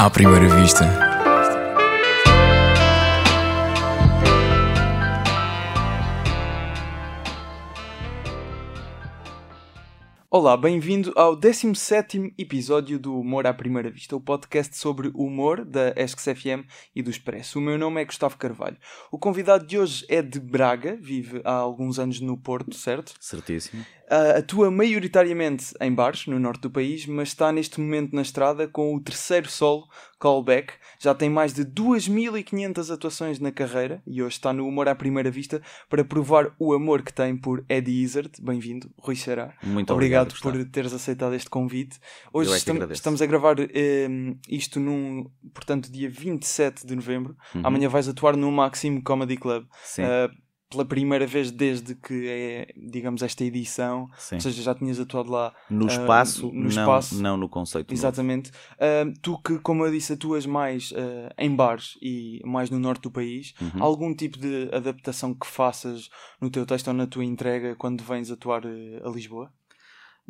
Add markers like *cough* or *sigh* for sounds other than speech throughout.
À primeira vista. Olá, bem-vindo ao 17 episódio do Humor à Primeira Vista, o podcast sobre humor da Esques FM e do Expresso. O meu nome é Gustavo Carvalho. O convidado de hoje é de Braga, vive há alguns anos no Porto, certo? Certíssimo. Uh, atua maioritariamente em bares no norte do país, mas está neste momento na estrada com o terceiro solo, Callback. Já tem mais de 2.500 atuações na carreira e hoje está no Humor à Primeira Vista para provar o amor que tem por Eddie Izzard. Bem-vindo, Rui Será. Muito obrigado, obrigado por teres aceitado este convite. Hoje é que estamos, estamos a gravar eh, isto num, portanto, dia 27 de novembro. Uhum. Amanhã vais atuar no Maximo Comedy Club. Sim, Uh, pela primeira vez desde que é, digamos, esta edição. sim. Ou seja, já tinhas atuado lá. No ah, espaço, no não, espaço. não no conceito. Exatamente. Ah, tu que, como eu disse, atuas mais ah, em bares e mais no norte do país, Uhum. algum tipo de adaptação que faças no teu texto ou na tua entrega quando vens atuar a Lisboa?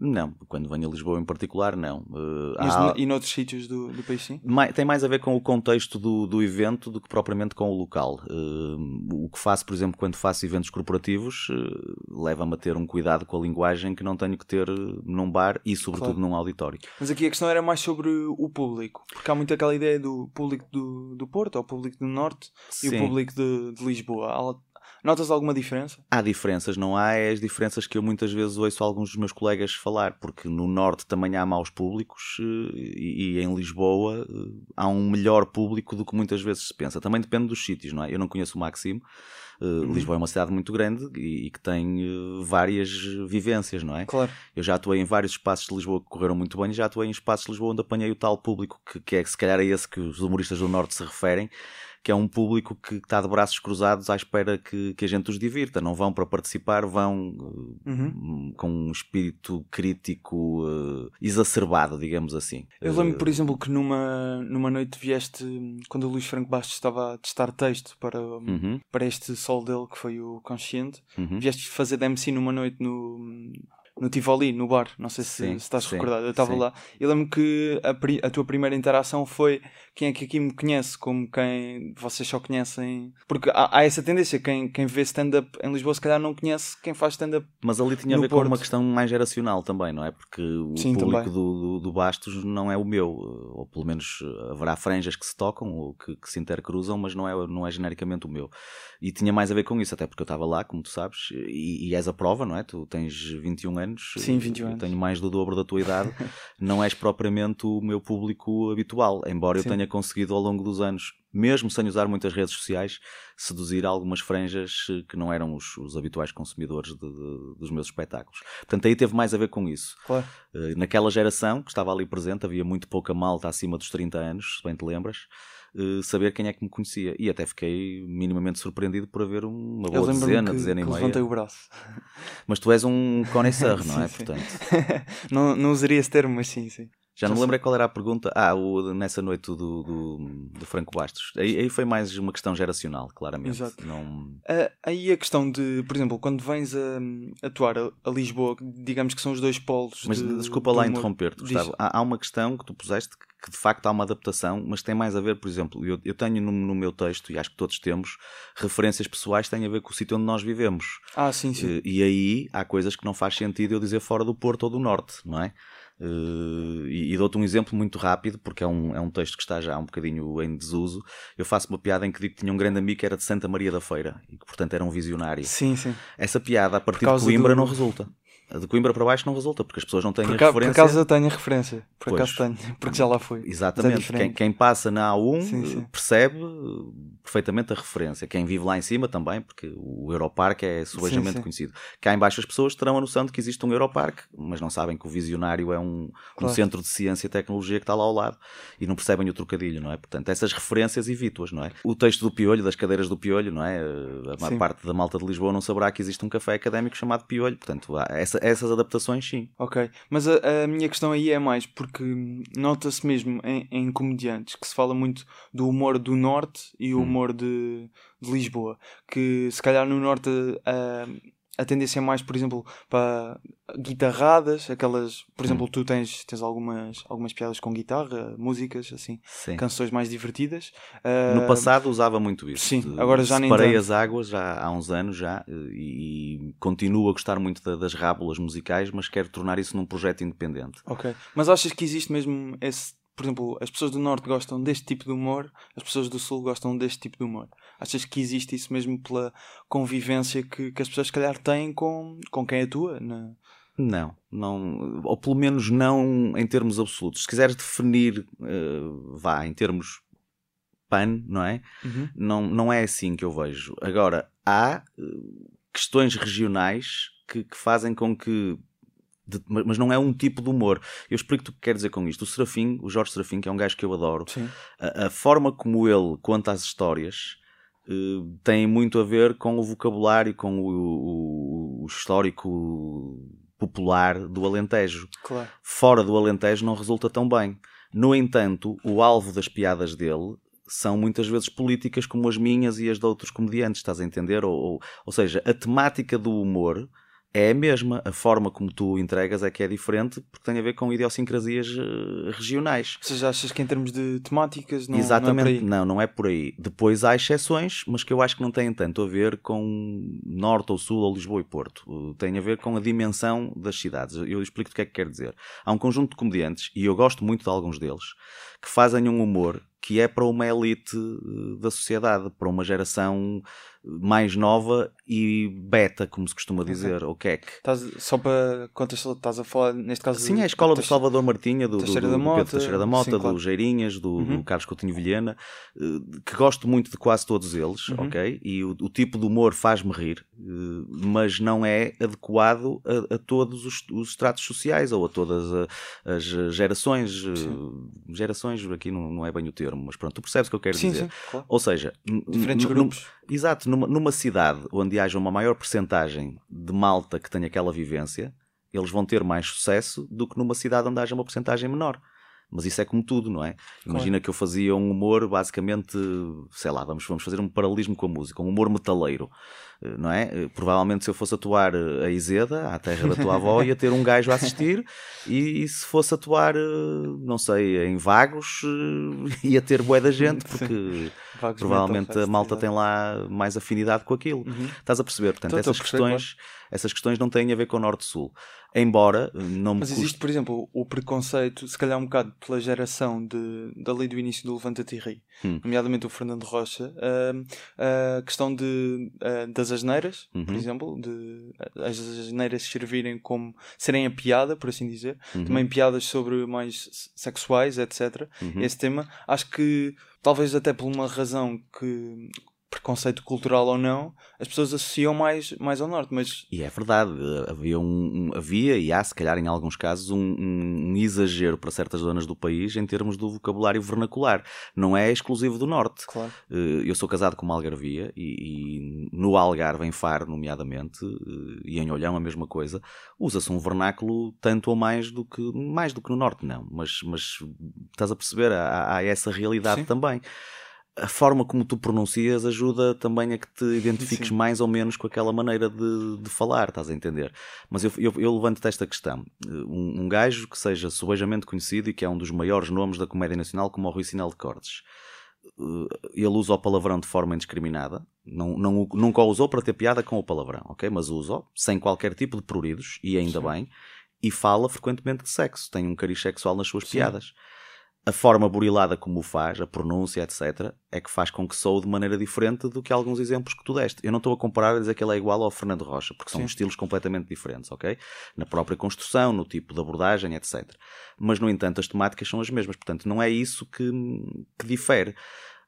Não, quando venho a Lisboa em particular, não. Uh, Mas há- e noutros sítios do, do país, sim? tem mais a ver com o contexto do, do evento do que propriamente com o local. Uh, o que faço, por exemplo, quando faço eventos corporativos, uh, leva-me a ter um cuidado com a linguagem que não tenho que ter num bar e, sobretudo, Claro. num auditório. Mas aqui a questão era mais sobre o público, porque há muito aquela ideia do público do, do Porto, ou público do Norte, e o Sim. público de, de Lisboa. Há- Notas alguma diferença? Há diferenças, não há é as diferenças que eu muitas vezes ouço alguns dos meus colegas falar, porque no Norte também há maus públicos eh, e, e em Lisboa eh, há um melhor público do que muitas vezes se pensa. Também depende dos sítios, não é? Eu não conheço o Maximo. Eh, Lisboa é uma cidade muito grande e, e que tem eh, várias vivências, não é? Claro. Eu já atuei em vários espaços de Lisboa que correram muito bem e já atuei em espaços de Lisboa onde apanhei o tal público que, que é se calhar é esse que os humoristas do Norte se referem, que é um público que está de braços cruzados à espera que, que a gente os divirta. Não vão para participar, vão eh, Uhum. com um espírito crítico eh, exacerbado, digamos assim. Eu lembro, Eh, por exemplo, que numa, numa noite vieste, quando o Luís Franco Bastos estava a testar texto para, Uhum, para este sol dele, que foi o Consciente, uhum. vieste fazer de MC numa noite no, no Tivoli, no bar. Não sei se, Sim, se estás sim, recordado. Eu estava lá. Eu lembro que a, a tua primeira interação foi quem é que aqui me conhece, como quem vocês só conhecem. Porque há, há essa tendência, quem, quem vê stand-up em Lisboa se calhar não conhece quem faz stand-up. Mas ali tinha a ver Porto. com uma questão mais geracional também, não é? Porque o Sim, público do, do, do Bastos não é o meu, ou pelo menos eh, haverá franjas que se tocam ou que, que se intercruzam, mas não é, não é genericamente o meu. E tinha mais a ver com isso, até porque eu estava lá, como tu sabes, e, e és a prova, não é? Tu tens 21 anos, Sim, 21 eu anos. tenho mais do dobro da tua idade, *laughs* não és propriamente o meu público habitual, embora Sim. eu tenha conseguido ao longo dos anos, mesmo sem usar muitas redes sociais, seduzir algumas franjas eh, que não eram os, os habituais consumidores de- de- dos meus espetáculos. Portanto, aí teve mais a ver com isso. Claro. Eh, Naquela geração que estava ali presente, havia muito pouca malta acima dos 30 anos, se bem te lembras, eh, saber quem é que me conhecia. E até fiquei minimamente surpreendido por haver uma Eu boa lembro-me dezena, que, dezena e que meia. levantei o braço. *laughs* Mas tu és um connoisseur, *laughs* não é? Sim. Portanto, *laughs* não, não usaria esse termo, mas sim, sim. já não me lembro qual era a pergunta. Ah, o, nessa noite do, do, do Franco Bastos. Aí, aí foi mais uma questão geracional, claramente. Exato. Não... Ah, aí a questão de, por exemplo, quando vens a, atuar a, a Lisboa, digamos que são os dois polos. Mas de- desculpa do lá interromper-te. Gustavo. Há, há uma questão que tu puseste que, de facto há uma adaptação, mas tem mais a ver, por exemplo, eu, eu tenho no, no meu texto, e acho que todos temos, referências pessoais que têm a ver com o sítio onde nós vivemos. Ah, sim, sim. Eh, E aí há coisas que não faz sentido eu dizer fora do Porto ou do Norte, não é? Eh, E, e dou-te um exemplo muito rápido, porque é um, é um texto que está já um bocadinho em desuso. Eu faço uma piada em que digo que tinha um grande amigo que era de Santa Maria da Feira e que, portanto, era um visionário. Sim, sim. Essa piada, a partir de Coimbra, do- não resulta. De Coimbra para baixo não resulta, porque as pessoas não têm Por, a ca- por referência. acaso eu tenho a referência. Por Pois. acaso tenho, *laughs* porque já lá fui. Exatamente. É. Quem, quem passa na A1 Sim, sim. percebe eh, perfeitamente a referência. Quem vive lá em cima também, porque o Europarque é subejamente sim. conhecido. Cá em baixo as pessoas terão a noção de que existe um Europarque, mas não sabem que o Visionário é um, um Claro. centro de ciência e tecnologia que está lá ao lado e não percebem o trocadilho, não é? Portanto, essas referências evito-as, não é? O texto do Piolho, das cadeiras do Piolho, não é? Eh, A maior parte da malta de Lisboa não saberá que existe um café académico chamado Piolho. Portanto, essa- essas adaptações, sim. Ok. Mas a, a minha questão aí é mais porque nota-se mesmo em, em comediantes que se fala muito do humor do Norte e o Hum. humor de, de Lisboa. Que se calhar no Norte a, a tendência é mais, por exemplo, para guitarradas, aquelas, por exemplo, tu tens, tens algumas, algumas piadas com guitarra, músicas, assim, Sim. canções mais divertidas. No Ah, passado usava muito isso. sim, agora já nem Separei tanto. as águas já há uns anos já e, e continuo a gostar muito da- das rábulas musicais, mas quero tornar isso num projeto independente. Ok. Mas achas que existe mesmo esse. Por exemplo, as pessoas do Norte gostam deste tipo de humor, as pessoas do Sul gostam deste tipo de humor. Achas que existe isso mesmo pela convivência que, que as pessoas, se calhar, têm com, com quem atua? Na... Não, não, ou pelo menos não em termos absolutos. Se quiseres definir, eh, vá, em termos pan, não é? Uhum. Não, não é assim que eu vejo. Agora, há eh, questões regionais que, que fazem com que. De- mas não é um tipo de humor. Eu explico-te o que quero dizer com isto. O Serafim, o Jorge Serafim, que é um gajo que eu adoro, a, a forma como ele conta as histórias eh, tem muito a ver com o vocabulário, com o, o- o histórico popular do Alentejo. Claro. Fora do Alentejo não resulta tão bem. No entanto, o alvo das piadas dele são muitas vezes políticas como as minhas e as de outros comediantes, estás a entender? Ou, ou, ou seja, a temática do humor é a mesma, a forma como tu entregas é que é diferente porque tem a ver com idiosincrasias eh, regionais. Ou seja, achas que em termos de temáticas não, Exatamente, não é por aí? não, não é por aí. Depois há exceções, mas que eu acho que não têm tanto a ver com Norte ou Sul ou Lisboa e Porto. Uh, Tem a ver com a dimensão das cidades. Eu explico o que é que quero dizer. Há um conjunto de comediantes, e eu gosto muito de alguns deles, que fazem um humor que é para uma elite uh, da sociedade, para uma geração mais nova e beta, como se costuma dizer, ou queque. Estás, só para contextualizar, estás a falar, neste caso... Sim, é a escola do Salvador Martinha, do, do, do da Pedro Teixeira da Mota, sim, claro. do Geirinhas, do, Uhum. do Carlos Coutinho Vilhena, eh, que gosto muito de quase todos eles, Uhum. ok? E o, o tipo de humor faz-me rir, eh, mas não é adequado a, a todos os, os estratos sociais ou a todas a- as gerações. eh, Gerações, aqui não, não é bem o termo, mas pronto, tu percebes o que eu quero Sim, dizer. sim, claro. Ou seja, Diferentes grupos. Exato, numa, numa cidade onde haja uma maior percentagem de malta que tenha aquela vivência, eles vão ter mais sucesso do que numa cidade onde haja uma percentagem menor. Mas isso é como tudo, não é? Imagina que eu fazia um humor, basicamente, sei lá, vamos, vamos fazer um paralelismo com a música, um humor metaleiro, eh, não é? Eh, Provavelmente se eu fosse atuar eh, a Iseda, à terra da tua avó, ia ter um gajo a assistir, e, e se fosse atuar, não sei, em Vagos, ia ter bué da gente, porque provavelmente a malta tem lá mais afinidade com aquilo. Uhum. Estás a perceber? Portanto, a essas questões, essas questões não têm a ver com o Norte-Sul. Embora eh, não me Mas custe- existe, por exemplo, o preconceito, se calhar um bocado pela geração de, dali do início do Levanta-te Ri, Hum. nomeadamente o Fernando Rocha, hum, a questão de, ah, das asneiras, por Uhum. exemplo, de ah, as asneiras servirem como serem a piada, por assim dizer, Uhum. também piadas sobre mais sexuais, etc. Uhum. Esse tema, acho que talvez até por uma razão que preconceito cultural ou não, as pessoas associam mais, mais ao norte, mas E é verdade, havia, um, havia e há, se calhar, em alguns casos, um, um- um exagero para certas zonas do país em termos do vocabulário vernacular. Não é exclusivo do Norte. claro. Eh, Eu sou casado com uma algarvia e, e no Algarve, em Faro, nomeadamente, eh, e em Olhão a mesma coisa, usa-se um vernáculo tanto ou mais do que mais do que no Norte, não. Mas, mas estás a perceber, há, há essa realidade Sim. também. A forma como tu pronuncias ajuda também a que te identifiques Sim. mais ou menos com aquela maneira de, de falar, estás a entender? Mas eu, eu, eu levanto-te esta questão. Um, um gajo que seja subejamente conhecido e que é um dos maiores nomes da comédia nacional, como o Rui Sinal de Cortes, eh, ele usa o palavrão de forma indiscriminada, não, não, nunca o usou para ter piada com o palavrão, ok? Mas usa sem qualquer tipo de pruridos, e ainda Sim. bem, e fala frequentemente de sexo, tem um cariz sexual nas suas Sim. piadas. A forma burilada como o faz, a pronúncia, etc., é que faz com que soe de maneira diferente do que alguns exemplos que tu deste. Eu não estou a comparar a dizer que ele é igual ao Fernando Rocha, porque são Sim. estilos completamente diferentes, ok? Na própria construção, no tipo de abordagem, etc. Mas, no entanto, as temáticas são as mesmas. Portanto, não é isso que, que difere.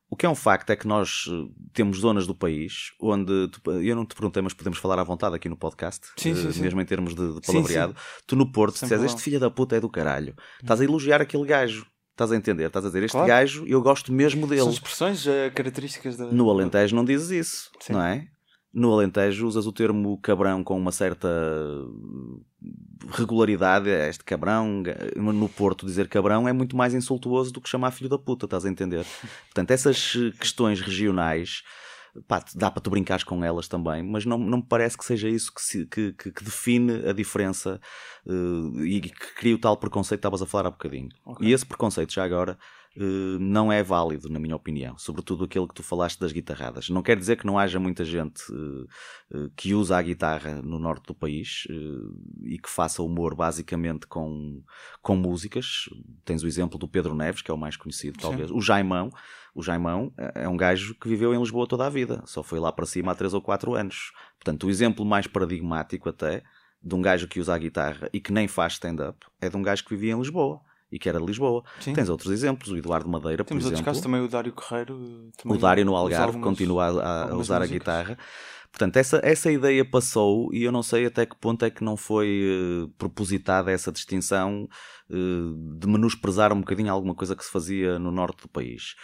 O que é um facto é que nós eh, temos zonas do país onde, tu- eu não te perguntei, mas podemos falar à vontade aqui no podcast, Sim, sim, eh, sim. mesmo em termos de, de palavreado. Tu no Porto dizes, problema. este filho da puta é do caralho. Estás a elogiar aquele gajo. Estás a entender? Estás a dizer, este Claro. gajo, eu gosto mesmo dele. São expressões eh, características da. No Alentejo não dizes isso, Sim. não é? No Alentejo usas o termo cabrão com uma certa regularidade, é este cabrão. No Porto dizer cabrão é muito mais insultuoso do que chamar filho da puta, estás a entender? *laughs* Portanto, essas eh, questões regionais pá, dá para tu brincares com elas também, mas não, não me parece que seja isso que, se, que, que, define a diferença uh, e que cria o tal preconceito que estavas a falar há bocadinho. Okay. E esse preconceito, já agora, não é válido, na minha opinião, sobretudo aquele que tu falaste das guitarradas. Não quer dizer que não haja muita gente uh, que usa a guitarra no norte do país e que faça humor basicamente com, com músicas. Tens o exemplo do Pedro Neves, que é o mais conhecido, talvez, Sim. o Jaimão o Jaimão é, é um gajo que viveu em Lisboa toda a vida, só foi lá para cima há 3 ou 4 anos. Portanto, o exemplo mais paradigmático até de um gajo que usa a guitarra e que nem faz stand-up é de um gajo que vivia em Lisboa e que era de Lisboa. Sim. Tens outros exemplos, o Eduardo Madeira, Temos por exemplo. outros casos também, o Dário Correiro. O Dário no Algarve algumas, continua a, a usar músicas. a guitarra. Portanto, essa, essa ideia passou e eu não sei até que ponto é que não foi uh, propositada essa distinção uh, de menosprezar um bocadinho alguma coisa que se fazia no norte do país.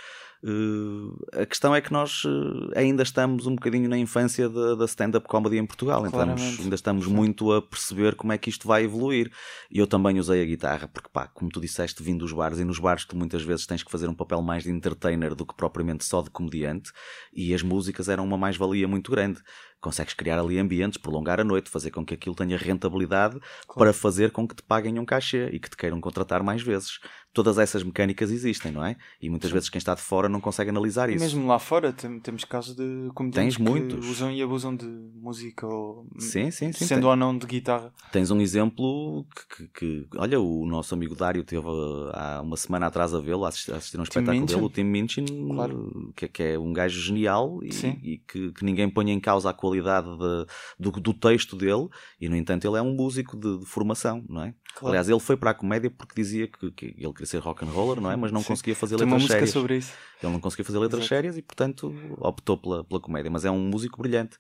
Uh, a questão é que nós uh, ainda estamos um bocadinho na infância da, da stand-up comedy em Portugal, então ainda estamos Sim. muito a perceber como é que isto vai evoluir. E eu também usei a guitarra, porque pá, como tu disseste, vindo dos bares, e nos bares tu muitas vezes tens que fazer um papel mais de entertainer do que propriamente só de comediante, e as músicas eram uma mais-valia muito grande consegues criar ali ambientes, prolongar a noite, fazer com que aquilo tenha rentabilidade claro. para fazer com que te paguem um cachê e que te queiram contratar mais vezes. Todas essas mecânicas existem, não é? E muitas Sim. vezes quem está de fora não consegue analisar isso. Mesmo lá fora tem, temos casos de comediantes Tens muitos. que usam e abusam de música ou sim, sim, sim, sendo tem. ou não de guitarra. Tens um exemplo que, que, que, olha, o nosso amigo Dário teve há uma semana atrás a vê-lo, a assistir, a assistir um espetáculo Minchin. dele, o Tim Minchin, claro. que, que, é um gajo genial e, e que, que ninguém põe em causa a qualidade qualidade de, do, do, texto dele, e no entanto ele é um músico de, de formação, não é? Claro. Aliás, ele foi para a comédia porque dizia que, que ele queria ser rock and roller, não é? Mas não *laughs* Sim. conseguia fazer Tem letras uma sérias. sobre isso. Ele não conseguia fazer letras Exato. sérias e, portanto, optou pela, pela comédia. Mas é um músico brilhante.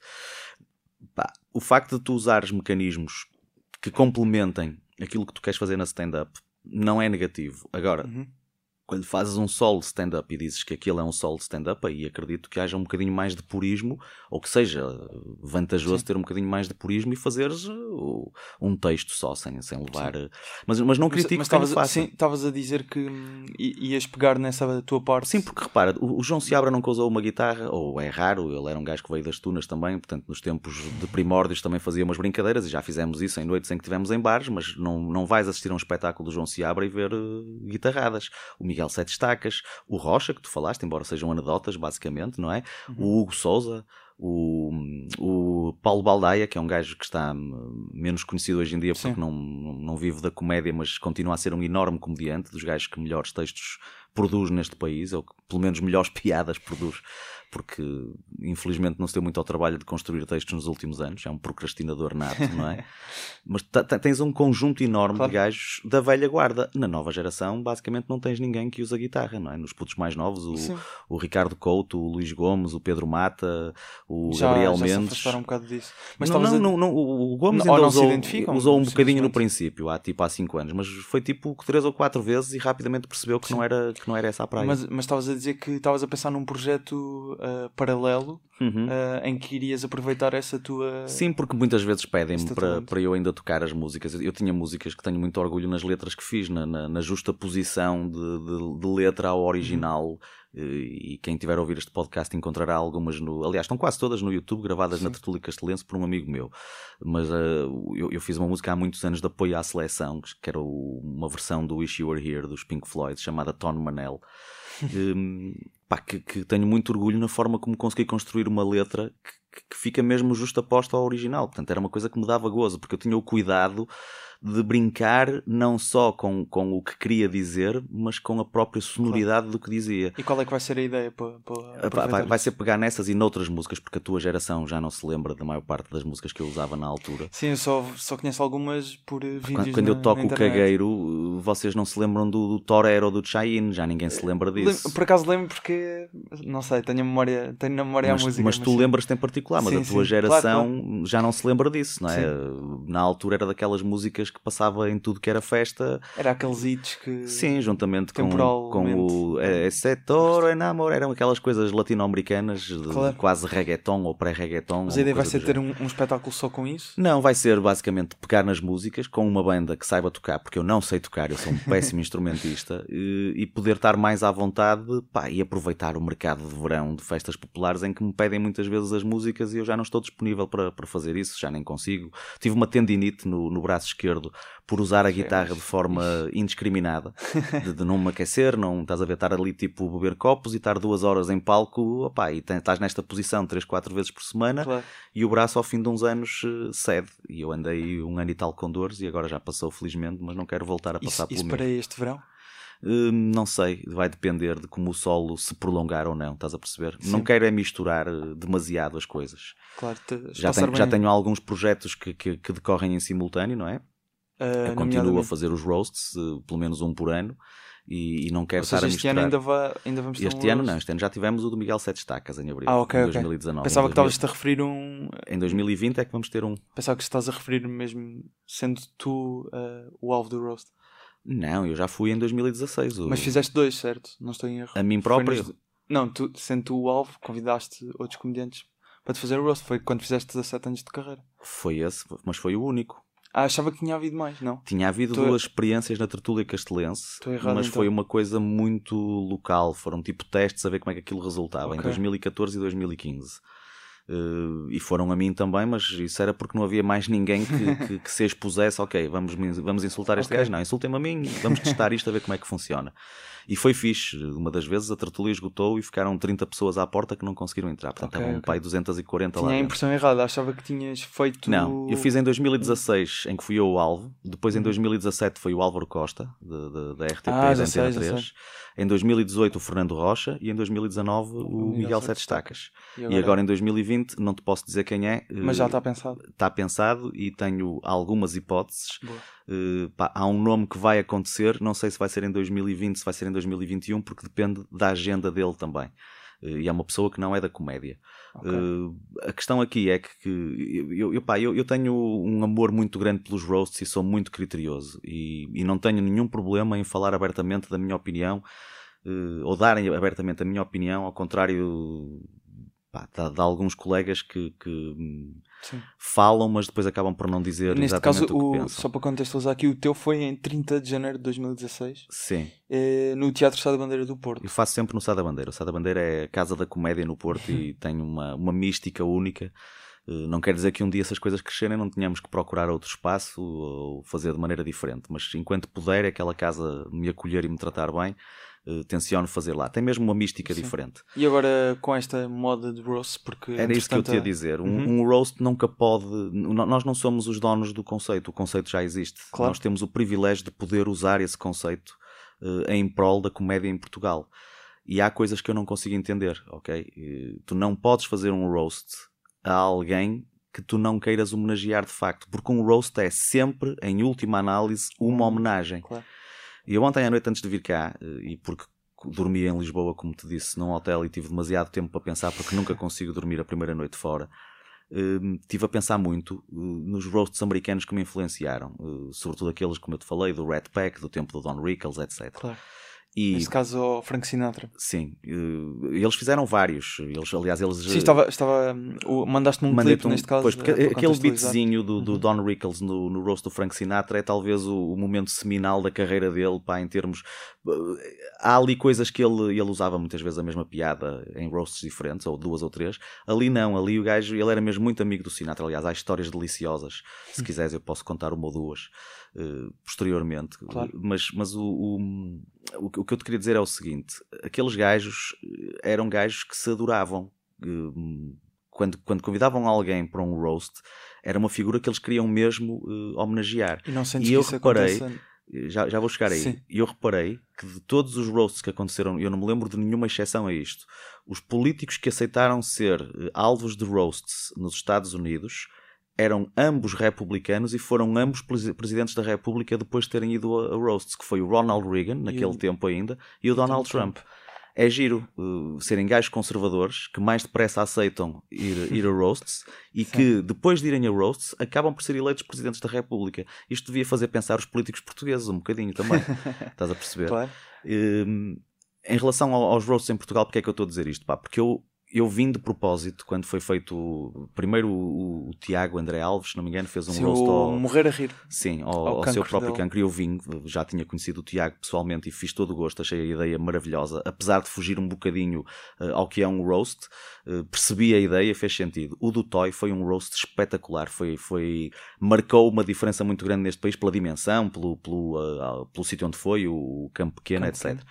Pá, o facto de tu usares mecanismos que complementem aquilo que tu queres fazer na stand-up não é negativo. Agora, uhum quando fazes um solo stand-up e dizes que aquilo é um solo stand-up, aí acredito que haja um bocadinho mais de purismo, ou que seja vantajoso Sim. ter um bocadinho mais de purismo e fazeres uh, um texto só, sem, sem levar. Uh, mas, mas não critico mas, mas Sim, estavas a dizer que hum, ias pegar nessa tua parte. Sim, porque repara, o, o João Seabra nunca usou uma guitarra, ou é raro, ele era um gajo que veio das tunas também, portanto, nos tempos de primórdios também fazia umas brincadeiras e já fizemos isso em noites em que tivemos em bares, mas não, não vais assistir a um espetáculo do João Seabra e ver uh, guitarradas. O Miguel Sete Estacas, o Rocha, que tu falaste, embora sejam anedotas, basicamente, não é? Uhum. O Hugo Souza, o, o Paulo Baldaia, que é um gajo que está menos conhecido hoje em dia porque não, não vive da comédia, mas continua a ser um enorme comediante, dos gajos que melhores textos produz neste país, ou que pelo menos melhores *laughs* piadas produz porque infelizmente não se deu muito ao trabalho de construir textos nos últimos anos, é um procrastinador nato, não é? *laughs* Mas tens um conjunto enorme claro. de gajos da velha guarda. Na nova geração, basicamente, não tens ninguém que usa guitarra, não é? Nos putos mais novos, o, o Ricardo Couto, o Luís Gomes, o Pedro Mata, o já, Gabriel já Mendes. Se um bocado disso. Mas não, não, não, não, o Gomes ainda usou, usou um bocadinho no princípio, há tipo há 5 anos, mas foi tipo 3 ou 4 vezes e rapidamente percebeu que não, era, que não era essa a praia. Mas estavas a dizer que estavas a pensar num projeto uh, paralelo uhum. uh, em que irias aproveitar essa tua. Sim, porque muitas vezes pedem-me para, para eu ainda tocar as músicas. Eu tinha músicas que tenho muito orgulho nas letras que fiz, na, na, na justa posição de, de, de, letra ao original. Uhum. E quem tiver a ouvir este podcast encontrará algumas no. Aliás, estão quase todas no YouTube, gravadas Sim. na Tertúlia Castelense por um amigo meu. Mas uh, eu, eu, fiz uma música há muitos anos de apoio à seleção, que era o, uma versão do Wish You Were Here dos Pink Floyd, chamada Ton Manel. *laughs* um, pá, que, que, tenho muito orgulho na forma como consegui construir uma letra que, que fica mesmo justa aposta ao original. Portanto, era uma coisa que me dava gozo, porque eu tinha o cuidado de brincar não só com, com o que queria dizer, mas com a própria sonoridade claro. do que dizia. E qual é que vai ser a ideia para, para vai, vai, ser pegar nessas e noutras músicas, porque a tua geração já não se lembra da maior parte das músicas que eu usava na altura. Sim, eu só, só conheço algumas por vídeos Quando, quando na, eu toco o cagueiro, vocês não se lembram do, do Torero ou do Cheyenne, já ninguém se lembra disso. Por acaso lembro porque, não sei, tenho a memória, tenho na memória mas, a música. Mas, mas tu lembras-te em particular, mas sim, a tua sim, geração claro, claro. já não se lembra disso, não é? Sim. Na altura era daquelas músicas músicas que passava em tudo que era festa. Era aqueles hits que. Sim, juntamente com, com o Esse Toro Enamor, eram aquelas coisas latino-americanas, claro. quase reggaeton ou pré-reggaeton. Mas a ideia vai ser ter um, um, espetáculo só com isso? Não, vai ser basicamente pegar nas músicas com uma banda que saiba tocar, porque eu não sei tocar, eu sou um *laughs* péssimo instrumentista, e, e, poder estar mais à vontade pá, e aproveitar o mercado de verão de festas populares em que me pedem muitas vezes as músicas e eu já não estou disponível para, para fazer isso, já nem consigo. Tive uma tendinite no, no braço esquerdo por usar a guitarra de forma *laughs* indiscriminada, de, de, não me aquecer, não estás a ver, estar ali tipo beber copos e estar duas horas em palco, opá, e estás nesta posição três, quatro vezes por semana claro. e o braço ao fim de uns anos uh, cede. E eu andei um ano e tal com dores e agora já passou felizmente, mas não quero voltar a passar isso, pelo isso mesmo. para este verão? Uh, não sei, vai depender de como o solo se prolongar ou não, estás a perceber? Sim. Não quero é misturar eh, demasiado as coisas. Claro, já, tenho, já tenho alguns projetos que, que, que, decorrem em simultâneo, não é? Uh, eu continuo a fazer os roasts, uh, pelo menos um por ano, e, e não quero Ou seja, estar a misturar. Este ano ainda, vai, ainda vamos ter Este um ano roast? não, este ano já tivemos o do Miguel Sete Estacas em abril, ah, okay, em okay. 2019. Pensava que estavas-te a referir um. Em 2020 é que vamos ter um. Pensava que estás a referir mesmo sendo tu uh, o alvo do roast. Não, eu já fui em 2016. O... Mas fizeste dois, certo? Não estou em erro. A mim próprio? Nos... Não, tu, sendo tu o alvo, convidaste outros comediantes para te fazer o roast. Foi quando fizeste 17 anos de carreira. Foi esse, mas foi o único. Ah, achava que tinha havido mais, não? Tinha havido Tô... duas experiências na tertulia castelense, errado, mas então. foi uma coisa muito local. Foram tipo testes a ver como é que aquilo resultava, okay. em 2014 e 2015. Uh, e foram a mim também, mas isso era porque não havia mais ninguém que, *laughs* que, que se expusesse. Ok, vamos, vamos insultar este okay. gajo. Não, insultem-me a mim, vamos testar isto a ver como é que funciona. E foi fixe. Uma das vezes a tertulia esgotou e ficaram 30 pessoas à porta que não conseguiram entrar. Portanto, okay, estavam okay. pai 240 Tinha lá. Tinha a impressão errada, achava que tinhas feito. Não, eu fiz em 2016, em que fui eu o alvo. Depois em 2017 foi o Álvaro Costa, da RTP ah, da Antena 3. Em 2018 o Fernando Rocha e em 2019 o, o Miguel Sete Estacas. E agora... e agora em 2020 não te posso dizer quem é. Mas já está pensado. Está pensado e tenho algumas hipóteses. Uh, pá, há um nome que vai acontecer, não sei se vai ser em 2020, se vai ser em 2021, porque depende da agenda dele também. Uh, e é uma pessoa que não é da comédia. Okay. Uh, a questão aqui é que, que eu, eu, pá, eu, eu, tenho um amor muito grande pelos roasts e sou muito criterioso. E, e não tenho nenhum problema em falar abertamente da minha opinião. ou darem abertamente a minha opinião, ao contrário pá, de, de, alguns colegas que, que falam, mas depois acabam por não dizer Neste exatamente caso, o que o, pensam. Só para contextualizar aqui, o teu foi em 30 de janeiro de 2016. Sim. É, no Teatro Sá da Bandeira do Porto. Eu faço sempre no Sá da Bandeira. O Sá da Bandeira é a casa da comédia no Porto e *laughs* tem uma, uma mística única. Eh, não quer dizer que um dia essas coisas crescerem não tenhamos que procurar outro espaço ou fazer de maneira diferente, mas enquanto puder aquela casa me acolher e me tratar bem, uh, tenciono fazer lá. Tem mesmo uma mística Sim. diferente. E agora com esta moda de roast, porque. Era isso que eu te ia dizer. Uhum. Um, um, roast nunca pode. Nós não somos os donos do conceito, o conceito já existe. Claro. Nós temos o privilégio de poder usar esse conceito uh, em prol da comédia em Portugal. E há coisas que eu não consigo entender, ok? Uh, tu não podes fazer um roast a alguém que tu não queiras homenagear de facto, porque um roast é sempre, em última análise, uma homenagem. Claro. E eu ontem à noite, antes de vir cá, eh, e porque dormi em Lisboa, como te disse, num hotel e tive demasiado tempo para pensar, porque nunca consigo dormir a primeira noite fora, uh, tive a pensar muito uh, nos roasts americanos que me influenciaram, sobretudo aqueles, como eu te falei, do Red Pack, do tempo do Don Rickles, etc. Claro. E, Neste caso, o Frank Sinatra. Sim, eles fizeram vários. Eles, aliás, eles. Sim, estava. estava Mandaste-me um clipe, um, neste caso. Pois, porque aquele beatzinho do, do uhum. Don Rickles no, no roast do Frank Sinatra é talvez o, o, momento seminal da carreira dele, pá, em termos. Há ali coisas que ele, ele usava muitas vezes a mesma piada em roasts diferentes, ou duas ou três. Ali não, ali o gajo, ele era mesmo muito amigo do Sinatra. Aliás, há histórias deliciosas. Se quiseres, eu posso contar uma ou duas. Uh, posteriormente, claro. mas, mas o, o, o, que eu te queria dizer é o seguinte: aqueles gajos eh, eram gajos que se adoravam. Uh, quando, quando convidavam alguém para um roast, era uma figura que eles queriam mesmo uh, homenagear. E não e eu reparei, já, já vou chegar aí, e eu reparei que de todos os roasts que aconteceram, eu não me lembro de nenhuma exceção a isto, os políticos que aceitaram ser alvos de roasts nos Estados Unidos eram ambos republicanos e foram ambos presidentes da República depois de terem ido a, roasts, que foi o Ronald Reagan, naquele tempo ainda, e o Donald Trump. Trump. É giro uh, serem gajos conservadores que mais depressa aceitam ir, ir a roasts *laughs* e Sim. que depois de irem a roasts acabam por ser eleitos presidentes da República. Isto devia fazer pensar os políticos portugueses um bocadinho também. *laughs* Estás a perceber? Claro. Um, em relação ao- aos roasts em Portugal, porque é que eu estou a dizer isto? Pá? Porque eu, eu vim de propósito quando foi feito. o- Primeiro o, o Tiago André Alves, se não me engano, fez um Sim, roast o ao, morrer a rir. Sim, ao, ao ao seu próprio dele. cancro. E eu vim, já tinha conhecido o Tiago pessoalmente e fiz todo o gosto, achei a ideia maravilhosa. Apesar de fugir um bocadinho eh, ao que é um roast, eh, percebi a ideia, fez sentido. O do Toy foi um roast espetacular, foi, foi, marcou uma diferença muito grande neste país pela dimensão, pelo, pelo, ah, pelo sítio onde foi, o, o campo pequeno, Campo etc. pequeno.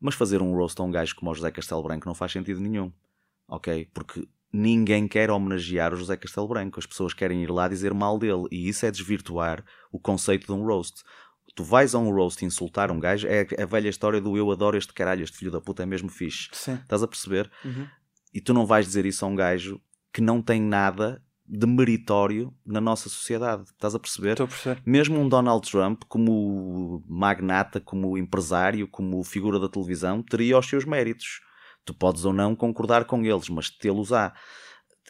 Mas fazer um roast a um gajo como o José Castelo Branco não faz sentido nenhum, ok? Porque ninguém quer homenagear o José Castelo Branco, as pessoas querem ir lá dizer mal dele, e isso é desvirtuar o conceito de um roast. Tu vais a um roast insultar um gajo, é a velha história do eu adoro este caralho, este filho da puta é mesmo fixe. Sim. Estás a perceber? Uhum. E tu não vais dizer isso a um gajo que não tem nada de meritório na nossa sociedade. Estás a perceber? Estou a perceber. Mesmo um Donald Trump, como magnata, como empresário, como figura da televisão, teria os seus méritos. Tu podes ou não concordar com eles, mas tê-los há.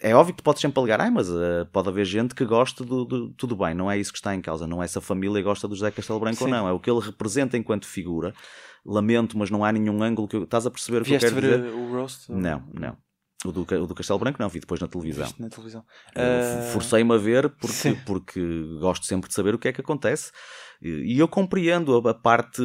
É óbvio que tu podes sempre alegar, ai, mas eh, pode haver gente que goste do, do- Tudo bem, não é isso que está em causa. Não é se a família gosta do José Castelo Branco ou Sim. não. É o que ele representa enquanto figura. Lamento, mas não há nenhum ângulo que eu... Estás a perceber o que eu quero ver dizer? o roast? Não, não. O do, o do Castelo Branco não, vi depois na televisão. Viste na televisão. Eu Ah, Forcei-me a ver porque, sim. porque gosto sempre de saber o que é que acontece. E eu compreendo a, a parte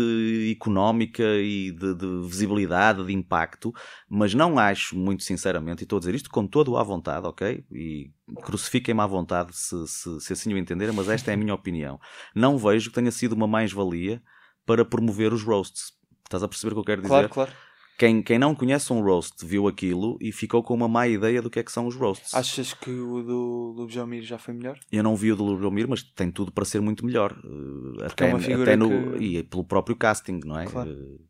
económica e de, de visibilidade, de impacto, mas não acho, muito sinceramente, e estou a dizer isto com todo à vontade, ok? E crucifiquem-me à vontade se, se, se assim o entenderem, mas esta é a minha *laughs* opinião. Não vejo que tenha sido uma mais-valia para promover os roasts. Estás a perceber o que eu quero dizer? Claro, claro. Quem, quem não conhece um roast viu aquilo e ficou com uma má ideia do que é que são os roasts. Achas que o do Lubjomir já foi melhor? Eu não vi o do Lubomir, mas tem tudo para ser muito melhor. Eh, Porque é até, uma figura até no, que- E pelo próprio casting, não é? Claro. Eh,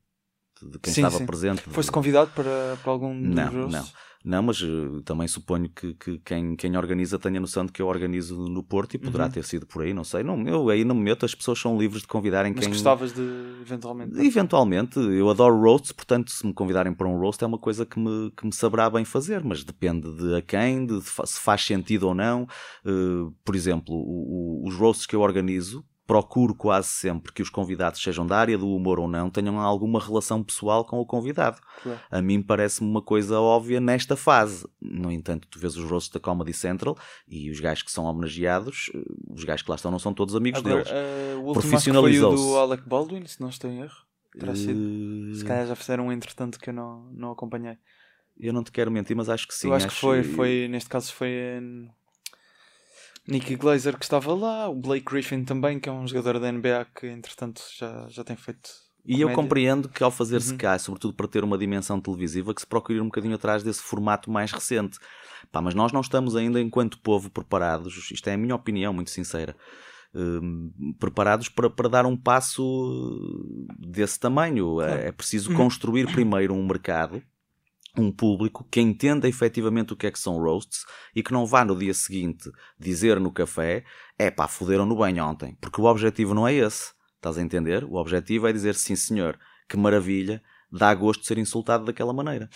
De quem Sim, estava sim. presente. Foste convidado para, para algum dos Não, não. Não, mas eh, também suponho que, que quem, quem organiza tenha noção de que eu organizo no Porto e poderá Uhum. ter sido por aí, não sei. Não, eu aí não me meto, as pessoas são livres de convidarem Mas quem. gostavas de eventualmente. Eventualmente, eu adoro roasts, portanto, se me convidarem para um roast é uma coisa que me, que me saberá bem fazer, mas depende de a quem, de fa- se faz sentido ou não. Uh, por exemplo, o- o- os roasts que eu organizo, procuro quase sempre que os convidados, sejam da área do humor ou não, tenham alguma relação pessoal com o convidado. Claro. A mim parece-me uma coisa óbvia nesta fase. No entanto, tu vês os roasts da Comedy Central e os gajos que são homenageados, uh, os gajos que lá estão não são todos amigos Agora, deles. acho o Profissionalizou-se. do Alec Baldwin, se não estou em erro. Terá sido. Uh, Se calhar já fizeram um entretanto que eu não, não acompanhei. Eu não te quero mentir, mas acho que sim. eu acho, que foi, foi, neste caso foi em Nicky Glazer que estava lá, o Blake Griffin também, que é um jogador da NBA que entretanto já, já tem feito. E eu compreendo que ao fazer-se Uhum. cá, sobretudo para ter uma dimensão televisiva, que se procure um bocadinho atrás desse formato mais recente. Pá, mas nós não estamos ainda, enquanto povo, preparados, isto é a minha opinião muito sincera, hum, preparados para, para dar um passo desse tamanho. É, é preciso Uhum. construir primeiro um mercado, um público que entenda efetivamente o que é que são roasts e que não vá no dia seguinte dizer no café é pá, foderam no banho ontem, porque o objetivo não é esse. Estás a entender? O objetivo é dizer sim senhor, que maravilha, dá gosto de ser insultado daquela maneira.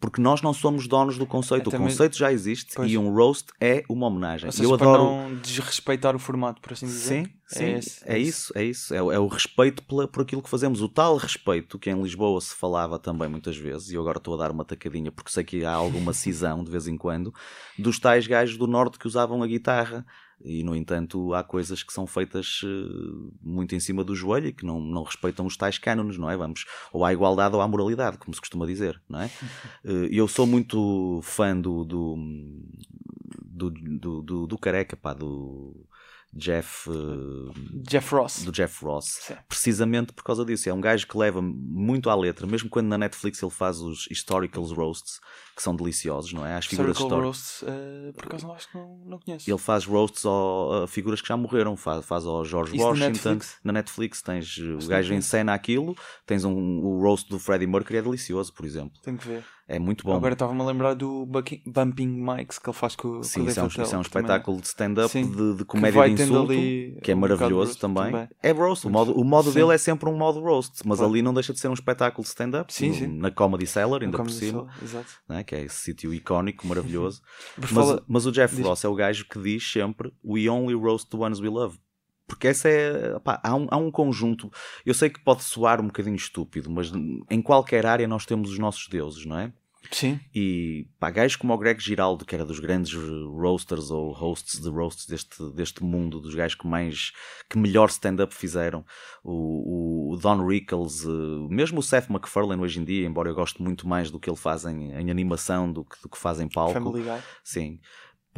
Porque nós não somos donos do conceito. É o também- conceito já existe Pois. e um roast é uma homenagem. Ou seja, eu adoro. não desrespeitar o formato, por assim dizer. Sim, sim, É é, esse- é esse. isso, é isso. É, o- é o respeito pela, por aquilo que fazemos. O tal respeito que em Lisboa se falava também muitas vezes, e eu agora estou a dar uma tacadinha porque sei que há alguma *laughs* cisão de vez em quando, dos tais gajos do norte que usavam a guitarra. E, no entanto, há coisas que são feitas eh, muito em cima do joelho e que não, não respeitam os tais cânones, não é? Vamos, ou à igualdade ou à moralidade, como se costuma dizer, não é? *laughs* Eh, eu sou muito fã do, do, do, do, do, do Careca, pá, do Jeff... Jeff Ross. do Jeff Ross, Sim. precisamente por causa disso. É um gajo que leva muito à letra, mesmo quando na Netflix ele faz os historical roasts, que são deliciosos, não é? Às figuras históricas. Roast, eh, por acaso não acho que não, não conheço. Ele faz roasts a figuras que já morreram, faz, faz ao George Isso na Washington. Netflix? Na Netflix tens uh, o gajo não em cena aquilo, tens um, o roast do Freddie Mercury, é delicioso, por exemplo. Tenho que ver. É muito bom. Agora estava-me a lembrar do Bumping Mics que ele faz com, Sim, com o isso é, um, isso é um também. espetáculo de stand-up Sim. de, de comédia de insulto, que é um maravilhoso também. É roast, o modo, o modo Sim. dele é sempre um modo roast, mas Claro. ali não deixa de ser um espetáculo de stand-up, Sim, sim. na Comedy Cellar, ainda Como por cima, né, que é esse sítio icónico, maravilhoso. *laughs* Mas, fala- mas o Jeff diz. Ross é o gajo que diz sempre We only roast the ones we love. Porque essa é. há, um, há um conjunto. Eu sei que pode soar um bocadinho estúpido, mas em qualquer área nós temos os nossos deuses, não é? Sim, E pá, gajos como o Greg Giraldo, que era dos grandes roasters ou hosts de roasts deste, deste mundo, dos gajos que mais que melhor stand-up fizeram, o, o Don Rickles, eh, mesmo o Seth MacFarlane hoje em dia, embora eu goste muito mais do que ele faz em, em animação do que, do que faz em palco. Family Guy. Sim.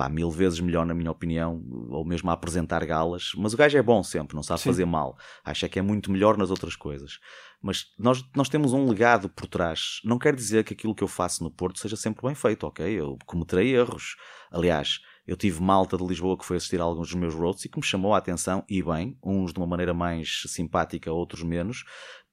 Pá, mil vezes melhor na minha opinião, ou mesmo a apresentar galas, mas o gajo é bom sempre, não sabe Sim. fazer mal. Acha que é muito melhor nas outras coisas. Mas nós, nós temos um legado por trás. Não quer dizer que aquilo que eu faço no Porto seja sempre bem feito, ok? Eu cometerei erros. Aliás, eu tive malta de Lisboa que foi assistir a alguns dos meus roasts e que me chamou a atenção, e bem, uns de uma maneira mais simpática, outros menos,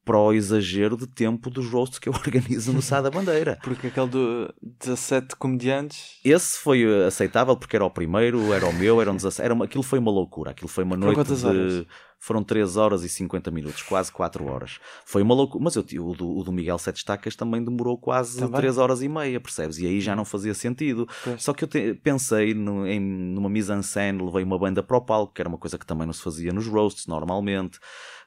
para o exagero de tempo dos roasts que eu *laughs* organizo no Sá da Bandeira. Porque aquele do 17 comediantes. Esse foi aceitável porque era o primeiro, era o meu, eram 17. Era uma, aquilo foi uma loucura. Aquilo foi uma Foram noite de. horas? Foram 3 horas e 50 minutos, quase 4 horas. Foi uma loucura. Mas eu, o, do, o do Miguel Sete Estacas também demorou quase Também? 3 horas e meia, percebes? E aí já não fazia sentido. Pois. Só que eu te- pensei no- em, numa mise-en-scène, levei uma banda para o palco, que era uma coisa que também não se fazia nos roasts normalmente.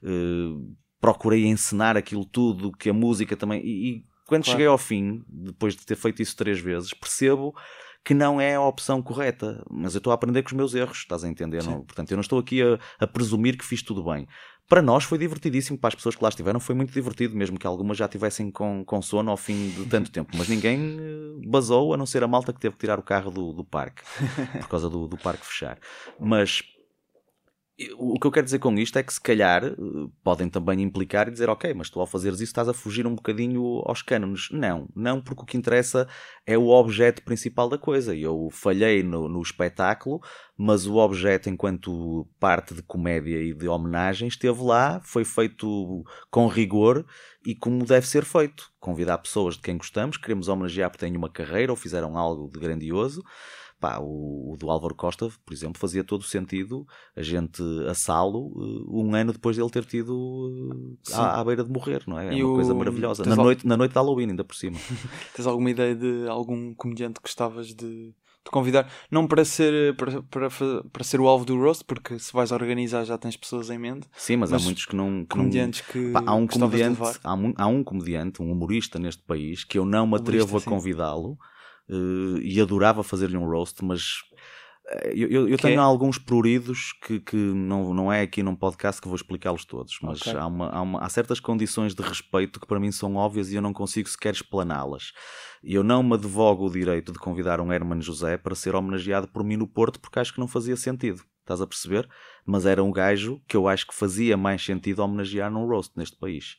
Eh, procurei encenar aquilo tudo, que a música também. E, e quando Claro. cheguei ao fim, depois de ter feito isso três vezes, percebo que não é a opção correta. Mas eu estou a aprender com os meus erros, estás a entender? Não? Portanto, eu não estou aqui a, a presumir que fiz tudo bem. Para nós foi divertidíssimo, para as pessoas que lá estiveram foi muito divertido, mesmo que algumas já tivessem com, com sono ao fim de tanto *laughs* tempo. Mas ninguém eh, basou, a não ser a malta que teve que tirar o carro do, do parque, por causa do, do parque fechar. Mas o que eu quero dizer com isto é que se calhar eh, podem também implicar e dizer ok, mas tu ao fazeres isso estás a fugir um bocadinho aos cânones. Não, não porque o que interessa é o objeto principal da coisa. Eu falhei no, no espetáculo, mas o objeto enquanto parte de comédia e de homenagem esteve lá, foi feito com rigor e como deve ser feito. Convidar pessoas de quem gostamos, queremos homenagear porque têm uma carreira ou fizeram algo de grandioso. Pá, o, o do Álvaro Costa, por exemplo, fazia todo o sentido a gente assá-lo eh, um ano depois de ele ter tido eh, à, à beira de morrer, não é? É E uma o- coisa maravilhosa. tens Na al- noite, na noite de Halloween, ainda por cima. *laughs* Tens alguma ideia de algum comediante que gostavas de, de convidar? Não para ser, para, para, para ser o alvo do roast, porque se vais organizar já tens pessoas em mente. Sim, mas, Mas há muitos que não. Que não Comediantes que Pá, há um comediante, há um, há um comediante, um humorista neste país que eu não me Humorista, atrevo a sim. Eh, e adorava fazer-lhe um roast, mas eh, eu, eu- eu Que tenho é? alguns pruridos que, que não, não é aqui num podcast que vou explicá-los todos, mas Ok. há, uma- há uma- há certas condições de respeito que para mim são óbvias e eu não consigo sequer explaná-las. E eu não me advogo o direito de convidar um Herman José para ser homenageado por mim no Porto porque acho que não fazia sentido. Estás a perceber? Mas era um gajo que eu acho que fazia mais sentido homenagear num roast neste país.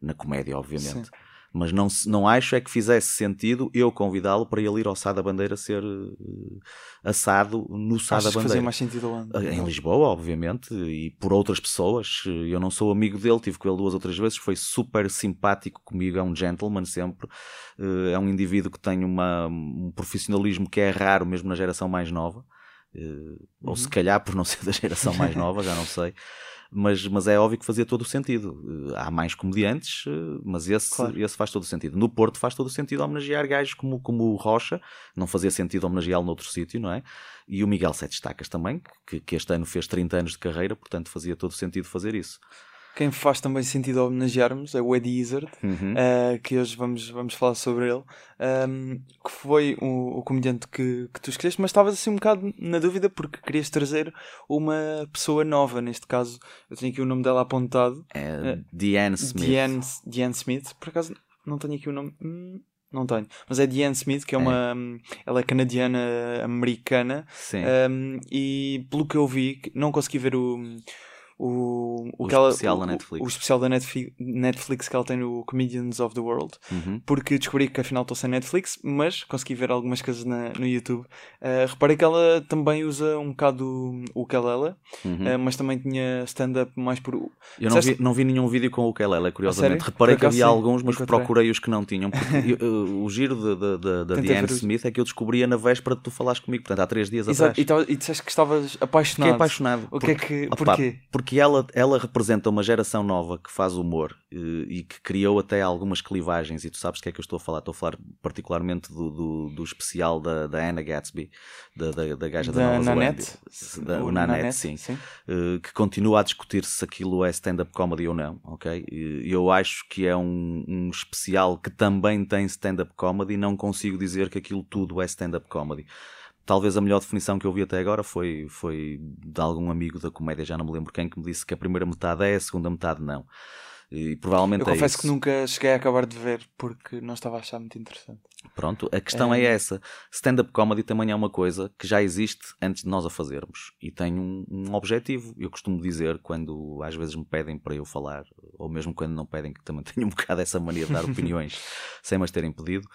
Na comédia, obviamente. Sim. Mas não, não acho é que fizesse sentido eu convidá-lo para ele ir ao Sá da Bandeira ser eh, assado no Sá da que fazia Bandeira. mais sentido onde? Em Lisboa, obviamente, e por outras pessoas. Eu não sou amigo dele, tive com ele duas ou três vezes, foi super simpático comigo, é um gentleman sempre. Eh, É um indivíduo que tem uma, um profissionalismo que é raro mesmo na geração mais nova. Eh, Ou se calhar por não ser da geração mais nova, já não sei. *laughs* Mas, mas é óbvio que fazia todo o sentido. Eh, Há mais comediantes, eh, mas esse, Claro. esse faz todo o sentido. No Porto faz todo o sentido homenagear gajos como, como o Rocha, não fazia sentido homenageá-lo noutro sítio, não é? E o Miguel Sete Estacas também, que, que este ano fez 30 anos de carreira, portanto fazia todo o sentido fazer isso. Quem faz também sentido homenagearmos é o Eddie Izzard, Uhum. eh, que hoje vamos, vamos falar sobre ele, ehm, que foi o, o comediante que, que tu escolheste, mas estavas assim um bocado na dúvida porque querias trazer uma pessoa nova, neste caso, eu tenho aqui o nome dela apontado, É Diane Smith. Diane, Diane Smith, por acaso não tenho aqui o nome. Hum, Não tenho, mas é Diane Smith, que é uma. Ela é canadiana-americana Sim. um, e pelo que eu vi, não consegui ver o, o, O que ela- especial da o- Netflix. O, especial da Netflix, Netflix que ela tem no Comedians of the World, Uhum. porque descobri que afinal estou sem Netflix, mas consegui ver algumas coisas na- no YouTube. Uh, reparei que ela também usa um bocado o Kalela, Uhum. uh, mas também tinha stand-up mais por. Eu não vi, não vi nenhum vídeo com o Kelele, curiosamente. sério? Reparei que havia sim, alguns, mas encontrei. procurei os que não tinham. *laughs* Eu- o giro da Diane Smith é que eu descobria na véspera de tu falares comigo, portanto há três dias Exato, atrás. e, e disseste que estavas apaixonado. Fiquei apaixonado. O que é que. Porquê? Porque ela, ela representa uma geração nova que faz humor eh, e que criou até algumas clivagens. E tu sabes do que é que eu estou a falar? Estou a falar particularmente do, do, do especial da, da Anna Gatsby, da, da, da gaja da, Da Nova Nanette? Zelândia. Da, O o Nanette, Nanette, sim. sim. eh, que continua a discutir se aquilo é stand-up comedy ou não, ok? Eu acho que é um, um especial que também tem stand-up comedy e não consigo dizer que aquilo tudo é stand-up comedy. Talvez a melhor definição que eu vi até agora foi, foi de algum amigo da comédia, já não me lembro quem, que me disse que a primeira metade é, a segunda metade não. E provavelmente Eu é confesso isso. que nunca cheguei a acabar de ver porque não estava a achar muito interessante. Pronto, a questão é, É. essa. Stand-up comedy também é uma coisa que já existe antes de nós a fazermos e tem um, um objetivo. Eu costumo dizer quando às vezes me pedem para eu falar, ou mesmo quando não pedem, que também *laughs* tenho um bocado essa mania de dar *laughs* opiniões sem mas terem pedido,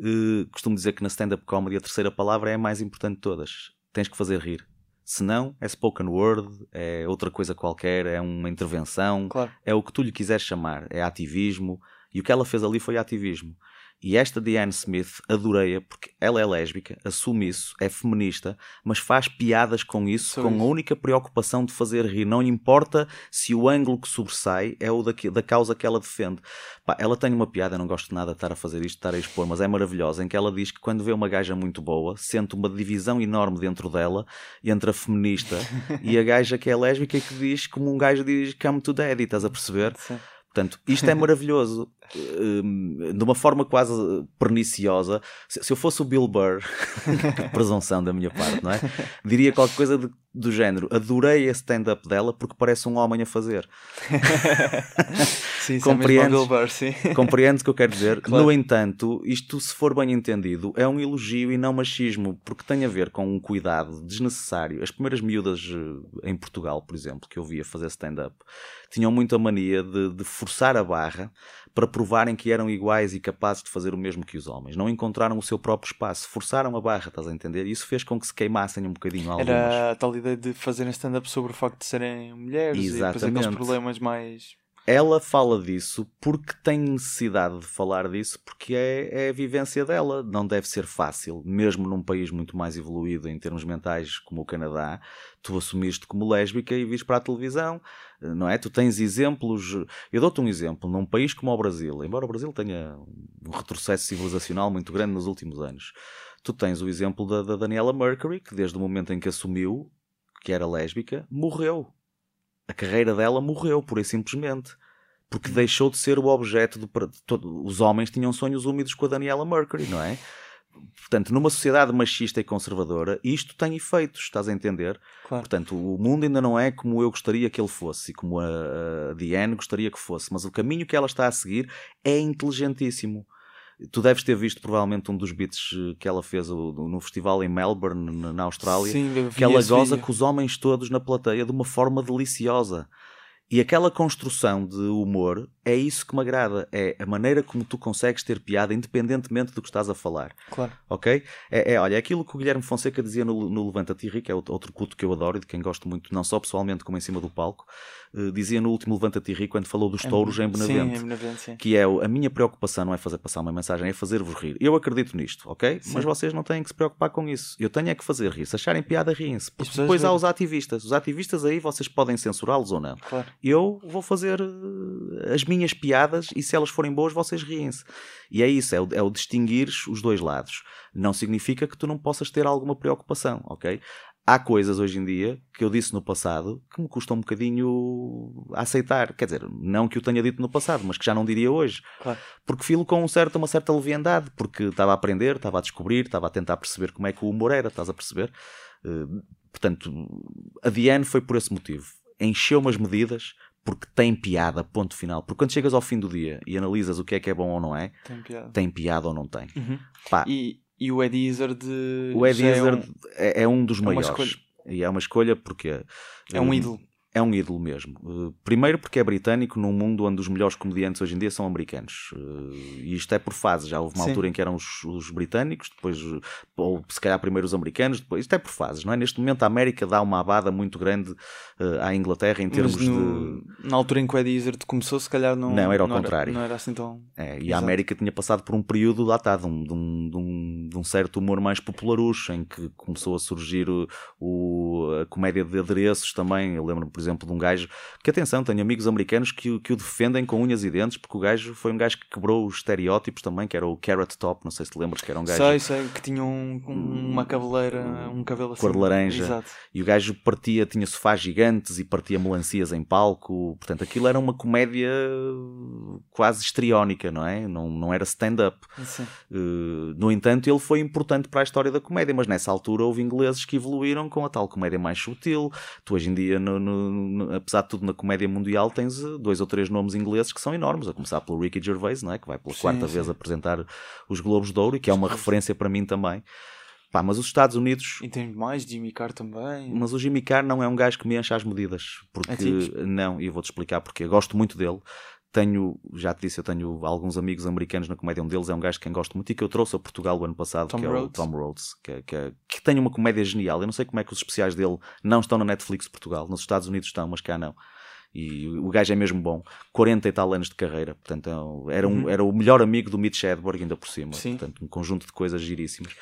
eh, costumo dizer que na stand-up comedy a terceira palavra é a mais importante de todas. Tens que fazer rir. Se não, é spoken word, é outra coisa qualquer, é uma intervenção, Claro. é o que tu lhe quiseres chamar, é ativismo. E o que ela fez ali foi ativismo. E esta Diane Smith adorei-a porque ela é lésbica, assume isso, é feminista, mas faz piadas com isso, Sobre com a única preocupação de fazer rir. Não importa se o ângulo que sobressai é o daqui- da causa que ela defende. Pá, ela tem uma piada, eu não gosto nada de estar a fazer isto, de estar a expor, mas é maravilhosa, em que ela diz que quando vê uma gaja muito boa, sente uma divisão enorme dentro dela, entre a feminista e a gaja que é lésbica e que diz, como um gajo diz, come to daddy, estás a perceber? Sim. Portanto, isto é maravilhoso. Hum, de uma forma quase perniciosa. Se, eu fosse o Bill Burr, *laughs* presunção da minha parte, não é? Diria qualquer coisa de- do género. Adorei a stand-up dela porque parece um homem a fazer. Sim, sim, Compreendes? é ao Bill Burr, sim. Compreendes o que eu quero dizer? Claro. No entanto, isto, se for bem entendido, é um elogio e não machismo, porque tem a ver com um cuidado desnecessário. As primeiras miúdas eh, em Portugal, por exemplo, que eu via fazer stand-up, tinham muita mania de, de forçar a barra para provarem que eram iguais e capazes de fazer o mesmo que os homens. Não encontraram o seu próprio espaço, forçaram a barra, estás a entender? E isso fez com que se queimassem um bocadinho algumas. Era a tal ideia de fazerem stand-up sobre o facto de serem mulheres e depois aqueles Exatamente. problemas mais. Ela fala disso porque tem necessidade de falar disso, porque é, é a vivência dela. Não deve ser fácil, mesmo num país muito mais evoluído em termos mentais como o Canadá, tu assumiste como lésbica e vires para a televisão, não é? Tu tens exemplos. Eu dou-te um exemplo. Num país como o Brasil, embora o Brasil tenha um retrocesso civilizacional muito grande nos últimos anos, tu tens o exemplo da, da Daniela Mercury, que desde o momento em que assumiu que era lésbica, morreu a carreira dela morreu, pura e simplesmente. Porque deixou de ser o objeto de. de todo- os homens tinham sonhos úmidos com a Daniela Mercury, não é? Portanto, numa sociedade machista e conservadora, isto tem efeitos, estás a entender? Claro. Portanto, o mundo ainda não é como eu gostaria que ele fosse e como a, a Diane gostaria que fosse, mas o caminho que ela está a seguir é inteligentíssimo. Tu deves ter visto provavelmente um dos beats eh, que ela fez no festival em Melbourne, na- Austrália Sim, que ela goza vídeo. com os homens todos na plateia de uma forma deliciosa. E aquela construção de humor é isso que me agrada. É a maneira como tu consegues ter piada independentemente do que estás a falar. Claro. Ok? É, é, olha, é aquilo que o Guilherme Fonseca dizia no, no Levanta-te Ri, que é outro culto que eu adoro e de quem gosto muito, não só pessoalmente como em cima do palco. Eh, dizia no último Levanta-te Ri, quando falou dos touros em Benavente Sim, em Benavente, sim. que é a minha preocupação não é fazer passar uma mensagem, é fazer-vos rir. Eu acredito nisto, ok? Sim. Mas vocês não têm que se preocupar com isso. Eu tenho é que fazer rir. Se acharem piada, riem-se. Porque depois há os ativistas. Os ativistas aí vocês podem censurá-los ou não. Claro. Eu vou fazer eh, as minhas piadas e se elas forem boas, vocês riem-se. E é isso, é o, é o distinguir os dois lados. Não significa que tu não possas ter alguma preocupação, ok? Há coisas hoje em dia que eu disse no passado que me custam um bocadinho a aceitar. Quer dizer, não que eu tenha dito no passado, mas que já não diria hoje Claro. porque filo com um certo, uma certa leviandade, porque estava a aprender, estava a descobrir, estava a tentar perceber como é que o humor era, estás a perceber? Eh, portanto, a Diane foi por esse motivo. Encheu umas medidas porque tem piada, ponto final. Porque quando chegas ao fim do dia e analisas o que é que é bom ou não é, Tem piada. tem piada ou não tem. Uhum. Pá, E, e o Eddie Izzard. o já é Izzard um- é, é um dos é maiores. escolha. E é uma escolha porque É um eh, ídolo. É um ídolo mesmo. Uh, primeiro porque é britânico num mundo onde os melhores comediantes hoje em dia são americanos. Uh, e isto é por fases. Já houve uma Sim. altura em que eram os, os, britânicos, depois, ou se calhar primeiro os americanos, depois. Isto é por fases, não é? Neste momento a América dá uma abada muito grande à Inglaterra em termos no, de. Na altura em que o Eddie Izzard começou, se calhar não. Não, era ao não contrário. Era, não era assim tão. É, e Exato. a América tinha passado por um período de um, de um, de um, certo humor mais popularucho, em que começou a surgir o, o a comédia de adereços também. Eu lembro, por exemplo, de um gajo que atenção, tenho amigos americanos que, que o defendem com unhas e dentes, porque o gajo foi um gajo que quebrou os estereótipos também, que era o Carrot Top, não sei se te lembras, que era um gajo. Sei, sei, que tinha um, uma cabeleira, um cabelo assim. Cor de laranja. Exato. E o gajo partia, tinha sofás gigantes e partia melancias em palco, portanto aquilo era uma comédia quase histriónica, não é? Não, não era stand-up. Uh, no entanto, ele foi importante para a história da comédia, mas nessa altura houve ingleses que evoluíram com a tal comédia mais sutil. Tu hoje em dia, no, no, no, apesar de tudo na comédia mundial, tens eh, dois ou três nomes ingleses que são enormes, a começar pelo Ricky Gervais, não é? que vai pela sim, quarta sim. vez apresentar os Globos de Ouro e que é uma referência para mim também. Pá, mas os Estados Unidos. E tem mais, Jimmy Carr também. Mas o Jimmy Carr não é um gajo que me enche as medidas. Porque. É tipo? Não, e vou-te explicar porque. Eu gosto muito dele. Tenho, já te disse, eu tenho alguns amigos americanos na comédia. Um deles é um gajo que quem gosto muito e que eu trouxe a Portugal o ano passado, Tom que Rhodes. é o Tom Rhodes, que, que, é, que tem uma comédia genial. Eu não sei como é que os especiais dele não estão na Netflix Portugal. Nos Estados Unidos estão, mas cá não. E o gajo é mesmo bom. 40 e tal anos de carreira. Portanto, é era, um, uhum. era o melhor amigo do Mitch Hedberg, ainda por cima. Sim. Portanto, um conjunto de coisas giríssimas.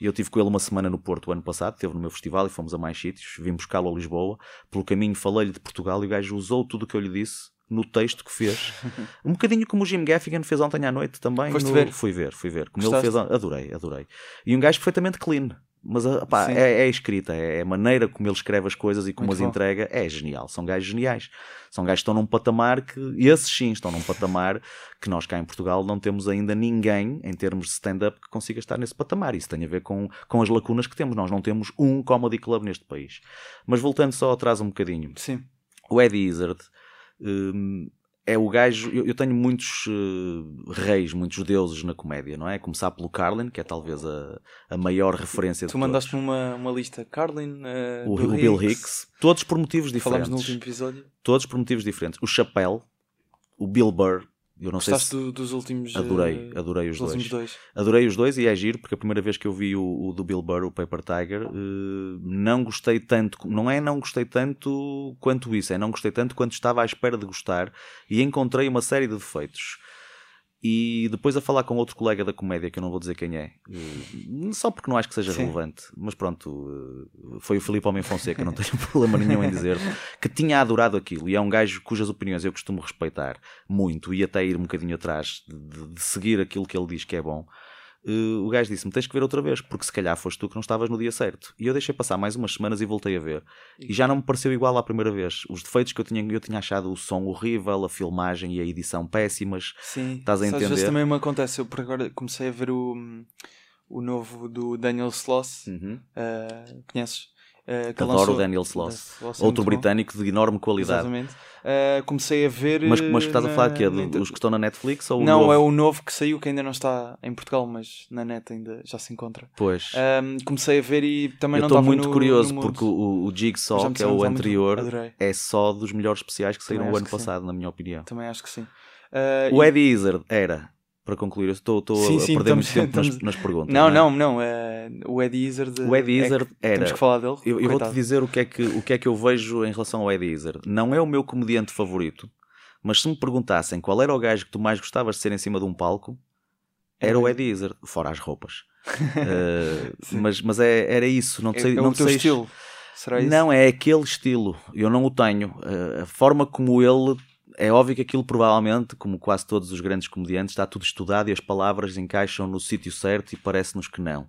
E eu tive com ele uma semana no Porto o ano passado, esteve no meu festival e fomos a mais sítios. Vim buscá-lo a Lisboa. Pelo caminho falei-lhe de Portugal e o gajo usou tudo o que eu lhe disse no texto que fez. *laughs* um bocadinho como o Jim Gaffigan fez ontem à noite também. Foste no... ver? Fui ver, fui ver. Como ele fez, adorei, adorei. E um gajo perfeitamente clean. Mas opá, é, é escrita, é a maneira como ele escreve as coisas e como Muito as bom. entrega, é genial. São gajos geniais. São gajos que estão num patamar que, esses sim, estão num patamar que nós cá em Portugal não temos ainda ninguém, em termos de stand-up, que consiga estar nesse patamar. Isso tem a ver com, com as lacunas que temos. Nós não temos um comedy club neste país. Mas voltando só atrás um bocadinho. Sim. O Eddie Izzard. Hum, é o gajo. Eu, eu tenho muitos uh, reis, muitos deuses na comédia, não é? Começar pelo Carlin, que é talvez a, a maior referência tu mandaste-me uma, uma lista: Carlin, uh, o, Bill, o Bill Hicks, Hicks, todos por motivos diferentes. Falámos no último episódio. Todos por motivos diferentes. O Chappelle, o Bill Burr, eu não Gostaste sei se... do, dos últimos. Adorei, eh, adorei os dois. dois. Adorei os dois e é giro, porque a primeira vez que eu vi o, o do Bill Burr, o Paper Tiger, uh, não gostei tanto. Não é não gostei tanto quanto isso, é não gostei tanto quanto estava à espera de gostar e encontrei uma série de defeitos. E depois a falar com outro colega da comédia, que eu não vou dizer quem é, eh, só porque não acho que seja Sim. relevante, mas pronto, eh, foi o Filipe Homem Fonseca, não tenho *laughs* problema nenhum em dizer, que tinha adorado aquilo. E é um gajo cujas opiniões eu costumo respeitar muito e até ir um bocadinho atrás de, de seguir aquilo que ele diz que é bom uh, o gajo disse-me: tens que ver outra vez, porque se calhar foste tu que não estavas no dia certo. E eu deixei passar mais umas semanas e voltei a ver. E já não me pareceu igual à primeira vez. Os defeitos que eu tinha, eu tinha achado o som horrível, a filmagem e a edição péssimas. Sim, estás a entender. Às vezes também me acontece. Eu por agora comecei a ver o, o novo do Daniel Sloss. Uhum. Uh, conheces? Uh, Adoro lançou, o Daniel Sloss, outro britânico bom. de enorme qualidade. Exatamente. Uh, comecei a ver. Mas, mas estás na... a falar de quê? Dos que estão na Netflix? Ou não, novo? é o novo que saiu, que ainda não está em Portugal, mas na net ainda já se encontra. Pois. Um, comecei a ver e também Eu não estou muito no, curioso no porque o, o Jigsaw, que é o anterior, é só dos melhores especiais que saíram o ano passado, sim. na minha opinião. Também acho que sim. Uh, o Eddie Izzard era para concluir, eu estou, estou sim, a sim, perder muito tempo estamos... nas, nas, perguntas. Não, não, não, não é, o Eddie Izzard. O Eddie Izzard é era. Temos que falar dele. Eu, eu vou-te dizer o que, é que, o que é que eu vejo em relação ao Eddie Izzard. Não é o meu comediante favorito, mas se me perguntassem qual era o gajo que tu mais gostavas de ser em cima de um palco, era o Eddie Izzard, fora as roupas. *laughs* uh, mas mas é, era isso, não sei. É, é não o teu sei estilo. Será isso? Não, é aquele estilo. Eu não o tenho. Uh, a forma como ele é óbvio que aquilo provavelmente, como quase todos os grandes comediantes, está tudo estudado e as palavras encaixam no sítio certo e parece-nos que não.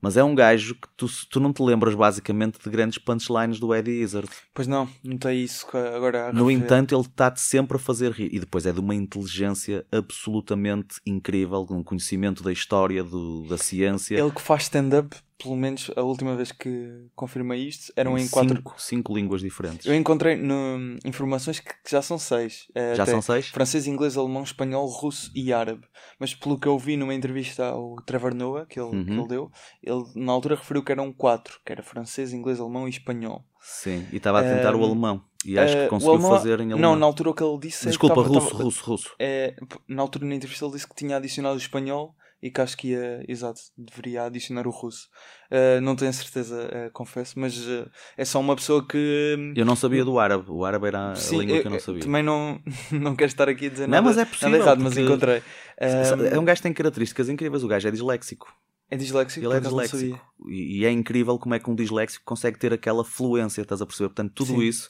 Mas é um gajo que tu, tu não te lembras basicamente de grandes punchlines do Eddie Izzard. Pois não, não tem isso agora. No entanto, ele está-te sempre a fazer rir. E depois é de uma inteligência absolutamente incrível, um conhecimento da história, do, da ciência. Ele que faz stand-up pelo menos a última vez que confirmei isto, eram em quatro. Cinco, cinco línguas diferentes. Eu encontrei no, informações que, que já são seis. É, Já são seis? Francês, inglês, alemão, espanhol, russo e árabe. Mas pelo que eu vi numa entrevista ao Trevor Noah, que ele, que Uhum. ele deu, ele na altura referiu que eram quatro, que era francês, inglês, alemão e espanhol. Sim, e estava a tentar o Ehm, alemão. E acho Eh, que o conseguiu alemão- fazer em alemão. Não, na altura o que ele disse é que Desculpa, tava- russo, tava- russo, russo. É, na altura na entrevista ele disse que tinha adicionado o espanhol e que acho que ia, exato, deveria adicionar o russo. Uh, não tenho certeza, uh, confesso, mas uh, é só uma pessoa que. Eu não sabia do árabe. O árabe era a Sim, língua que eu não eu- sabia. também não, *laughs* não quero estar aqui a dizer Não, nada, mas é nada possível, errado, mas encontrei. É Um, gajo que tem características incríveis. O gajo é disléxico. é disléxico? Ele é disléxico. E, e é incrível como é que um disléxico consegue ter aquela fluência, estás a perceber? Portanto, tudo Sim. isso.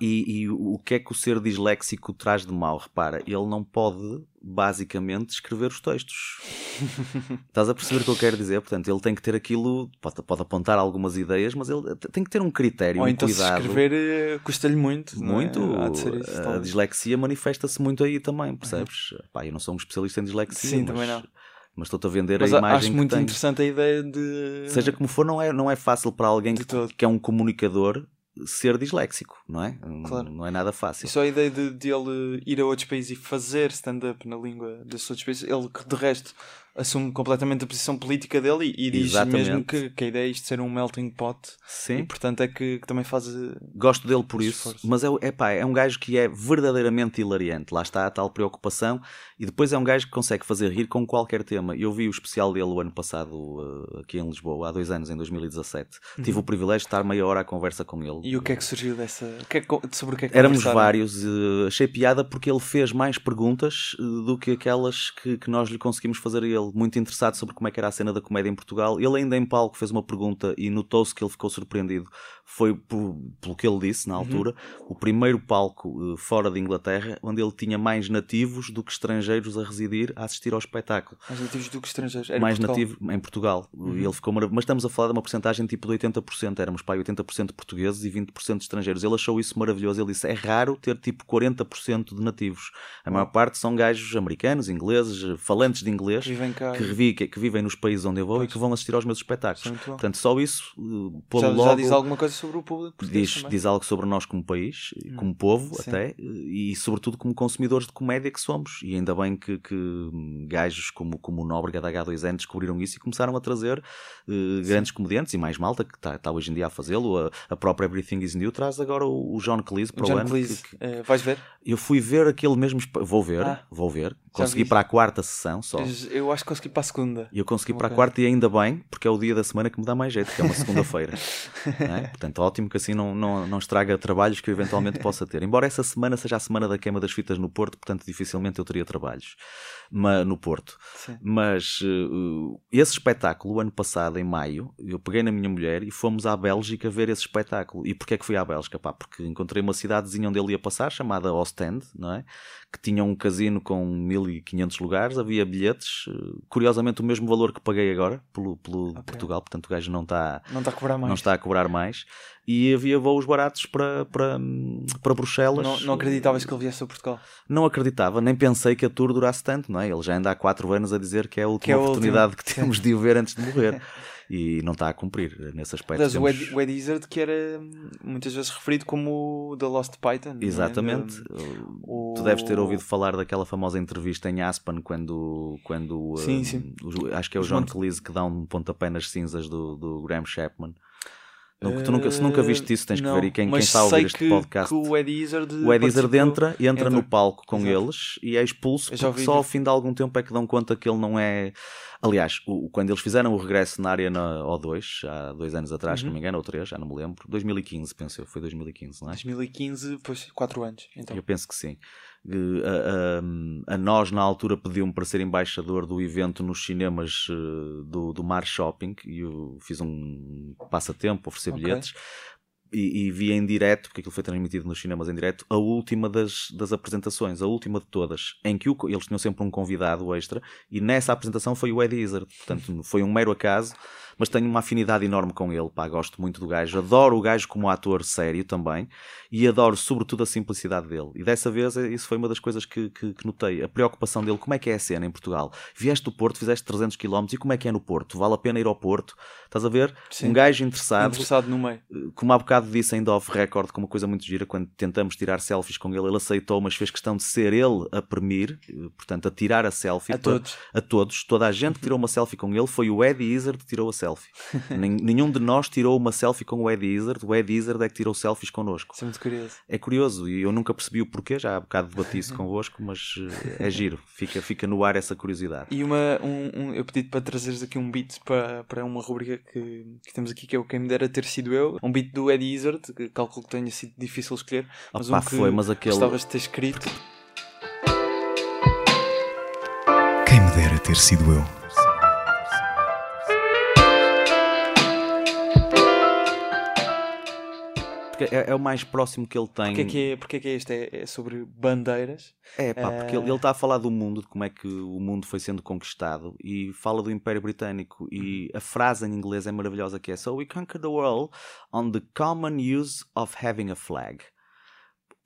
E, e o que é que o ser disléxico traz de mal? Repara, ele não pode, basicamente, escrever os textos. *laughs* estás a perceber o que eu quero dizer? Portanto, ele tem que ter aquilo, pode, pode apontar algumas ideias, mas ele tem que ter um critério, Ou um então se cuidado. escrever uh, custa-lhe muito. é? Muito, Há de ser isso, a dislexia manifesta-se muito aí também, percebes? Pá, eu não sou um especialista em dislexia, Sim, mas, também não. mas estou-te a vender Mas a imagem acho muito tenho. interessante a ideia de. Seja como for, não é, não é fácil para alguém que, que é um comunicador ser disléxico, não é? Claro. Não é nada fácil. E só a ideia de, de ele ir a outros países e fazer stand-up na língua desses outros países, ele que de resto assume completamente a posição política dele e, e diz Exatamente. mesmo que, que a ideia é isto ser um melting pot e Sim, portanto é que, que também faz. eh, gosto dele por isso, Esforço. mas é, é, pá, é um gajo que é verdadeiramente hilariante. Lá está a tal preocupação, e depois é um gajo que consegue fazer rir com qualquer tema. Eu vi o especial dele o ano passado uh, aqui em Lisboa, há dois anos, em 2017. Tive o privilégio de estar meia hora à conversa com ele. Uhum. E o que é que surgiu dessa. o que é que- sobre o que é que Éramos vários, eh, achei piada porque ele fez mais perguntas eh, do que aquelas que, que nós lhe conseguimos fazer a ele. Muito interessado sobre como é que era a cena da comédia em Portugal. Ele ainda em palco fez uma pergunta e notou-se que ele ficou surpreendido. Foi por- pelo que ele disse na Uhum. altura, o primeiro palco eh, fora de Inglaterra onde ele tinha mais nativos do que estrangeiros a residir a assistir ao espetáculo. Mais nativos do que estrangeiros. Era mais Portugal. Uhum. nativo em Portugal. E ele ficou marav- Mas estamos a falar de uma porcentagem tipo de 80%. Éramos pai 80% portugueses e 20% estrangeiros. Ele achou isso maravilhoso. Ele disse: é raro ter tipo 40% de nativos. A maior parte são gajos americanos, ingleses, falantes de inglês. Que vivem cá. Que, revi- que- que vivem nos países onde eu vou Pois. e que vão assistir aos meus é espetáculos. Portanto, só isso uh, pô-lo já, já logo diz alguma coisa sobre o público diz, também. diz algo sobre nós como país, Hum, como povo sim. até, e sobretudo como consumidores de comédia que somos. E ainda bem que, que gajos como, como o Nóbrega da H2N descobriram isso e começaram a trazer eh, grandes comediantes e mais malta que está hoje em dia a fazê-lo. A, a própria Everything is New traz agora o, o John Cleese para O John ano. Cleese, que- que- eh, vais ver? eu fui ver aquele mesmo. Vou ver, Ah, vou ver. Consegui para a quarta sessão só. Eu acho que consegui para a segunda. E eu consegui para a quarta e ainda bem, porque é o dia da semana que me dá mais jeito, que é uma *laughs* segunda-feira. é? Portanto, *laughs* ótimo que assim não, não, não estraga trabalhos que eu eventualmente possa ter. Embora essa semana seja a semana da queima das fitas no Porto, portanto, dificilmente eu teria trabalhos ma- no Porto. Sim. Mas uh, esse espetáculo, o ano passado, em maio, eu peguei na minha mulher e fomos à Bélgica ver esse espetáculo. E porquê é que fui à Bélgica? Pá, porque encontrei uma cidadezinha onde ele ia passar, chamada Ostend, não é? Que tinha um casino com 1500 lugares, havia bilhetes, uh, curiosamente o mesmo valor que paguei agora pelo, pelo Ok. Portugal, portanto o gajo não está Não está a cobrar mais. não está a cobrar mais. E havia voos baratos para, para, para Bruxelas. Não, não acreditavas que ele viesse a Portugal. Não acreditava, nem pensei que a tour durasse tanto, não é? Ele já anda há 4 anos a dizer que é a última Que é a oportunidade última. que temos de o ver antes de morrer. e não está a cumprir nesse aspecto. O temos- o Ed Izzard, que era muitas vezes referido como o The Lost Python. é? Exatamente. O- Tu deves ter ouvido falar daquela famosa entrevista em Aspen quando, quando Sim, um, sim. o- acho que é o Os John Cleese que dá um pontapé nas cinzas do, do Graham Chapman. Nunca- tu nunca, se nunca viste isso, tens que Não, ver. E quem, quem está a ouvir este que, podcast. que o Ed Izzard, O Ed Izzard entra, entra, entra. no palco com Exato. eles e é expulso só ao fim de algum tempo é que dão conta que ele não é. Aliás, o- quando eles fizeram o regresso na área na O2, há dois anos atrás, se Uhum. não me engano, ou três, já não me lembro, 2015, penso eu, foi 2015, não é? 2015, depois 4 anos. Então. Eu penso que sim. A, a- a nós, na altura, pediu-me para ser embaixador do evento nos cinemas eh, do, do Mar Shopping e eu fiz um passatempo, oferecer Ok. bilhetes e, e vi em direto, porque aquilo foi transmitido nos cinemas em direto, a última das, das apresentações, a última de todas, em que o eles tinham sempre um convidado extra e nessa apresentação foi o Ed Izzard. Portanto, foi um mero acaso, mas tenho uma afinidade enorme com ele, pá, gosto muito do gajo, adoro o gajo como ator sério também e adoro sobretudo a simplicidade dele. E dessa vez eh, isso foi uma das coisas que, que, que notei, a preocupação dele, como é que é a cena em Portugal? Vieste do Porto, fizeste 300 km e como é que é no Porto? Vale a pena ir ao Porto? Estás a ver? Sim. Um gajo interessado, Interessado no meio. eh, como há bocado disse ainda off record, com uma coisa muito gira, quando tentamos tirar selfies com ele, ele aceitou, mas fez questão de ser ele a premir, eh, portanto, a tirar a selfie A para- todos. a todos. Toda a gente que tirou uma selfie com ele foi o Eddie Izzard que tirou a selfie. *laughs* Nen- Nenhum de nós tirou uma selfie com o Eddie Izzard, o Eddie Izzard é que tirou selfies connosco. Isso é muito curioso. É curioso e eu nunca percebi o porquê, já há bocado debati isso convosco, mas eh, é giro, fica, fica no ar essa curiosidade. E uma, um, um- eu pedi para trazeres aqui um beat para, para uma rubrica que, que temos aqui, que é o Quem Me Dera Ter Sido Eu. Um beat do Eddie Izzard, que calculo que tenha sido difícil escolher. Mas Opa, um que foi, mas aquele- gostavas de ter escrito. Quem me dera ter sido eu. Porque é, é o mais próximo que ele tem. Porque é que é, é, que é este? É, é sobre bandeiras. É, pá, porque ele está a falar do mundo, de como é que o mundo foi sendo conquistado e fala do Império Britânico. E a frase em inglês é maravilhosa que é So we conquered the world on the common use of having a flag.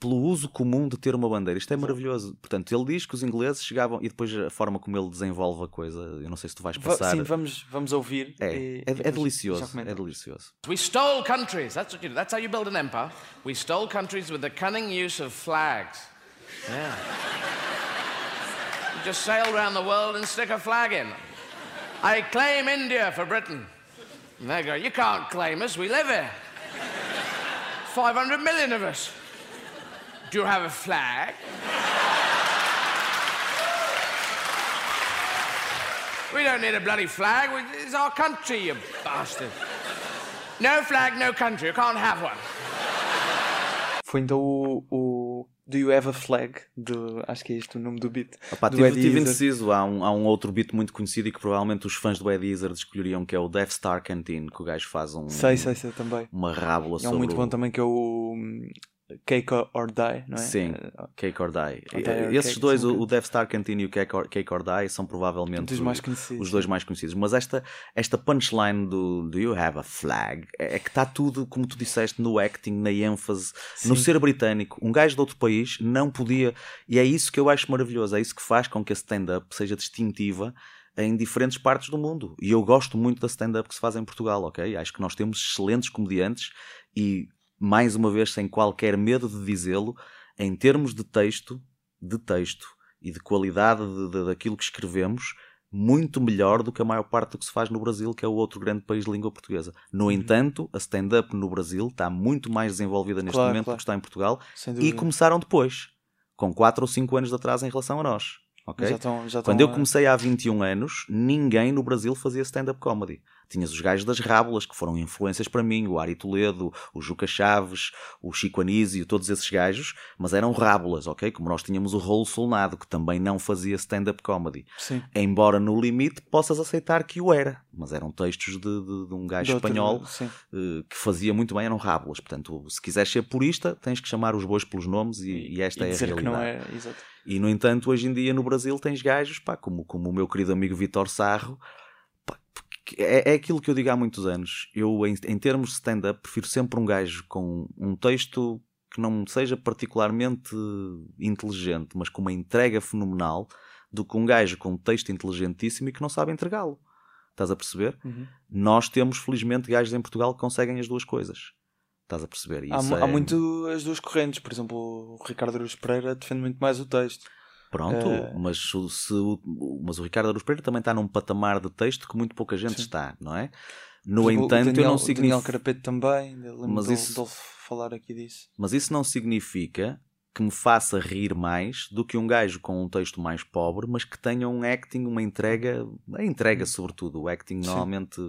Pelo uso comum de ter uma bandeira. Isto é maravilhoso. Portanto, ele diz que os ingleses chegavam e depois a forma como ele desenvolve a coisa, eu não sei se tu vais Va- passar. Sim, vamos, vamos ouvir. É, e- é, e é delicioso. É delicioso. We stole countries. That's what you do. That's how you build an empire. We stole countries with the cunning use of flags. Yeah. you just sail around the world and stick a flag in. I claim India for Britain. And they go, you can't claim us. We live here. 500 million of us. Do you have a flag? We don't need a bloody flag. It's our country, you bastard. No flag, no country. You can't have one. Foi então o, o Do You Have a Flag? De, acho que é este o nome do beat. Opa, do tive, Eddie tive indeciso. Há um, há um outro beat muito conhecido e que provavelmente os fãs do Eddie Izzard escolheriam, que é o Death Star Canteen, que o gajo faz um, Sei, sei, sei também. uma rábula E há sobre um muito o- bom também que é o Cake or Die, não é? Sim, Eh, Cake or Die. Or Die or Esses dois, o o Death Star Canteen e o Cake or, Cake or Die, são provavelmente conhecidos, os dois mais conhecidos. Mas esta, esta punchline do Do You Have a Flag é, é que está tudo, como tu disseste, no acting, na ênfase, no ser britânico. Um gajo de outro país não podia. E é isso que eu acho maravilhoso. É isso que faz com que a stand-up seja distintiva em diferentes partes do mundo. E eu gosto muito da stand-up que se faz em Portugal, ok? Acho que nós temos excelentes comediantes e, mais uma vez, sem qualquer medo de dizê-lo, em termos de texto, de texto e de qualidade de, de- daquilo que escrevemos, muito melhor do que a maior parte do que se faz no Brasil, que é o outro grande país de língua portuguesa. No Uhum. entanto, a stand-up no Brasil está muito mais desenvolvida neste Claro, momento claro. do que está em Portugal e começaram depois, com 4 ou 5 anos de atraso em relação a nós. ok? Mas já estão- já Quando estão eu comecei há 21 anos, ninguém no Brasil fazia stand-up comedy. Tinhas os gajos das rábulas, que foram influências para mim, o Ari Toledo, o Juca Chaves, o Chico Anísio, todos esses gajos, mas eram rábulas, ok? Como nós tínhamos o Rolo Solnado, que também não fazia stand-up comedy. Sim. Embora no limite possas aceitar que o era, mas eram textos de, de- de um gajo De espanhol eh, que fazia muito bem, eram rábulas. Portanto, se quiseres ser purista, tens que chamar os bois pelos nomes e, e esta e é a realidade. é. E no entanto, hoje em dia no Brasil tens gajos, pá, como, como o meu querido amigo Vitor Sarro, é, é aquilo que eu digo há muitos anos. Eu, em, em termos de stand-up, prefiro sempre um gajo com um texto que não seja particularmente inteligente, mas com uma entrega fenomenal, do que um gajo com um texto inteligentíssimo e que não sabe entregá-lo. Estás a perceber? Uhum. Nós temos, felizmente, gajos em Portugal que conseguem as duas coisas. Estás a perceber? Há, é- há muito as duas correntes. Por exemplo, o Ricardo Aruz Pereira defende muito mais o texto. Pronto, Eh, mas, o- se, mas o Ricardo Aruz Pereira também está num patamar de texto que muito pouca gente Sim. está, não é? No entanto, Daniel, eu não o Daniel significa. Carapeto também. Mas dele- isso- dele falar aqui disso. Mas isso não significa que me faça rir mais do que um gajo com um texto mais pobre, mas que tenha um acting, uma entrega, a entrega sobretudo. O acting Sim. normalmente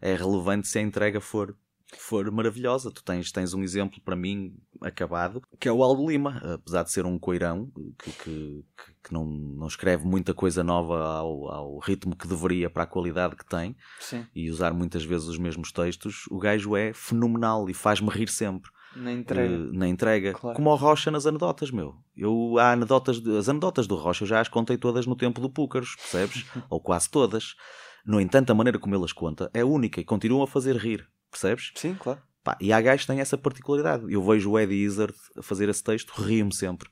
é relevante se a entrega for for maravilhosa. Tu tens, tens um exemplo para mim acabado, que é o Aldo Lima, apesar de ser um coirão que, que, que- não, não escreve muita coisa nova ao, ao ritmo que deveria para a qualidade que tem Sim. e usar muitas vezes os mesmos textos, o gajo é fenomenal e faz-me rir sempre. Na entrega. Eh, na entrega. Claro. Como o Rocha nas anedotas, meu. Eu, há anedotas, de- as anedotas do Rocha eu já as contei todas no tempo do Púcaros, percebes? *laughs* Ou quase todas. No entanto, a maneira como ele as conta é única e continuam a fazer rir, percebes? Sim, claro. Pá, e há gajos que têm essa particularidade. Eu vejo o Eddie Izzard a fazer esse texto, rio-me sempre.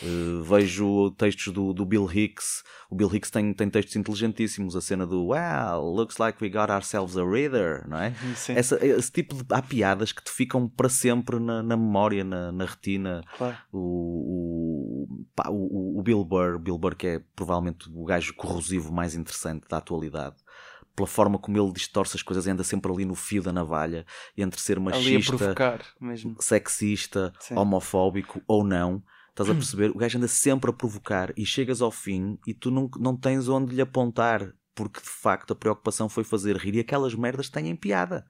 Uh, vejo textos do, do Bill Hicks. O Bill Hicks tem, tem textos inteligentíssimos. A cena do Well, looks like we got ourselves a reader, não é? Sim. Essa, esse tipo de. Há piadas que te ficam para sempre na, na memória, na, na retina. Claro. O, o, pá, o, o Bill Burr, Bill Burr, que é provavelmente o gajo corrosivo mais interessante da atualidade. Pela forma como ele distorce as coisas, anda sempre ali no fio da navalha entre ser machista, sexista, Sim. homofóbico ou não. Estás a *clears throat* perceber? O gajo anda sempre a provocar e chegas ao fim e tu não, não tens onde lhe apontar, porque de facto a preocupação foi fazer rir e aquelas merdas têm piada.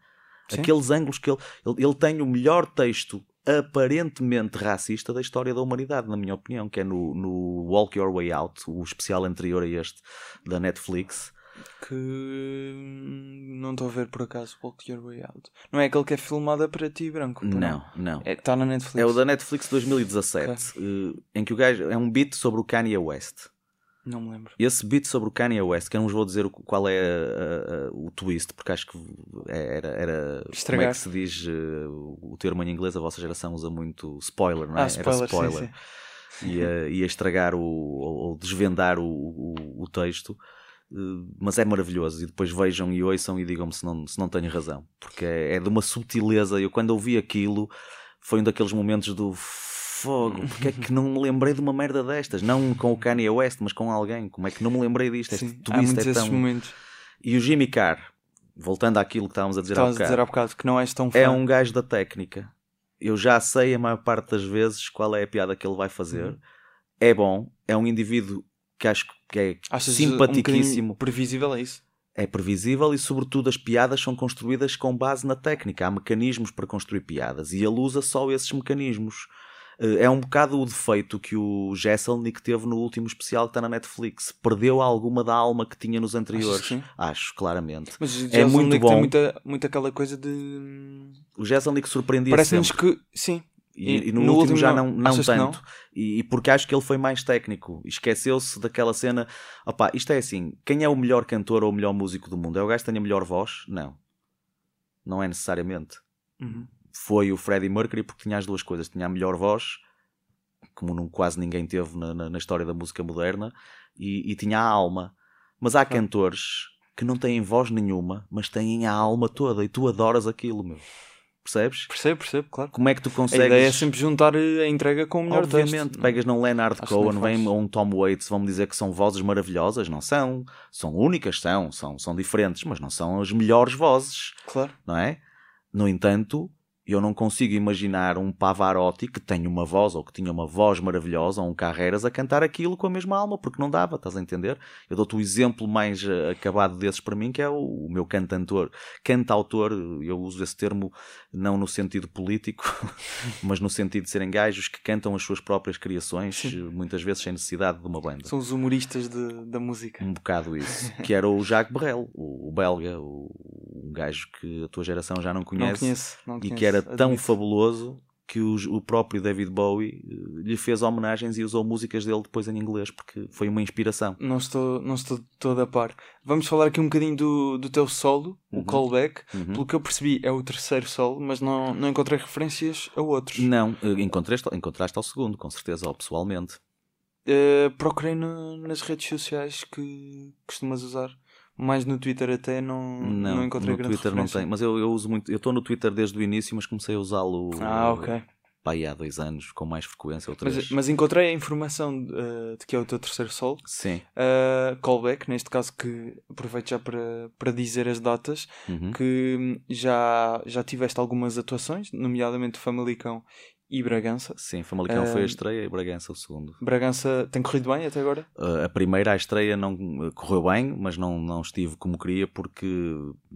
Sim. Aqueles ângulos que ele, ele, ele tem o melhor texto aparentemente racista da história da humanidade, na minha opinião, que é no, no Walk Your Way Out, o especial anterior a este da Netflix. Que hum, não estou a ver por acaso Walk Your Way Out. Não é aquele que é filmado a preto e branco? Não, não. É, Está na Netflix. É o da Netflix 2017, eh, em que o gajo é um beat sobre o Kanye West. Não me lembro. Esse beat sobre o Kanye West, que eu não vos vou dizer qual é a- a- o twist, porque acho que era. era como é que se diz eh, o termo em inglês? A vossa geração usa muito spoiler, não é? Ah, spoiler, era spoiler. sim, sim. Ia, ia estragar o, ou, desvendar o, o, o texto, eh, mas é maravilhoso. E depois vejam e ouçam e digam-me se não, se não tenho razão, porque é, é de uma subtileza. Eu, quando ouvi aquilo, foi um daqueles momentos do fogo. Porque é que não me lembrei de uma merda destas? Não com o Kanye West, mas com alguém. Como é que não me lembrei disto? Sim, há twist muitos é tão. momentos. E o Jimmy Carr, voltando àquilo que estávamos a dizer há Estavas a bocado, dizer há bocado que não és tão fã. é um gajo da técnica. Eu já sei a maior parte das vezes qual é a piada que ele vai fazer. Uhum. É bom, é um indivíduo que acho que é Achas simpaticíssimo, Um previsível, é isso? é previsível e, sobretudo, as piadas são construídas com base na técnica. Há mecanismos para construir piadas e ele usa só esses mecanismos. Eh, É um bocado o defeito que o Jesselnik teve no último especial que está na Netflix. Perdeu alguma da alma que tinha nos anteriores. Sim? Acho, claramente. Mas o É muito bom. tem muita, muito aquela coisa de. O Jesselnik surpreendia Parece-nos que. Sim. E, E no, no último, já não. não, não que não? tanto. E, e porque acho que ele foi mais técnico. Esqueceu-se daquela cena. Opá, isto é assim: quem é o melhor cantor ou o melhor músico do mundo? É o gajo que tem a melhor voz? Não. Não é necessariamente. Uhum. Foi o Freddie Mercury porque tinha as duas coisas: tinha a melhor voz, como não, quase ninguém teve na, na- na história da música moderna, e, e tinha a alma. Mas há cantores que não têm voz nenhuma, mas têm a alma toda, e tu adoras aquilo, meu. Percebes? Percebo, percebo, claro. Como é que tu A consegues. ideia é sempre juntar a entrega com o melhor Obviamente, texto. pegas num Leonard Acho Cohen, vem ou um Tom Waits, vão-me dizer que são vozes maravilhosas. Não são. São únicas, são. São, são diferentes, mas não são as melhores vozes, Claro. não é? No entanto, eu não consigo imaginar um Pavarotti que tenha uma voz, ou que tinha uma voz maravilhosa, ou um Carreiras, a cantar aquilo com a mesma alma, porque não dava, estás a entender? Eu dou-te o exemplo mais eh, acabado desses para mim, que é o, meu cantautor. Cantautor, eu uso esse termo não no sentido político, *laughs* mas no sentido de serem gajos que cantam as suas próprias criações, Sim. muitas vezes sem necessidade de uma banda. São os humoristas de- da música. Um bocado isso. Que era o Jacques Brel, o, belga, o, um gajo que a tua geração já não Não conhece conheço. Não e conheço, que era tão admito. fabuloso que o, o próprio David Bowie eh, lhe fez homenagens e usou músicas dele depois em inglês porque foi uma inspiração. Não estou, não estou todo a par. Vamos falar aqui um bocadinho do, do teu solo, o Uhum. callback. Uhum. Pelo que eu percebi, é o terceiro solo, mas não, não encontrei referências a outros. Não, eh, encontraste, encontraste ao segundo, com certeza, ou pessoalmente. Eh, procurei no- nas redes sociais que costumas usar. Mais no Twitter até não, não, Não, encontrei no grande Twitter não referência. tem. Mas eu, eu uso muito. Eu estou no Twitter desde o início, mas comecei a usá-lo Ah, ok. pá, aí há dois anos, com mais frequência ou três. Mas, mas encontrei a informação eh, de que é o teu terceiro solo. Sim. Uh, callback, neste caso que aproveito já para, para dizer as datas, Uhum. que já, já tiveste algumas atuações, nomeadamente Famalicão e Bragança. Sim, Famalicão foi a estreia e Bragança o segundo. Bragança tem corrido bem até agora? Uh, a primeira, a estreia, não uh, correu bem, mas não, não estive como queria porque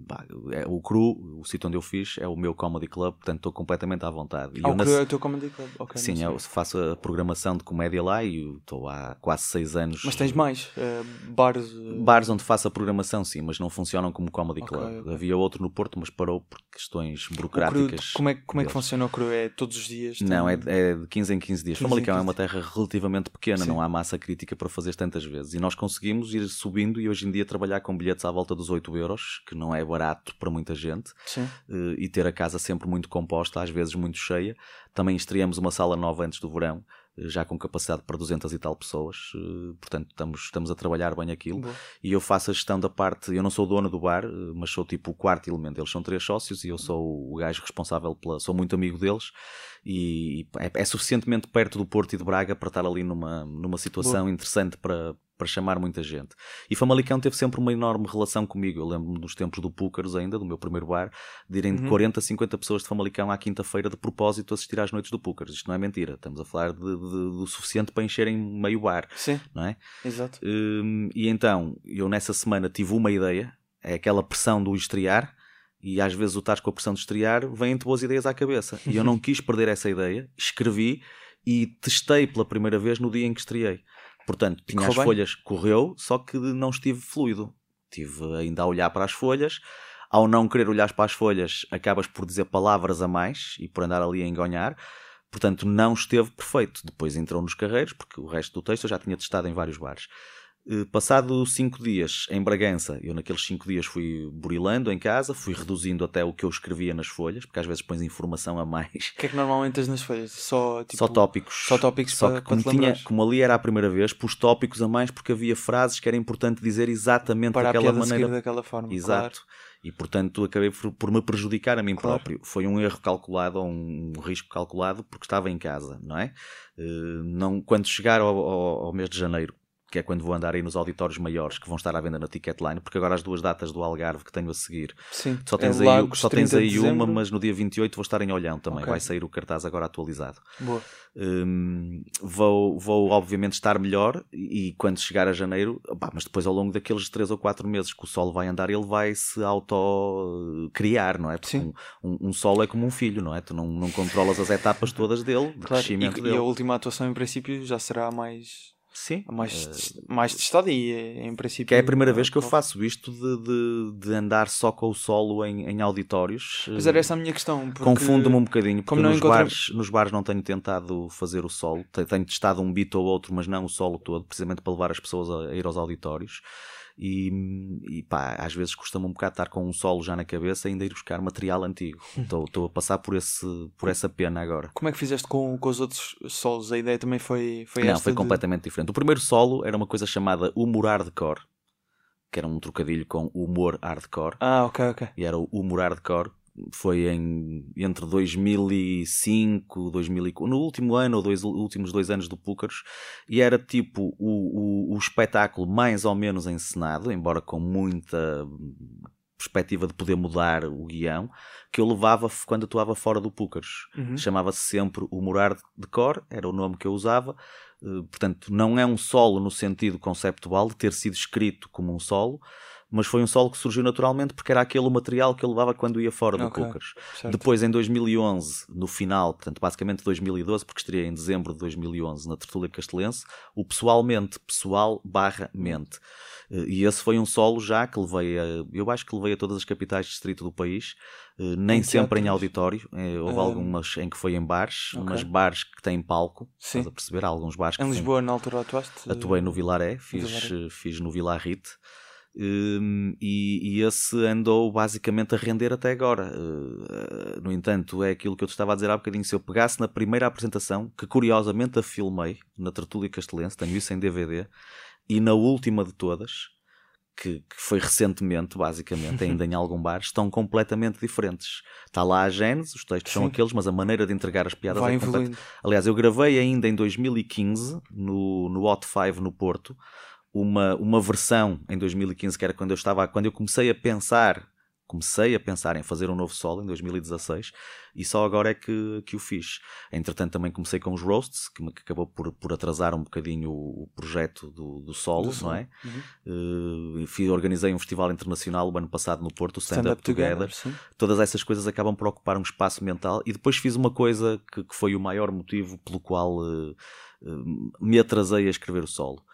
pá, é, o cru, o sítio onde eu fiz é o meu comedy club, portanto estou completamente à vontade. E Ah, eu o na- que é o teu comedy club? Ok, Sim, eu faço a programação de comédia lá e estou há quase seis anos. Mas tens mais? eh, bares? eh, Bares onde faço a programação, sim, mas não funcionam como comedy Ok, club. ok. Havia outro no Porto, mas parou por questões o cru, burocráticas. como é, como é que funciona o cru? É todos os dias? Não, é, é de 15 em 15 dias. 15 em Famalicão é 15 uma terra relativamente pequena, Sim. não há massa crítica para fazer tantas vezes. E nós conseguimos ir subindo e hoje em dia trabalhar com bilhetes à volta dos 8 euros, que não é barato para muita gente, Sim. eh, e ter a casa sempre muito composta, às vezes muito cheia. Também estreamos uma sala nova antes do verão, já com capacidade para 200 e tal pessoas, eh, portanto estamos, estamos a trabalhar bem aquilo. Boa. E eu faço a gestão da parte, eu não sou dono do bar, eh, mas sou tipo o quarto elemento. Eles são três sócios e eu sou o gajo responsável pela. sou muito amigo deles e é, é suficientemente perto do Porto e de Braga para estar ali numa, numa situação interessante para, para chamar muita gente. E Famalicão teve sempre uma enorme relação comigo. Eu lembro-me dos tempos do Púcaros ainda, do meu primeiro bar, de irem de Uhum. 40 a 50 pessoas de Famalicão à quinta-feira de propósito assistir às noites do Púcaros. Isto não é mentira. Estamos a falar de, de- do suficiente para encherem meio bar, Sim, não é? exato. Hum, e então, eu nessa semana tive uma ideia, é aquela pressão do estrear, e às vezes o estás com a pressão de estrear, vêm-te boas ideias à cabeça. E eu não *laughs* quis perder essa ideia, escrevi e testei pela primeira vez no dia em que estreiei. Portanto, tinha correu as bem? folhas, correu, só que não estive fluido. Estive ainda a olhar para as folhas. Ao não querer olhar para as folhas, acabas por dizer palavras a mais e por andar ali a engonhar. Portanto, não esteve perfeito. Depois entrou nos carreiros, porque o resto do texto eu já tinha testado em vários bares. Eh, Passado cinco dias em Bragança, eu naqueles cinco dias fui burilando em casa, fui reduzindo até o que eu escrevia nas folhas, porque às vezes pões informação a mais. O que é que normalmente tens nas folhas? Só, tipo, só tópicos. só tópicos Só para- que para como, tinha, como ali era a primeira vez, pus tópicos a mais porque havia frases que era importante dizer exatamente para daquela maneira. daquela forma. Exato. E portanto acabei por, por me prejudicar a mim Claro. próprio. Foi um erro calculado ou um risco calculado porque estava em casa, não é? Eh, não, quando chegar ao, ao- ao mês de janeiro, que é quando vou andar aí nos auditórios maiores que vão estar à venda na Ticketline, porque agora as duas datas do Algarve que tenho a seguir, Sim. só tens é aí, Lagos, só tens 30 de aí uma, dezembro. mas no dia 28 vou estar em Olhão também. Ok. Vai sair o cartaz agora atualizado. Boa. Hum, vou, vou obviamente estar melhor e, quando chegar a janeiro, mas depois ao longo daqueles 3 ou 4 meses que o solo vai andar, ele vai se auto-criar, não é? Porque Sim. um, um, um solo é como um filho, não é? Tu não, não controlas as etapas todas dele, de Claro. crescimento E, dele. e a última atuação, em princípio, já será mais, Sim. a mais, Eh, tes- mais testada e, eh, em princípio... que é a primeira vez que eu faço isto de, de, de andar só com o solo em, em auditórios. Mas era essa a minha questão. Confundo-me um bocadinho, porque nos, encontrei- bares, nos bares não tenho tentado fazer o solo. Te- Tenho testado um beat ou outro, mas não o solo todo, precisamente para levar as pessoas a, a ir aos auditórios. E, e pá, às vezes custa-me um bocado estar com um solo já na cabeça e ainda ir buscar material antigo. *laughs* Estou a passar por, esse, por essa pena agora. Como é que fizeste com, com os outros solos? A ideia também foi, foi não, foi de- completamente diferente. O primeiro solo era uma coisa chamada humor hardcore, que era um trocadilho com humor hardcore. Ah, ok, ok. e era o humor hardcore. Foi em, entre 2005 2004, no último ano ou dois últimos dois anos do Púcaros, e era tipo o, o, o espetáculo mais ou menos encenado, embora com muita perspectiva de poder mudar o guião, que eu levava quando atuava fora do Púcaros. Uhum. Chamava-se sempre o Morar de Cor, era o nome que eu usava. Eh, Portanto, não é um solo no sentido conceptual de ter sido escrito como um solo, mas foi um solo que surgiu naturalmente porque era aquele o material que eu levava quando ia fora do Ok. Púcaros. Certo. Depois, em 2011, no final, portanto, basicamente 2012, porque estreia em dezembro de 2011 na Tertúlia Castelense, o Pessoalmente, pessoal barra mente. Eh, E esse foi um solo já que levei a, eu acho que levei a todas as capitais de distrito do país, eh, nem Em sempre em auditório, eh, houve Ah, algumas em que foi em bares, ok. mas bares que têm palco, Sim. estás a perceber? Há alguns bares que Em têm- Lisboa, na altura, atuaste? Atuei no Vilaré, fiz, Vilaré. fiz no Vilarrite. Hum, e, e esse andou basicamente a render até agora. Eh, no entanto, é aquilo que eu te estava a dizer há bocadinho. Se eu pegasse na primeira apresentação, que curiosamente a filmei na Tertúlia Castelense, tenho isso em DVD, e na última de todas, que, que foi recentemente, basicamente, ainda em *laughs* algum bar, estão completamente diferentes. Está lá a gênese, os textos são Sim. aqueles, mas a maneira de entregar as piadas Vai é evoluindo. Aliás, eu gravei ainda em 2015, no, no Hot 5 no Porto, uma, uma versão em 2015, que era quando eu estava, quando eu comecei a pensar comecei a pensar em fazer um novo solo em 2016 e só agora é que, que o fiz. Entretanto, também comecei com os roasts, que, que acabou por, por atrasar um bocadinho o, o projeto do, do solo, Do não é? Uhum. Uh, fui- organizei um festival internacional o ano passado no Porto, o Stand, Stand Up Together. sim. Todas essas coisas acabam por ocupar um espaço mental e depois fiz uma coisa que, que foi o maior motivo pelo qual uh, uh, me atrasei a escrever o solo.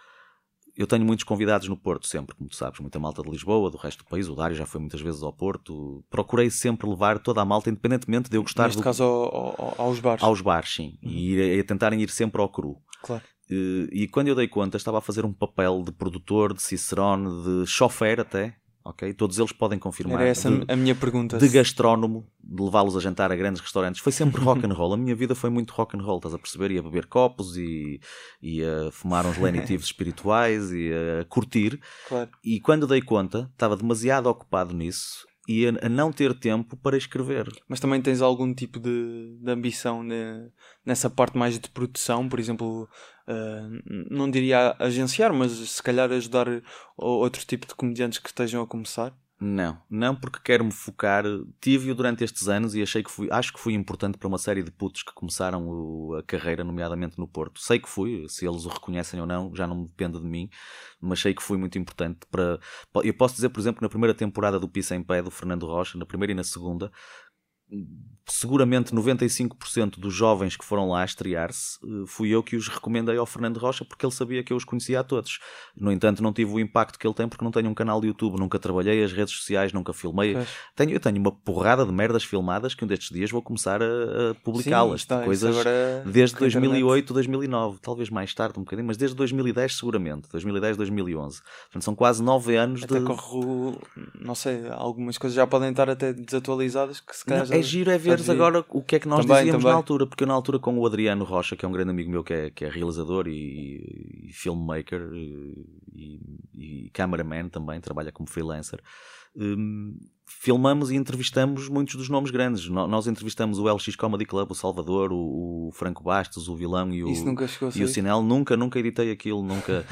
Eu tenho muitos convidados no Porto, sempre, como tu sabes, muita malta de Lisboa, do resto do país. O Dário já foi muitas vezes ao Porto. Procurei sempre levar toda a malta, independentemente de eu gostar Neste do- caso ao- ao- aos bares. aos bares, sim, e ir, a tentarem ir sempre ao cru. Claro. Eh, E quando eu dei conta, estava a fazer um papel de produtor, de cicerone, de chofer até, ok? Todos eles podem confirmar. Era essa de, a minha pergunta. de gastrónomo, de levá-los a jantar a grandes restaurantes. Foi sempre rock and roll. A minha vida foi muito rock and roll, estás a perceber? Ia beber copos e, e a fumar uns lenitivos *laughs* espirituais e a curtir. Claro. E quando dei conta, estava demasiado ocupado nisso e a, a não ter tempo para escrever. Mas também tens algum tipo de, de ambição ne- nessa parte mais de produção, por exemplo, ah, não diria agenciar, mas se calhar ajudar outro tipo de comediantes que estejam a começar? Não, não porque quero me focar. Tive-o durante estes anos e achei que fui, acho que fui importante para uma série de putos que começaram o- a carreira, nomeadamente no Porto. Sei que fui, se eles o reconhecem ou não, já não depende de mim, mas sei que fui muito importante para. Eu posso dizer, por exemplo, que na primeira temporada do Pisa em Pé do Fernando Rocha, na primeira e na segunda, seguramente 95% dos jovens que foram lá estrear-se, eh, fui eu que os recomendei ao Fernando Rocha porque ele sabia que eu os conhecia a todos. No entanto, não tive o impacto que ele tem porque não tenho um canal de YouTube, nunca trabalhei as redes sociais, nunca filmei. Pois. Tenho, eu tenho uma porrada de merdas filmadas que um destes dias vou começar a, a publicá-las. De coisas agora desde com a internet. 2008, 2009, talvez mais tarde um bocadinho, mas desde 2010 seguramente, 2010, 2011. Portanto, são quase nove anos Até de... corre o- não sei, algumas coisas já podem estar até desatualizadas que se calhar Não, já- é giro é veres agora o que é que nós Também, dizíamos também. na altura, porque eu na altura com o Adriano Rocha, que é um grande amigo meu que é, que é realizador e, e filmmaker e, e cameraman também, trabalha como freelancer, hum, filmamos e entrevistamos muitos dos nomes grandes. Nós entrevistamos o LX Comedy Club, o Salvador, o, Franco Bastos, o Vilão e o, Isso nunca chegou e o Sinel. Nunca, nunca editei aquilo, nunca.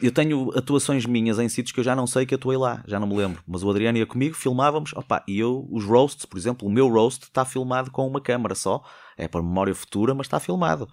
eu tenho atuações minhas em sítios que eu já não sei que atuei lá, já não me lembro. Mas o Adriano ia comigo, filmávamos, opa, e eu, os roasts, por exemplo, o meu roast está filmado com uma câmara só, é para memória futura, mas está filmado.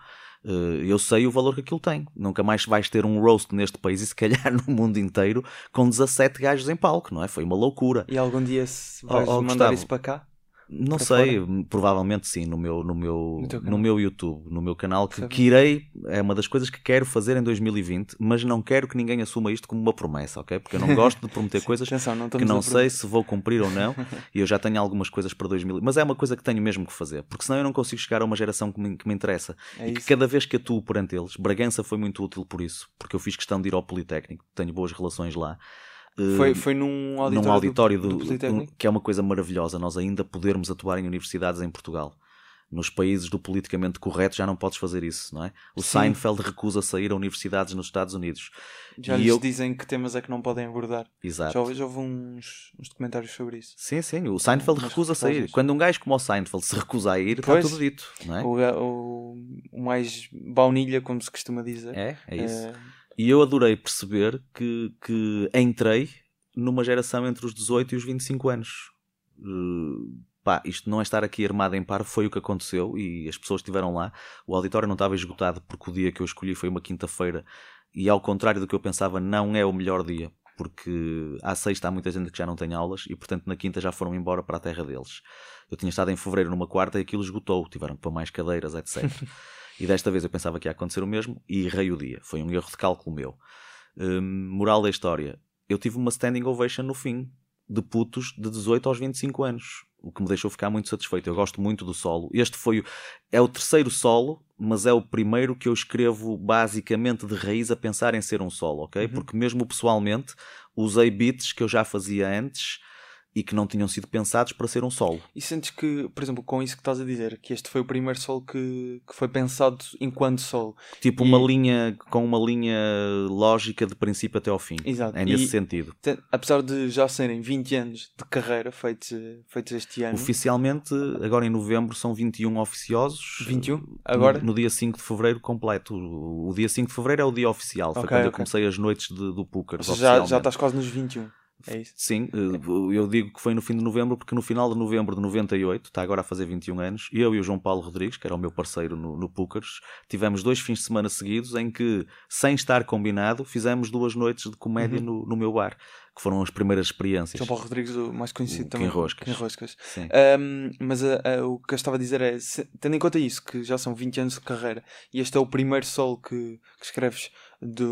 Eh, Eu sei o valor que aquilo tem. Nunca mais vais ter um roast neste país e se calhar *laughs* no mundo inteiro com 17 gajos em palco, não é? Foi uma loucura. E algum dia se vais Oh, oh, mandar Gustavo. isso para cá? Não Para sei, provavelmente sim, no meu, no meu, No no meu YouTube, no meu canal, que, que irei, é uma das coisas que quero fazer em 2020, mas não quero que ninguém assuma isto como uma promessa, ok? Porque eu não gosto de prometer *laughs* coisas Atenção, não que não sei se vou cumprir ou não, *laughs* e eu já tenho algumas coisas para 2000, mas é uma coisa que tenho mesmo que fazer, porque senão eu não consigo chegar a uma geração que me, que me interessa. É e que isso. cada vez que atuo perante eles, Bragança foi muito útil por isso, porque eu fiz questão de ir ao Politécnico, tenho boas relações lá. Foi, Eh, foi num auditório, num auditório do, do, do Politécnico? que é uma coisa maravilhosa, nós ainda podermos atuar em universidades em Portugal. Nos países do politicamente correto já não podes fazer isso, não é? O Sim. Seinfeld recusa sair a universidades nos Estados Unidos. Já E lhes eu- dizem que temas é que não podem abordar. Exato. Já, houve- já houve uns, uns documentários sobre isso. Sim, sim, o Seinfeld Umas recusa sair. Quando um gajo como o Seinfeld se recusa a ir, está Pois. tudo dito, não é? O, o, o mais baunilha, como se costuma dizer. É, é isso. É, E eu adorei perceber que, que entrei numa geração entre os 18 e os 25 anos. Uh, pá, isto não é estar aqui armado em par, foi o que aconteceu e as pessoas estiveram lá. O auditório não estava esgotado porque o dia que eu escolhi foi uma quinta-feira e, ao contrário do que eu pensava, não é o melhor dia. Porque à sexta há muita gente que já não tem aulas e, portanto, na quinta já foram embora para a terra deles. Eu tinha estado em fevereiro numa quarta e aquilo esgotou, tiveram pôr mais cadeiras, etc. *laughs* e desta vez eu pensava que ia acontecer o mesmo e errei o dia. Foi um erro de cálculo meu. Hum, moral da história: eu tive uma standing ovation no fim, de putos de 18 aos 25 anos, o que me deixou ficar muito satisfeito. Eu gosto muito do solo. Este foi o, é o terceiro solo, mas é o primeiro que eu escrevo basicamente de raiz a pensar em ser um solo, ok? Porque mesmo pessoalmente usei beats que eu já fazia antes e que não tinham sido pensados para ser um solo. E sentes que, por exemplo, com isso que estás a dizer, que este foi o primeiro solo que, que foi pensado enquanto solo. Tipo E- uma linha com uma linha lógica de princípio até ao fim. Exato. É nesse E- sentido. Apesar de já serem 20 anos de carreira feitos, feitos este ano. Oficialmente, agora em novembro, são 21 oficiosos. 21? Agora? No, no dia 5 de fevereiro, completo. O, o dia 5 de fevereiro é o dia oficial. Foi Ok, quando eu ok. comecei as noites de- do seja, já, já estás quase nos 21. É isso? Sim, eh, eu digo que foi no fim de novembro, porque no final de novembro de 98, está agora a fazer 21 anos, eu e o João Paulo Rodrigues, que era o meu parceiro no, no tivemos dois fins de semana seguidos em que, sem estar combinado, fizemos duas noites de comédia Uhum. no, no meu bar, que foram as primeiras experiências. João Paulo Rodrigues, o mais conhecido O também. Quinroscas. Quinroscas. Sim. Um, mas a- a- o que eu estava a dizer é, se- tendo em conta isso, que já são 20 anos de carreira e este é o primeiro solo que, que escreves de,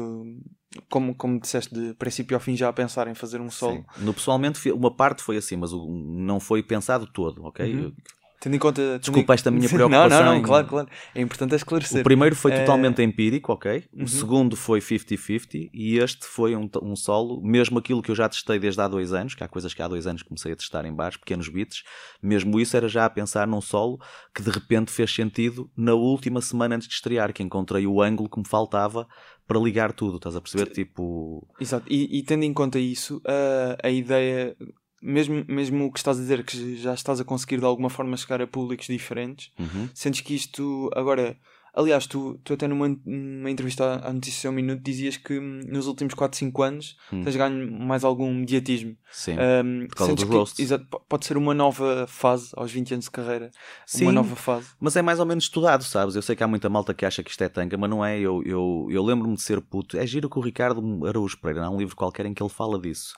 como, como disseste, de princípio ao fim já a pensar em fazer um solo. Sim. No pessoalmente, uma parte foi assim, mas o- não foi pensado todo, ok? Uhum. Tendo em conta. tendo Desculpa esta minha *laughs* Não, preocupação não, não, em- claro, claro. É importante esclarecer. O primeiro foi Eh, totalmente empírico, ok? O Uhum. segundo foi 50-50 e este foi um, um solo, mesmo aquilo que eu já testei desde há dois anos, que há coisas que há dois anos comecei a testar em bares, pequenos beats, mesmo isso era já a pensar num solo que de repente fez sentido na última semana antes de estrear, que encontrei o ângulo que me faltava para ligar tudo, estás a perceber? Tipo, Exato, e, e tendo em conta isso, a, a ideia, mesmo, mesmo o que estás a dizer, que já estás a conseguir de alguma forma chegar a públicos diferentes, uhum, sentes que isto agora. Aliás, tu, tu até numa, numa entrevista à Notícias ao Minuto dizias que hum, nos últimos 4, 5 anos Hum. tens ganho mais algum mediatismo. sim. Hum, por causa exato, pode ser uma nova fase aos 20 anos de carreira. Sim. Uma nova fase. Mas é mais ou menos estudado, sabes? Eu sei que há muita malta que acha que isto é tanga, mas não é. Eu, eu, eu lembro-me de ser puto. É giro que o Ricardo Araújo Pereira, há um livro qualquer em que ele fala disso.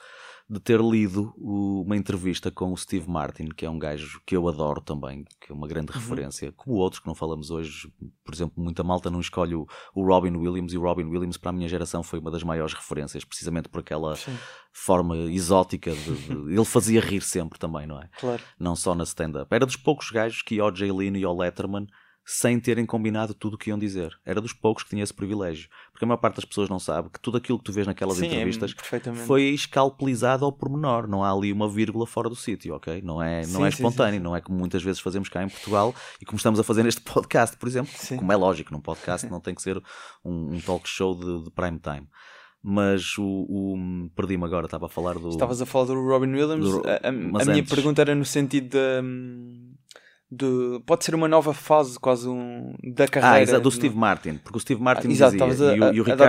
De ter lido o- uma entrevista com o Steve Martin, que é um gajo que eu adoro também, que é uma grande referência, como outros que não falamos hoje. Por exemplo, muita malta não escolhe o, o Robin Williams, e o Robin Williams, para a minha geração, foi uma das maiores referências, precisamente por aquela Sim, forma exótica. De, de- *laughs* ele fazia rir sempre também, não é? claro. não só na stand-up. Era dos poucos gajos que ao Jay Leno e ao Letterman sem terem combinado tudo o que iam dizer. Era dos poucos que tinha esse privilégio. Porque a maior parte das pessoas não sabe que tudo aquilo que tu vês naquelas Sim, é entrevistas perfeitamente. foi escalpelizado ao pormenor. Não há ali uma vírgula fora do sítio, ok? Não é, não Sim, é espontâneo, sim, sim. não é como muitas vezes fazemos cá em Portugal e como estamos a fazer neste *laughs* podcast, por exemplo. Como é lógico, num podcast não tem que ser um, um talk show de, de prime time. Mas o. o- Perdi-me agora, estava a falar do. Estavas a falar do Robin Williams. Do- a a- a minha pergunta era no sentido de, hum, de- Pode ser uma nova fase, quase um. Da carreira. Ah, exato, do? Steve Martin, porque o Steve Martin Ah, exato, dizia, a- e, o, e o Ricardo,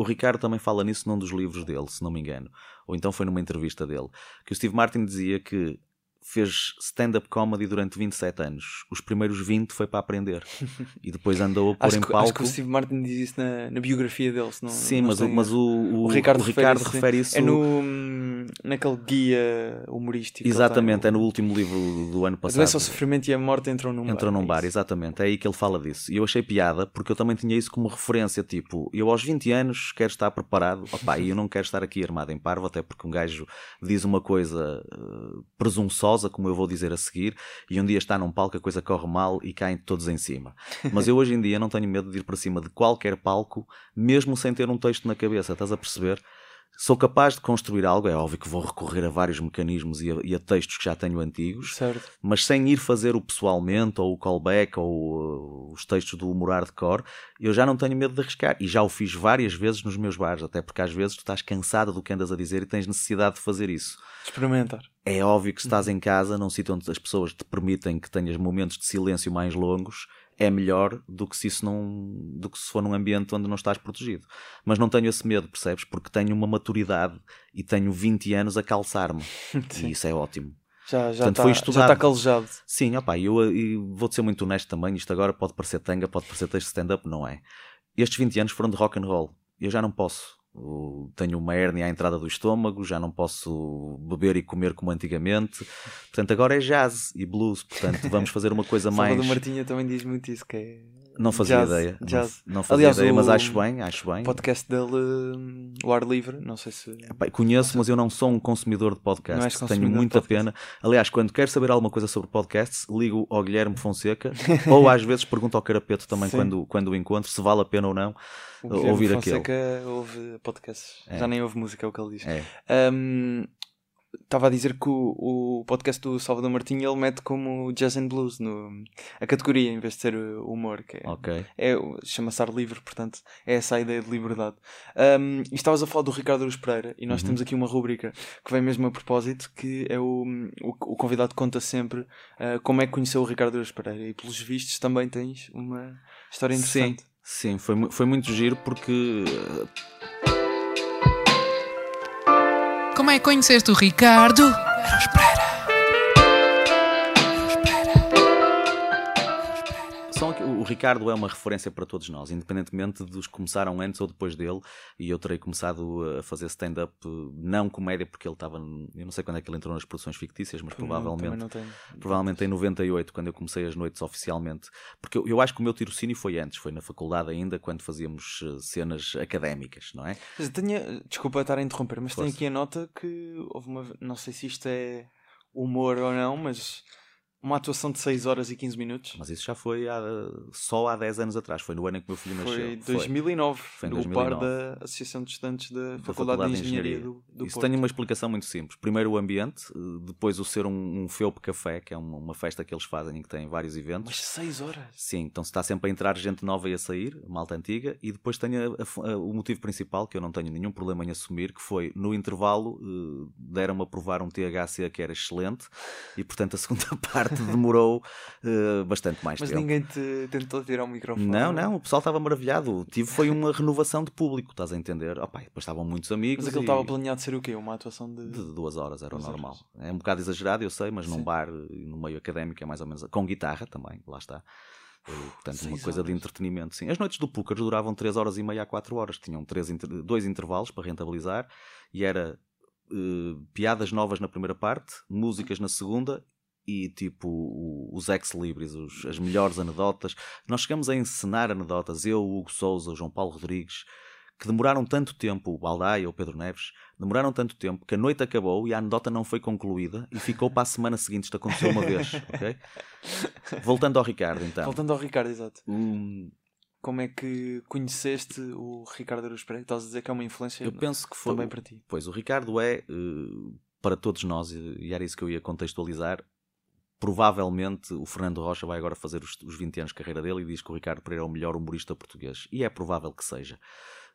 o Ricardo também fala nisso num dos livros dele, se não me engano, ou então foi numa entrevista dele, que o Steve Martin dizia que fez stand-up comedy durante 27 anos. Os primeiros 20 foi para aprender. *laughs* E depois andou a pôr Acho em que, palco. acho que o Steve Martin diz isso na, na biografia dele. Se não, Sim, não mas, o, mas o, o, O Ricardo, o Ricardo refere, refere isso. isso. É no, hum, naquele guia humorístico. Exatamente, tem. é no último livro do ano A passado. doença, o sofrimento e a morte entram num Entrou bar. num é bar, isso. exatamente. É aí que ele fala disso. E eu achei piada porque eu também tinha isso como referência. Tipo, eu aos 20 anos quero estar preparado. Opa, e eu não quero estar aqui armado em parvo, até porque um gajo diz uma coisa eh, presunçosa, como eu vou dizer a seguir, e um dia está num palco, a coisa corre mal e caem todos em cima. Mas eu hoje em dia não tenho medo de ir para cima de qualquer palco, mesmo sem ter um texto na cabeça, estás a perceber? Sou capaz de construir algo, é óbvio que vou recorrer a vários mecanismos e a, e a textos que já tenho antigos, Certo. mas sem ir fazer o pessoalmente, ou o callback, ou uh, os textos do humor hardcore, eu já não tenho medo de arriscar. E já o fiz várias vezes nos meus bares, até porque às vezes tu estás cansada do que andas a dizer e tens necessidade de fazer isso. Experimentar. É óbvio que se estás em casa, num sítio onde as pessoas te permitem que tenhas momentos de silêncio mais longos, é melhor do que se isso não do que se for num ambiente onde não estás protegido. Mas não tenho esse medo, percebes? Porque tenho uma maturidade e tenho 20 anos a calçar-me. *laughs* E isso é ótimo. Já, já Portanto, está já está calejado. Sim, opá, eu, eu vou-te ser muito honesto também, isto agora pode parecer tanga, pode parecer texto stand-up, não é? Estes 20 anos foram de rock and roll. Eu já não posso. Tenho uma hérnia à entrada do estômago, já não posso beber e comer como antigamente. Portanto, agora é jazz e blues. Portanto, vamos fazer uma coisa *laughs* mais. Salvador Martinha também diz muito isso, que é Não fazia jazz, ideia. Não- jazz. Não, fazia Aliás, ideia, mas acho bem, acho bem. O podcast dele, hum, o ar livre, não sei se. Epá, Conheço, mas eu não sou um consumidor de podcasts. Não Tenho muita pena. Aliás, quando quero saber alguma coisa sobre podcasts, ligo ao Guilherme Fonseca *laughs* ou às vezes pergunto ao Carapeto também Sim. quando, quando o encontro se vale a pena ou não O ouvir Fonseca ouve podcasts. É. Já nem ouve música, é o que ele diz. É. Hum, Estava a dizer que o, o podcast do Salvador Martinha ele mete como jazz and blues no, a categoria em vez de ser o humor, que é, Ok. é chama-se ar livre, portanto é essa a ideia de liberdade. Um, e estavas a falar do Ricardo Aruz Pereira e nós Uhum. temos aqui uma rúbrica que vem mesmo a propósito, que é o, o, o convidado conta sempre uh, como é que conheceu o Ricardo Aruz Pereira e pelos vistos também tens uma história Sim, interessante. sim, foi, mu- foi muito giro porque eh, Como é que conheceste o Ricardo? Que o Ricardo é uma referência para todos nós, independentemente dos que começaram antes ou depois dele. E eu terei começado a fazer stand-up, não comédia, porque ele estava. Eu não sei quando é que ele entrou nas produções fictícias, mas provavelmente. Não, também não tenho. Provavelmente em 98, quando eu comecei as noites oficialmente. Porque eu, eu acho que o meu tirocínio foi antes, foi na faculdade ainda, quando fazíamos eh, cenas académicas, não é? Mas tenho, desculpa estar a interromper, mas tenho Força. aqui a nota que houve uma. Não sei se isto é humor ou não, mas uma atuação de 6 horas e 15 minutos. Mas isso já foi há, só há 10 anos atrás, foi no ano em que meu filho Foi nasceu. 2009, Foi em no 2009. par da Associação de Estudantes da da Faculdade, de Engenharia, do, do Isso Porto. tem uma explicação muito simples. Primeiro o ambiente, eh, depois o ser um, um Felpe Café, que é uma, uma festa que eles fazem em que tem vários eventos. Mas 6 horas? Sim, então se está sempre a entrar gente nova e a sair, malta antiga, e depois tem a- a- o motivo principal, que eu não tenho nenhum problema em assumir, que foi no intervalo eh, deram-me a provar um THC que era excelente, e portanto a segunda *laughs* parte demorou eh, bastante mais Mas tempo. ninguém te tentou tirar o microfone. Não, não, o pessoal estava maravilhado. Tive foi uma renovação de público, estás a entender? Opa, depois estavam muitos amigos. Mas aquilo e- estava planeado ser o quê? Uma atuação de. de duas horas era o normal. horas. É um bocado exagerado, eu sei, mas num Sim. bar e no meio académico é mais ou menos. Com guitarra também, lá está. Eh, Portanto, uma coisa de horas. entretenimento, sim. As noites do Púcar duravam 3 horas e meia a 4 horas. Tinham três dois intervalos para rentabilizar e era eh, piadas novas na primeira parte, músicas na segunda e tipo os ex-libris, as melhores anedotas. Nós chegamos a encenar anedotas, eu, o Hugo Souza, o João Paulo Rodrigues, que demoraram tanto tempo, o Baldaia, o Pedro Neves, demoraram tanto tempo que a noite acabou e a anedota não foi concluída e ficou para a semana seguinte. Isto aconteceu uma vez, *laughs* ok? Voltando ao Ricardo, então. Voltando ao Ricardo, exato. Hum, Como é que conheceste o Ricardo Aruz Pereira? Estás a dizer que é uma influência eu penso que foi. também para ti. Pois, o Ricardo é, eh, para todos nós, e era isso que eu ia contextualizar, provavelmente o Fernando Rocha vai agora fazer os, os 20 anos de carreira dele e diz que o Ricardo Pereira é o melhor humorista português. E é provável que seja.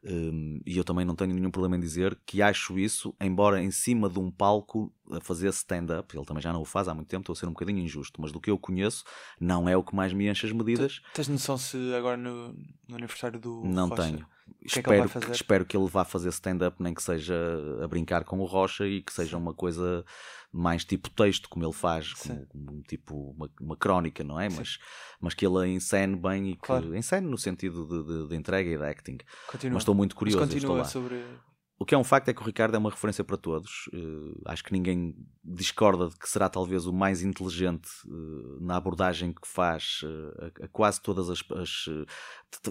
Hum, e eu também não tenho nenhum problema em dizer que acho isso, embora em cima de um palco a fazer stand-up, ele também já não o faz há muito tempo, estou a ser um bocadinho injusto, mas do que eu conheço, não é o que mais me enche as medidas. Tens noção se agora no, no aniversário do. Não Rocha, tenho. Que é espero, fazer? que, espero que ele vá fazer stand-up, nem que seja a brincar com o Rocha e que seja uma coisa mais tipo texto, como ele faz, como, como um tipo uma, uma crónica, não é? Sim. Mas, mas que ele a encene bem e que Claro. encene no sentido de, de- de entrega e de acting. Continua. Mas estou muito Mas curioso. estou continua sobre. O que é um facto é que o Ricardo é uma referência para todos. Eh, acho que ninguém discorda de que será talvez o mais inteligente eh, na abordagem que faz eh, a, a quase todas as, as,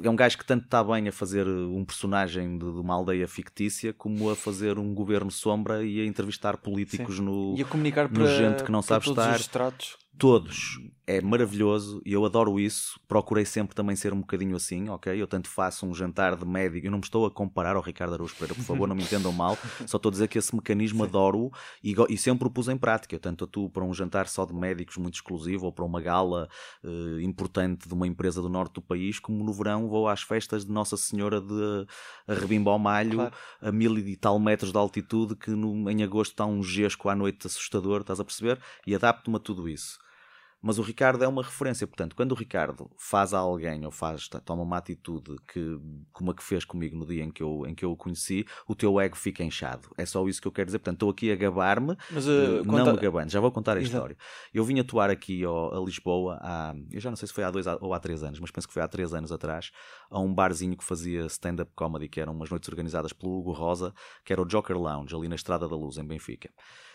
É um gajo que tanto está bem a fazer um personagem de, de uma aldeia fictícia como a fazer um governo sombra e a entrevistar políticos no. E a comunicar para, gente que não sabe estar. Todos. É maravilhoso e eu adoro isso. Procurei sempre também ser um bocadinho assim, ok? Eu tanto faço um jantar de médico. Eu não me estou a comparar ao Ricardo Araújo Pereira, por favor, não me entendam mal. *laughs* Só estou a dizer que esse mecanismo adoro e, e sempre o pus em prática. Eu tanto atuo para um jantar só de médicos muito exclusivo ou para uma gala eh, importante de uma empresa do norte do país, como no verão vou às festas de Nossa Senhora de Arrebimba ao Malho, Claro. a mil e tal metros de altitude, que no- em agosto está um gesco à noite assustador, estás a perceber? E adapto-me a tudo isso. Mas o Ricardo é uma referência, portanto, quando o Ricardo faz a alguém ou faz, toma uma atitude que, como a que fez comigo no dia em que, eu, em que eu o conheci, o teu ego fica inchado. É só isso que eu quero dizer. Portanto, estou aqui a gabar-me, Mas uh, não conta- me gabando. Já vou contar a Exato. história. Eu vim atuar aqui ao- a Lisboa há, eu já não sei se foi há dois ou há três anos, mas penso que foi há três anos atrás, a um barzinho que fazia stand-up comedy, que eram umas noites organizadas pelo Hugo Rosa, que era o Joker Lounge, ali na Estrada da Luz, em Benfica.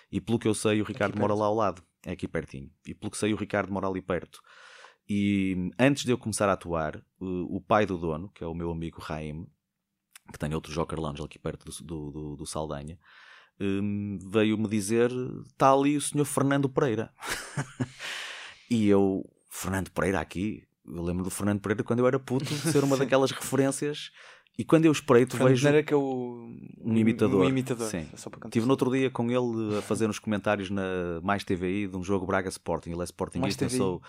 E pelo que eu sei, o Ricardo mora lá ao lado, é aqui pertinho. E pelo que sei, o Ricardo mora ali perto. E antes de eu começar a atuar, o, pai do dono, que é o meu amigo Raim, que tem outro Joker Lounge aqui perto do, do, do- do Saldanha, hum, veio-me dizer: está ali o senhor Fernando Pereira. *laughs* e eu, Fernando Pereira aqui, eu lembro do Fernando Pereira quando eu era puto, de ser uma *laughs* daquelas referências. E quando eu espreito, Fernando vejo Pereira que é o. um imitador. Um imitador. Sim. Para Estive no outro dia com ele a fazer uns comentários na Mais TVI de um jogo Braga Sporting. Ele é Sporting Mais eu sou.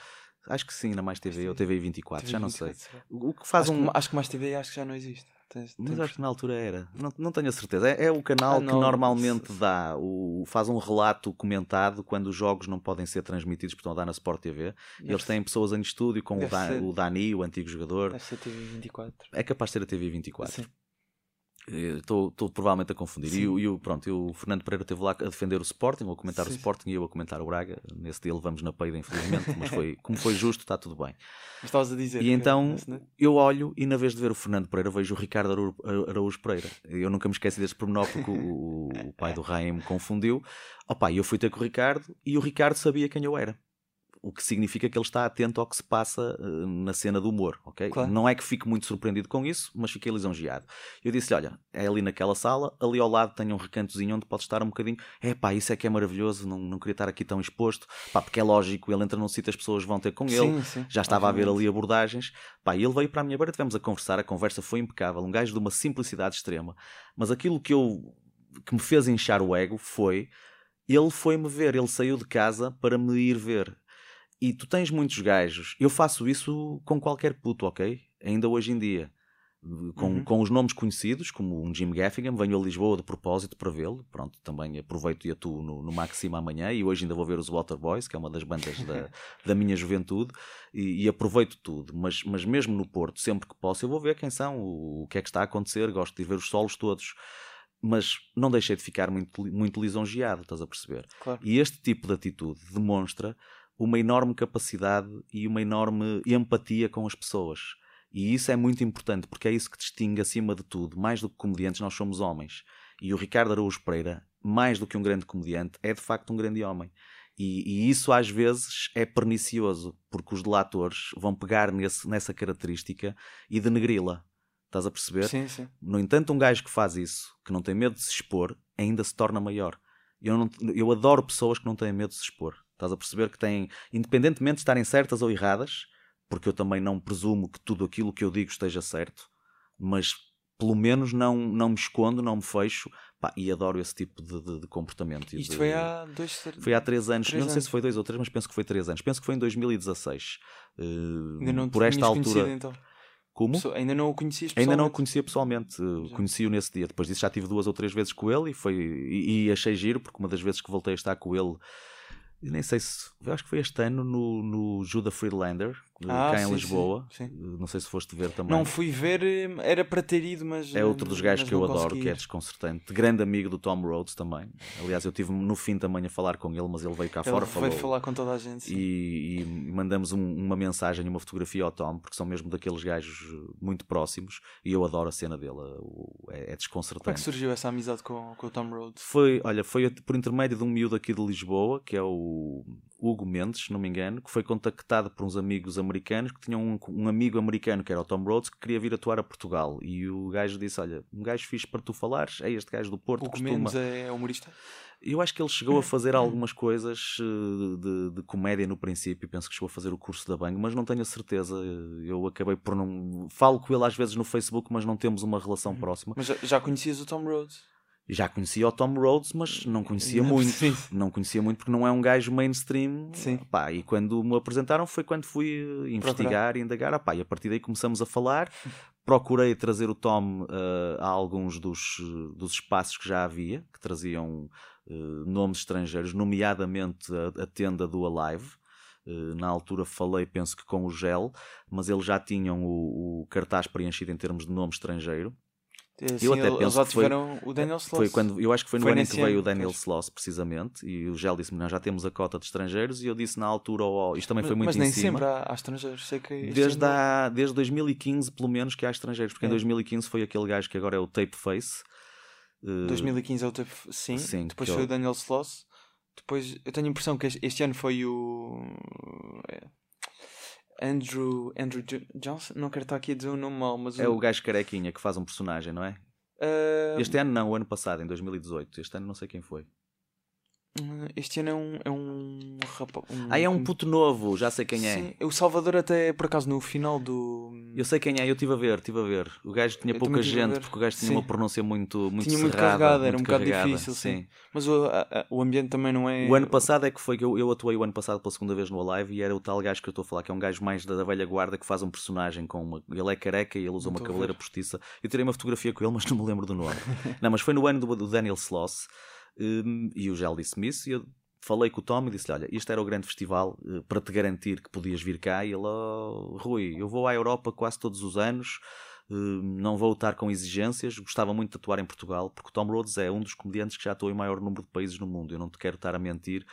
Acho que sim, na Mais TVI ou TVI 24, já não sei. será? O que faz Acho, um. que, acho que mais TV acho que já não existe. Tens- Mas tens- acho que na altura era. Não, não tenho a certeza. É, é o canal Ah, que normalmente dá. O, faz um relato comentado quando os jogos não podem ser transmitidos porque estão a dar na Sport TV. E eles têm pessoas em estúdio com o, Deve da, ser. o Dani, o antigo jogador. Deve ser TV 24. É capaz de ser a TV 24. Sim. Estou provavelmente a confundir. E, o- e o- pronto, e o Fernando Pereira esteve lá a defender o Sporting, ou a comentar o Sim. Sporting e eu a comentar o Braga. Nesse dia levamos na peida, infelizmente, mas foi, como foi justo, está tudo bem. Mas estavas a dizer. E então né? eu olho e na vez de ver o Fernando Pereira vejo o Ricardo Araújo, Pereira. Eu nunca me esqueci deste pormenor porque o, o pai do Raim me confundiu. Opa, e eu fui ter com o Ricardo e o Ricardo sabia quem eu era. O que significa que ele está atento ao que se passa eh, na cena do humor, ok? Claro. Não é que fique muito surpreendido com isso, mas fiquei lisonjeado. Eu disse-lhe: Olha, é ali naquela sala, ali ao lado tem um recantozinho onde pode estar um bocadinho. É pá, isso é que é maravilhoso, não, não queria estar aqui tão exposto. Pá, porque é lógico, ele entra num sítio, as pessoas vão ter com ele Sim, sim, já estava a ver obviamente. ali abordagens. Pá, e ele veio para a minha beira, tivemos a conversar, a conversa foi impecável, um gajo de uma simplicidade extrema. Mas aquilo que eu que me fez inchar o ego foi ele foi-me ver, ele saiu de casa para me ir ver. E tu tens muitos gajos, eu faço isso com qualquer puto, ok? Ainda hoje em dia. Com, Uhum. com os nomes conhecidos, como um Jim Gaffigan, venho a Lisboa de propósito para vê-lo. Pronto, também aproveito e atuo no, no Máximo amanhã. E hoje ainda vou ver os Waterboys, que é uma das bandas da, *laughs* da minha juventude, e, e aproveito tudo. Mas, mas mesmo no Porto, sempre que posso, eu vou ver quem são, o, o que é que está a acontecer, gosto de ver os solos todos. Mas não deixei de ficar muito, muito lisonjeado, estás a perceber? Claro. E este tipo de atitude demonstra uma enorme capacidade e uma enorme empatia com as pessoas. E isso é muito importante, porque é isso que distingue, acima de tudo, mais do que comediantes, nós somos homens. E o Ricardo Araújo Pereira, mais do que um grande comediante, é de facto um grande homem. E, e isso às vezes é pernicioso, porque os delatores vão pegar nesse, nessa característica e denegri-la. Estás a perceber? Sim, sim. No entanto, um gajo que faz isso, que não tem medo de se expor, ainda se torna maior. Eu, não- eu adoro pessoas que não têm medo de se expor. Estás a perceber que têm, independentemente de estarem certas ou erradas, porque eu também não presumo que tudo aquilo que eu digo esteja certo, mas pelo menos não, não me escondo, não me fecho, pá, e adoro esse tipo de, de- de comportamento. Isto de- foi há dois. foi há três anos, Três não sei anos. se foi dois ou três, mas penso que foi três anos. Penso que foi em 2016. Eh, Ainda não por esta altura. então. Como? Ainda não o conhecias Ainda não o pessoalmente? conhecia pessoalmente, uh, Já. conheci-o nesse dia. Depois disso já tive duas ou três vezes com ele e, foi, e, e achei giro, porque uma das vezes que voltei a estar com ele, nem sei se. Acho que foi este ano no, no Judah Freelander, Ah, cá em sim, Lisboa. sim, sim. Não sei se foste ver também. Não fui ver, eh, era para ter ido, mas. É outro dos gajos que eu adoro, que é desconcertante. Grande amigo do Tom Rhodes também. Aliás, eu tive no fim também a falar com ele, mas ele veio cá Ele fora, veio falou. falar com toda a gente. e, e mandamos um- uma mensagem e uma fotografia ao Tom, porque são mesmo daqueles gajos muito próximos e eu adoro a cena dele, é, é Como é desconcertante. que surgiu essa amizade com, com o Tom Rhodes? Foi, olha, foi por intermédio de um miúdo aqui de Lisboa, que é o Hugo Mendes, se não me engano, que foi contactado por uns amigos americanos que tinham um, um amigo americano que era o Tom Rhodes que queria vir atuar a Portugal. E o gajo disse: Olha, um gajo fixe para tu falares, é este gajo do Porto, O costuma. Mendes é humorista? Eu acho que ele chegou a fazer algumas coisas eh, de, de comédia no princípio, penso que chegou a fazer o curso da Bang, mas não tenho a certeza. Eu acabei por não. Falo com ele às vezes no Facebook, mas não temos uma relação próxima. Mas já, já conhecias o Tom Rhodes? Já conhecia o Tom Rhodes, mas não conhecia Não muito. preciso. Não conhecia muito porque não é um gajo mainstream. Sim. Pá, e quando me apresentaram foi quando fui eh, investigar e indagar. Ah, pá, e a partir daí começamos a falar. Procurei trazer o Tom eh, a alguns dos, dos espaços que já havia, que traziam eh, nomes estrangeiros, nomeadamente a, a tenda do Alive. Na altura falei, penso que com o Gel, mas eles já tinham o, o cartaz preenchido em termos de nome estrangeiro. Sim, até eles penso que foi- o Daniel Sloss. Foi quando, eu acho que foi no Foi ano em que veio ano, o Daniel pois. Sloss, precisamente, e o Gel disse-me: Nós já temos a cota de estrangeiros, e eu disse na altura: oh, oh, Isto também mas, foi muito mas em nem cima. sempre há, há estrangeiros. Sei que Desde, há, desde 2015, pelo menos, que há estrangeiros, porque em É. 2015 foi aquele gajo que agora é o Tape Face. eh, 2015 é o teve, sim. Sim, Depois que foi eu- o Daniel Sloss. Depois eu tenho a impressão que este, ano foi o é, Andrew Andrew Jo- Johnson. Não quero estar aqui a dizer o nome mal, mas É o gajo carequinha que faz um personagem, não é? Ah, Este ano não, o ano passado, em 2018. Este ano não sei quem foi. Este ano é um é um rapaz. Ah, é um puto novo, já sei quem é. Sim, o Salvador até por acaso no final do Eu sei quem é, eu estive a ver, estive a ver. O gajo tinha Eu pouca gente, porque o gajo tinha Sim. uma pronúncia muito, muito tinha muito cerrada, carregada, era um muito bocado difícil, sim. Mas o, a- a- o ambiente também não é O ano passado é que foi que eu, eu atuei o ano passado pela segunda vez no Alive e era o tal gajo que eu estou a falar, que é um gajo mais da, da velha guarda que faz um personagem com uma. Ele é careca e ele usa Não uma cabeleira postiça. Eu tirei uma fotografia com ele, mas não me lembro do nome. *laughs* não, mas foi no ano do, do Daniel Sloss hum, e o Gel disse-me isso e eu falei com o Tom e disse-lhe: Olha, isto era o grande festival eh, para te garantir que podias vir cá. E ele, oh, Rui, eu vou à Europa quase todos os anos. Uh, não vou estar com exigências, gostava muito de atuar em Portugal, porque o Tom Rhodes é um dos comediantes que já atuou em maior número de países no mundo. Eu não te quero estar a mentir,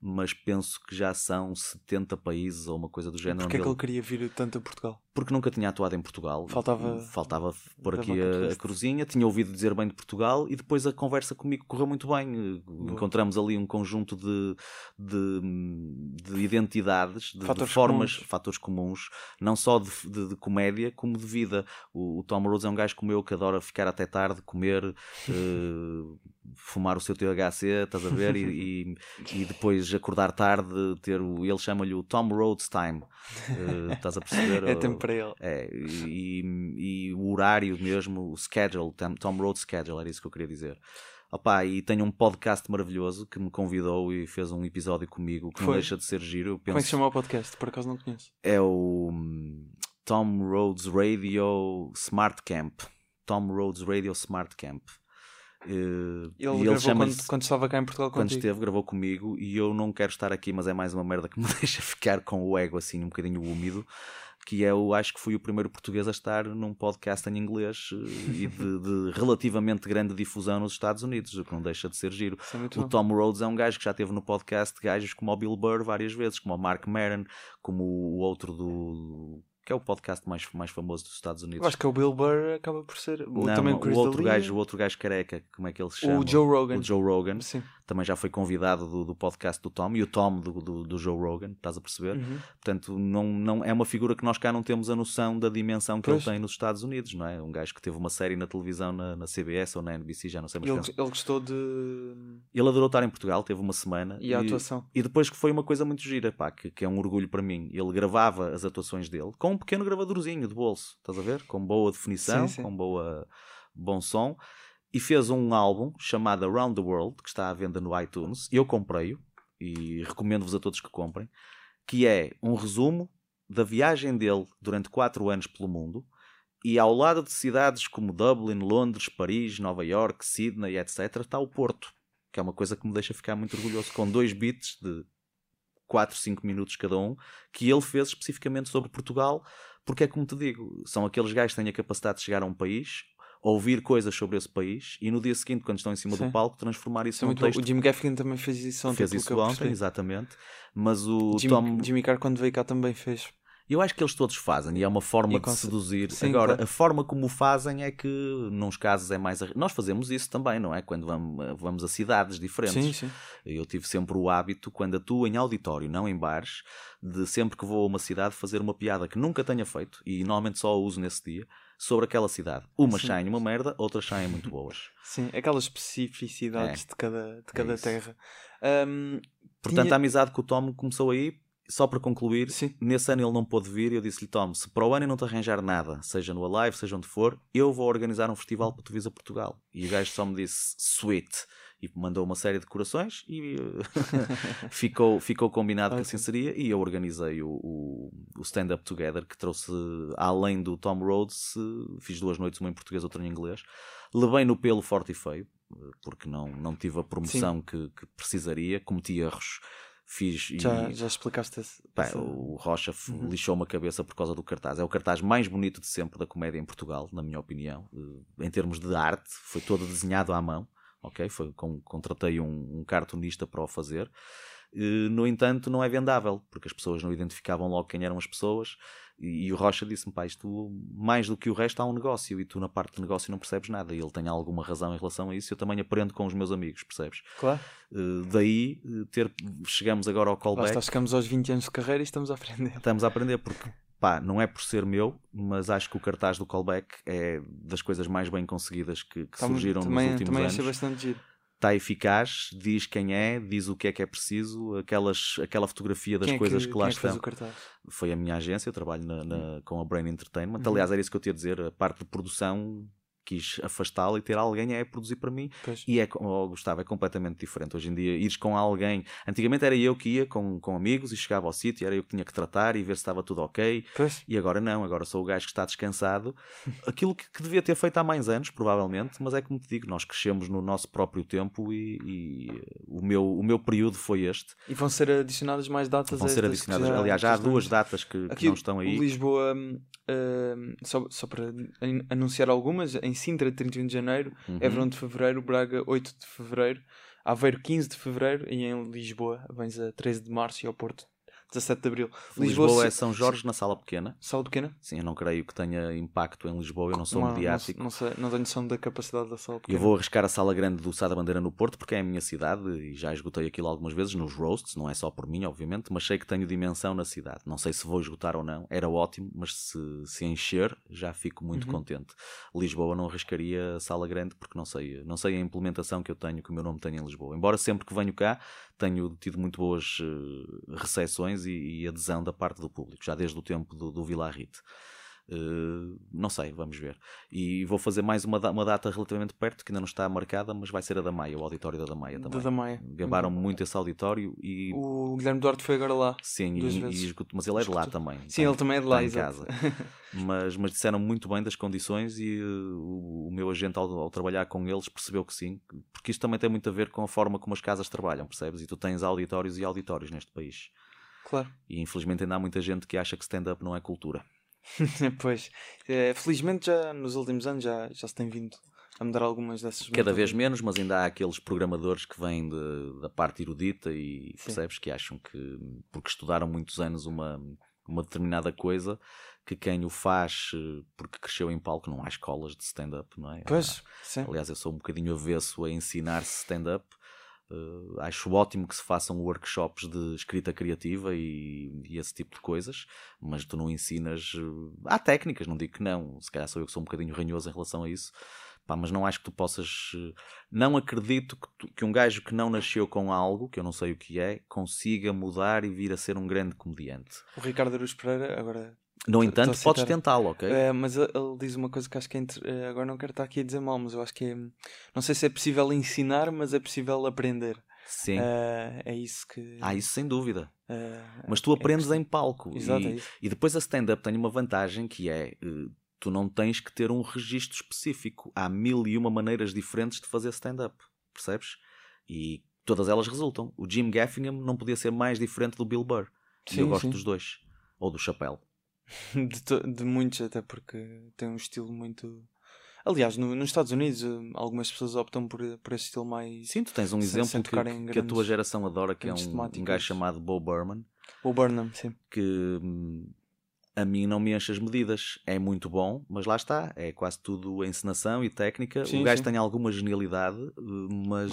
mas penso que já são 70 países ou uma coisa do género. Porquê é que ele queria vir tanto a Portugal? Porque nunca tinha atuado em Portugal. Faltava- Faltava pôr aqui a, a cruzinha. Tinha ouvido dizer bem de Portugal e depois a conversa comigo correu muito bem. Encontramos ali um conjunto de, de, de identidades, de, de Fatores formas, comuns. fatores comuns, não só de, de- de comédia, como de vida. O, o Tom Rhodes é um gajo como eu que adora ficar até tarde, comer, eh, *laughs* fumar o seu THC, estás a ver? E, *laughs* e, e depois acordar tarde, ter o. Ele chama-lhe o Tom Rhodes Time. Eh, estás a perceber? É tempo para ele. É, e, e o horário mesmo, o schedule, Tom, Tom Road Schedule, era isso que eu queria dizer. Opa, e tenho um podcast maravilhoso que me convidou e fez um episódio comigo que não Foi? deixa de ser giro. Eu Como é que se penso chama o podcast? Por acaso não conheço. é o hum, Tom Rhodes Radio Smart Camp. Tom Rhodes Radio Smart Camp. Eh, Ele ele gravou quando, quando estava cá em Portugal quando contigo. esteve, gravou comigo e eu não quero estar aqui, mas é mais uma merda que me *laughs* deixa ficar com o ego assim um bocadinho úmido. Que é o, acho que fui o primeiro português a estar num podcast em inglês eh, e de, *laughs* de relativamente grande difusão nos Estados Unidos, o que não deixa de ser giro. É O bom. Tom Rhodes é um gajo que já teve no podcast gajos como o Bill Burr várias vezes, como o Mark Maron, como o outro do. que é o podcast mais, mais famoso dos Estados Unidos. Eu acho que é o Bill Burr acaba por ser. o- Não, também o o outro gajo, o outro gajo careca, como é que ele se chama? O Joe Rogan. O Joe Rogan Sim. Também já foi convidado do, do podcast do Tom e o Tom do, do, do Joe Rogan, estás a perceber? Uhum. Portanto, não, não, é uma figura que nós cá não temos a noção da dimensão que Pois. ele tem nos Estados Unidos, não é? Um gajo que teve uma série na televisão na, na CBS ou na NBC, já não sei, mas Ele, ele gostou de. ele adorou estar em Portugal, teve uma semana E a atuação. e depois que foi uma coisa muito gira, pá, que, que é um orgulho para mim. Ele gravava as atuações dele com um pequeno gravadorzinho de bolso, estás a ver? Com boa definição, Sim, sim. com boa, bom som. E fez um álbum chamado Around the World, que está à venda no iTunes. Eu comprei-o e recomendo-vos a todos que comprem. Que é um resumo da viagem dele durante quatro anos pelo mundo. E ao lado de cidades como Dublin, Londres, Paris, Nova York, Sydney, etc., está o Porto que é uma coisa que me deixa ficar muito orgulhoso, com dois beats de 4, 5 minutos cada um, que ele fez especificamente sobre Portugal, porque é como te digo, são aqueles gajos que têm a capacidade de chegar a um país, ouvir coisas sobre esse país e no dia seguinte, quando estão em cima Sim. do palco, transformar isso Isso é num bom. texto. O Jim Gaffigan também fez isso ontem. Fez isso ontem, exatamente. Mas o Jimmy, Tom. Jimmy Carr, quando veio cá, também fez. Eu acho que eles todos fazem e é uma forma E de seduzir. Sim, Agora, claro. a forma como o fazem é que, nos casos, é mais. Nós fazemos isso também, não é? Quando vamos, vamos a cidades diferentes. Sim, sim. Eu tive sempre o hábito, quando atuo em auditório, não em bares, de sempre que vou a uma cidade fazer uma piada que nunca tenha feito, e normalmente só a uso nesse dia, sobre aquela cidade. Umas Sim. saem uma merda, outras saem muito boas. *laughs* Sim, aquelas especificidades de cada, de cada É terra. Ahm, Portanto, Tinha- a amizade com o Tom começou aí. Só para concluir, Sim. nesse ano ele não pôde vir e eu disse-lhe: Tom, se para o ano eu não te arranjar nada, seja no Alive, seja onde for, eu vou organizar um festival para tu vires a Portugal. E o gajo só me disse: Sweet. E mandou uma série de corações e *laughs* eh, *laughs* ficou, ficou combinado que Ok. assim seria. E eu organizei o, o, o Stand Up Together, que trouxe, além do Tom Rhodes, eh, fiz duas noites, uma em português, outra em inglês. Levei no pelo forte e feio, eh, porque não, não tive a promoção que, que precisaria, cometi erros. Fiz e- já, já explicaste esse. Pá, o Rocha Uhum. lixou-me a cabeça por causa do cartaz. É o cartaz mais bonito de sempre da comédia em Portugal, na minha opinião. Em termos de arte, foi todo desenhado à mão. Ok, foi com, contratei um, um cartunista para o fazer. Eh, No entanto, não é vendável, porque as pessoas não identificavam logo quem eram as pessoas. E, e o Rocha disse-me: pá, isto mais do que o resto há um negócio, e tu na parte de negócio não percebes nada. E ele tem alguma razão em relação a isso. Eu também aprendo com os meus amigos, percebes? Claro. Eh, daí, eh, ter, chegamos agora ao Lá callback. está, chegamos aos 20 anos de carreira e estamos a aprender. Estamos a aprender porque, pá, não é por ser meu, mas acho que o cartaz do callback é das coisas mais bem conseguidas que, que Está muito- surgiram também, nos últimos também anos. achei bastante giro. Está eficaz, diz quem é, diz o que é que é preciso, aquelas, aquela fotografia das é coisas que, lá é que fez estão. Foi a minha agência, eu trabalho na- na- com a Brain Entertainment. Uhum. Aliás, era isso que eu tinha a dizer, a parte de produção quis afastá-lo e ter alguém a produzir para mim. Pois. E é, oh, Gustavo, é completamente diferente. Hoje em dia, ires com alguém. Antigamente era eu que ia com, com amigos e chegava ao sítio, era eu que tinha que tratar e ver se estava tudo ok. Pois. E agora não, agora sou o gajo que está descansado. *laughs* Aquilo que, que devia ter feito há mais anos, provavelmente, mas é como te digo, nós crescemos no nosso próprio tempo e, e, eh, o, meu, o meu período foi este. E vão ser adicionadas mais datas Vão ser que adicionadas. Aliás, já há que duas datas que, que Aqui não estão aí. Lisboa, hum, hum, só, só para an- anunciar algumas, em Sintra 31 de Janeiro, Uhum. Évora de Fevereiro, Braga 8 de Fevereiro, Aveiro 15 de Fevereiro e em Lisboa vens a 13 de Março e ao Porto 17 de Abril. Lisboa, é se- São Jorge na sala pequena. Sala pequena? Sim, eu não creio que tenha impacto em Lisboa, eu não sou Não- mediático. Não, não, sei, não tenho noção da capacidade da sala pequena. Eu vou arriscar a sala grande do Sá da Bandeira no Porto porque é a minha cidade e já esgotei aquilo algumas vezes nos roasts, não é só por mim, obviamente, mas sei que tenho dimensão na cidade. Não sei se vou esgotar ou não, era ótimo, mas se, se encher já fico muito Uhum. contente. Lisboa não arriscaria a sala grande porque não sei, não sei a implementação que eu tenho, que o meu nome tem em Lisboa. Embora sempre que venho cá tenho tido muito boas eh, recepções e, e adesão da parte do público, já desde o tempo do, do Vila Rite. Uh, não sei, vamos ver. E vou fazer mais uma, da- uma data relativamente perto, que ainda não está marcada, mas vai ser a da Maia, o auditório da da Maia Da também. da Maia. Gabaram muito esse auditório e O Guilherme Duarte foi agora lá. sim, duas e, vezes. e esgotou- mas ele é de lá também. Sim, está- ele também é de lá, está em casa. *laughs* mas, mas disseram muito bem das condições e uh, o, o meu agente, ao, ao trabalhar com eles, percebeu que sim, porque isto também tem muito a ver com a forma como as casas trabalham, percebes? E tu tens auditórios e auditórios neste país. Claro. E infelizmente ainda há muita gente que acha que stand-up não é cultura. *laughs* pois. É, felizmente já nos últimos anos já, já se tem vindo a mudar algumas dessas Cada vez menos, mas ainda há aqueles programadores que vêm de- da parte erudita e Sim. percebes que acham que, porque estudaram muitos anos uma, uma determinada coisa, que quem o faz eh, porque cresceu em palco, não há escolas de stand-up, não é? Pois, sim. Aliás, eu sou um bocadinho avesso a ensinar-se stand-up. Eh, acho ótimo que se façam workshops de escrita criativa e, e esse tipo de coisas, mas tu não ensinas. eh, há técnicas, não digo que não. Se calhar sou eu que sou um bocadinho ranhoso em relação a isso. Pá, mas não acho que tu possas. eh, Não acredito que, tu- que um gajo que não nasceu com algo, que eu não sei o que é, consiga mudar e vir a ser um grande comediante. O Ricardo Aruz Pereira agora. No entanto, a podes citar- tentá-lo, ok? É, mas ele diz uma coisa que acho que é. inter- eh, Agora não quero estar aqui a dizer mal, mas eu acho que é. Não sei se é possível ensinar, mas é possível aprender. Sim. Eh, é isso que. Ah, isso sem dúvida. eh, Mas tu é aprendes questão- em palco. Exato, e, é e depois a stand-up tem uma vantagem que é tu não tens que ter um registro específico. Há mil e uma maneiras diferentes de fazer stand-up, percebes? E todas elas resultam. O Jim Gaffigan não podia ser mais diferente do Bill Burr. e eu Sim, gosto sim. dos dois. Ou do Chapéu. *laughs* De, to- de muitos, até porque tem um estilo muito. Aliás, no- nos Estados Unidos, eh, algumas pessoas optam por, por esse estilo mais. Sim, tu tens um Sem- exemplo sem que, que a tua geração adora, que é um, um gajo chamado Bo Burnham, O Burnham, sim. que hum, a mim não me enche as medidas. É muito bom, mas lá está. É quase tudo encenação e técnica. Sim, o gajo sim. tem alguma genialidade, mas,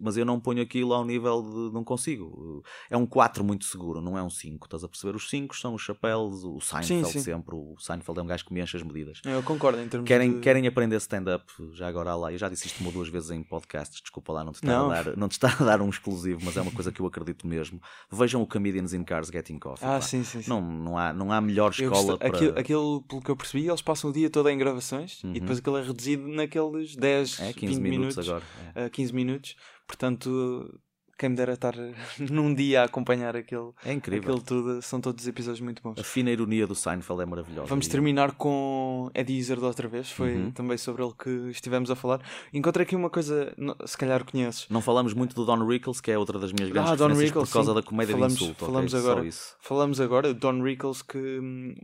mas eu não ponho aquilo ao nível de. Não consigo. É um 4 muito seguro, não é um 5. Estás a perceber? Os 5 são os chapéus, o Seinfeld sim. sempre. O Seinfeld é um gajo que me enche as medidas. Eu concordo em termos Querem, de... querem aprender stand-up, já agora lá. Eu já disse isto uma ou duas vezes em podcasts, desculpa lá não te, Não. a dar, não te estar a dar um exclusivo, mas é uma coisa que eu acredito mesmo. Vejam o Comedians in Cars Getting Coffee. Ah, sim, sim. Não, não, há, não há melhor Eu escola para. aquilo, aquilo, pelo que eu percebi, eles passam o dia todo em gravações Uhum. e depois aquilo é reduzido naqueles 10, É, 15 15 minutos, minutos, agora. é. a 15 minutos. Portanto, quem me dera estar *laughs* num dia a acompanhar aquele, É incrível. aquele tudo, são todos episódios muito bons. A fina ironia do Seinfeld é maravilhosa. Vamos terminar com Eddie Izzard outra vez, foi Uhum. também sobre ele que estivemos a falar. Encontrei aqui uma coisa, se calhar conheces. Não falamos muito do Don Rickles, que é outra das minhas grandes Ah, Don Rickles, por causa sim. da comédia Falamos- de insulto. falamos Só agora. Falamos agora, Don Rickles que hum,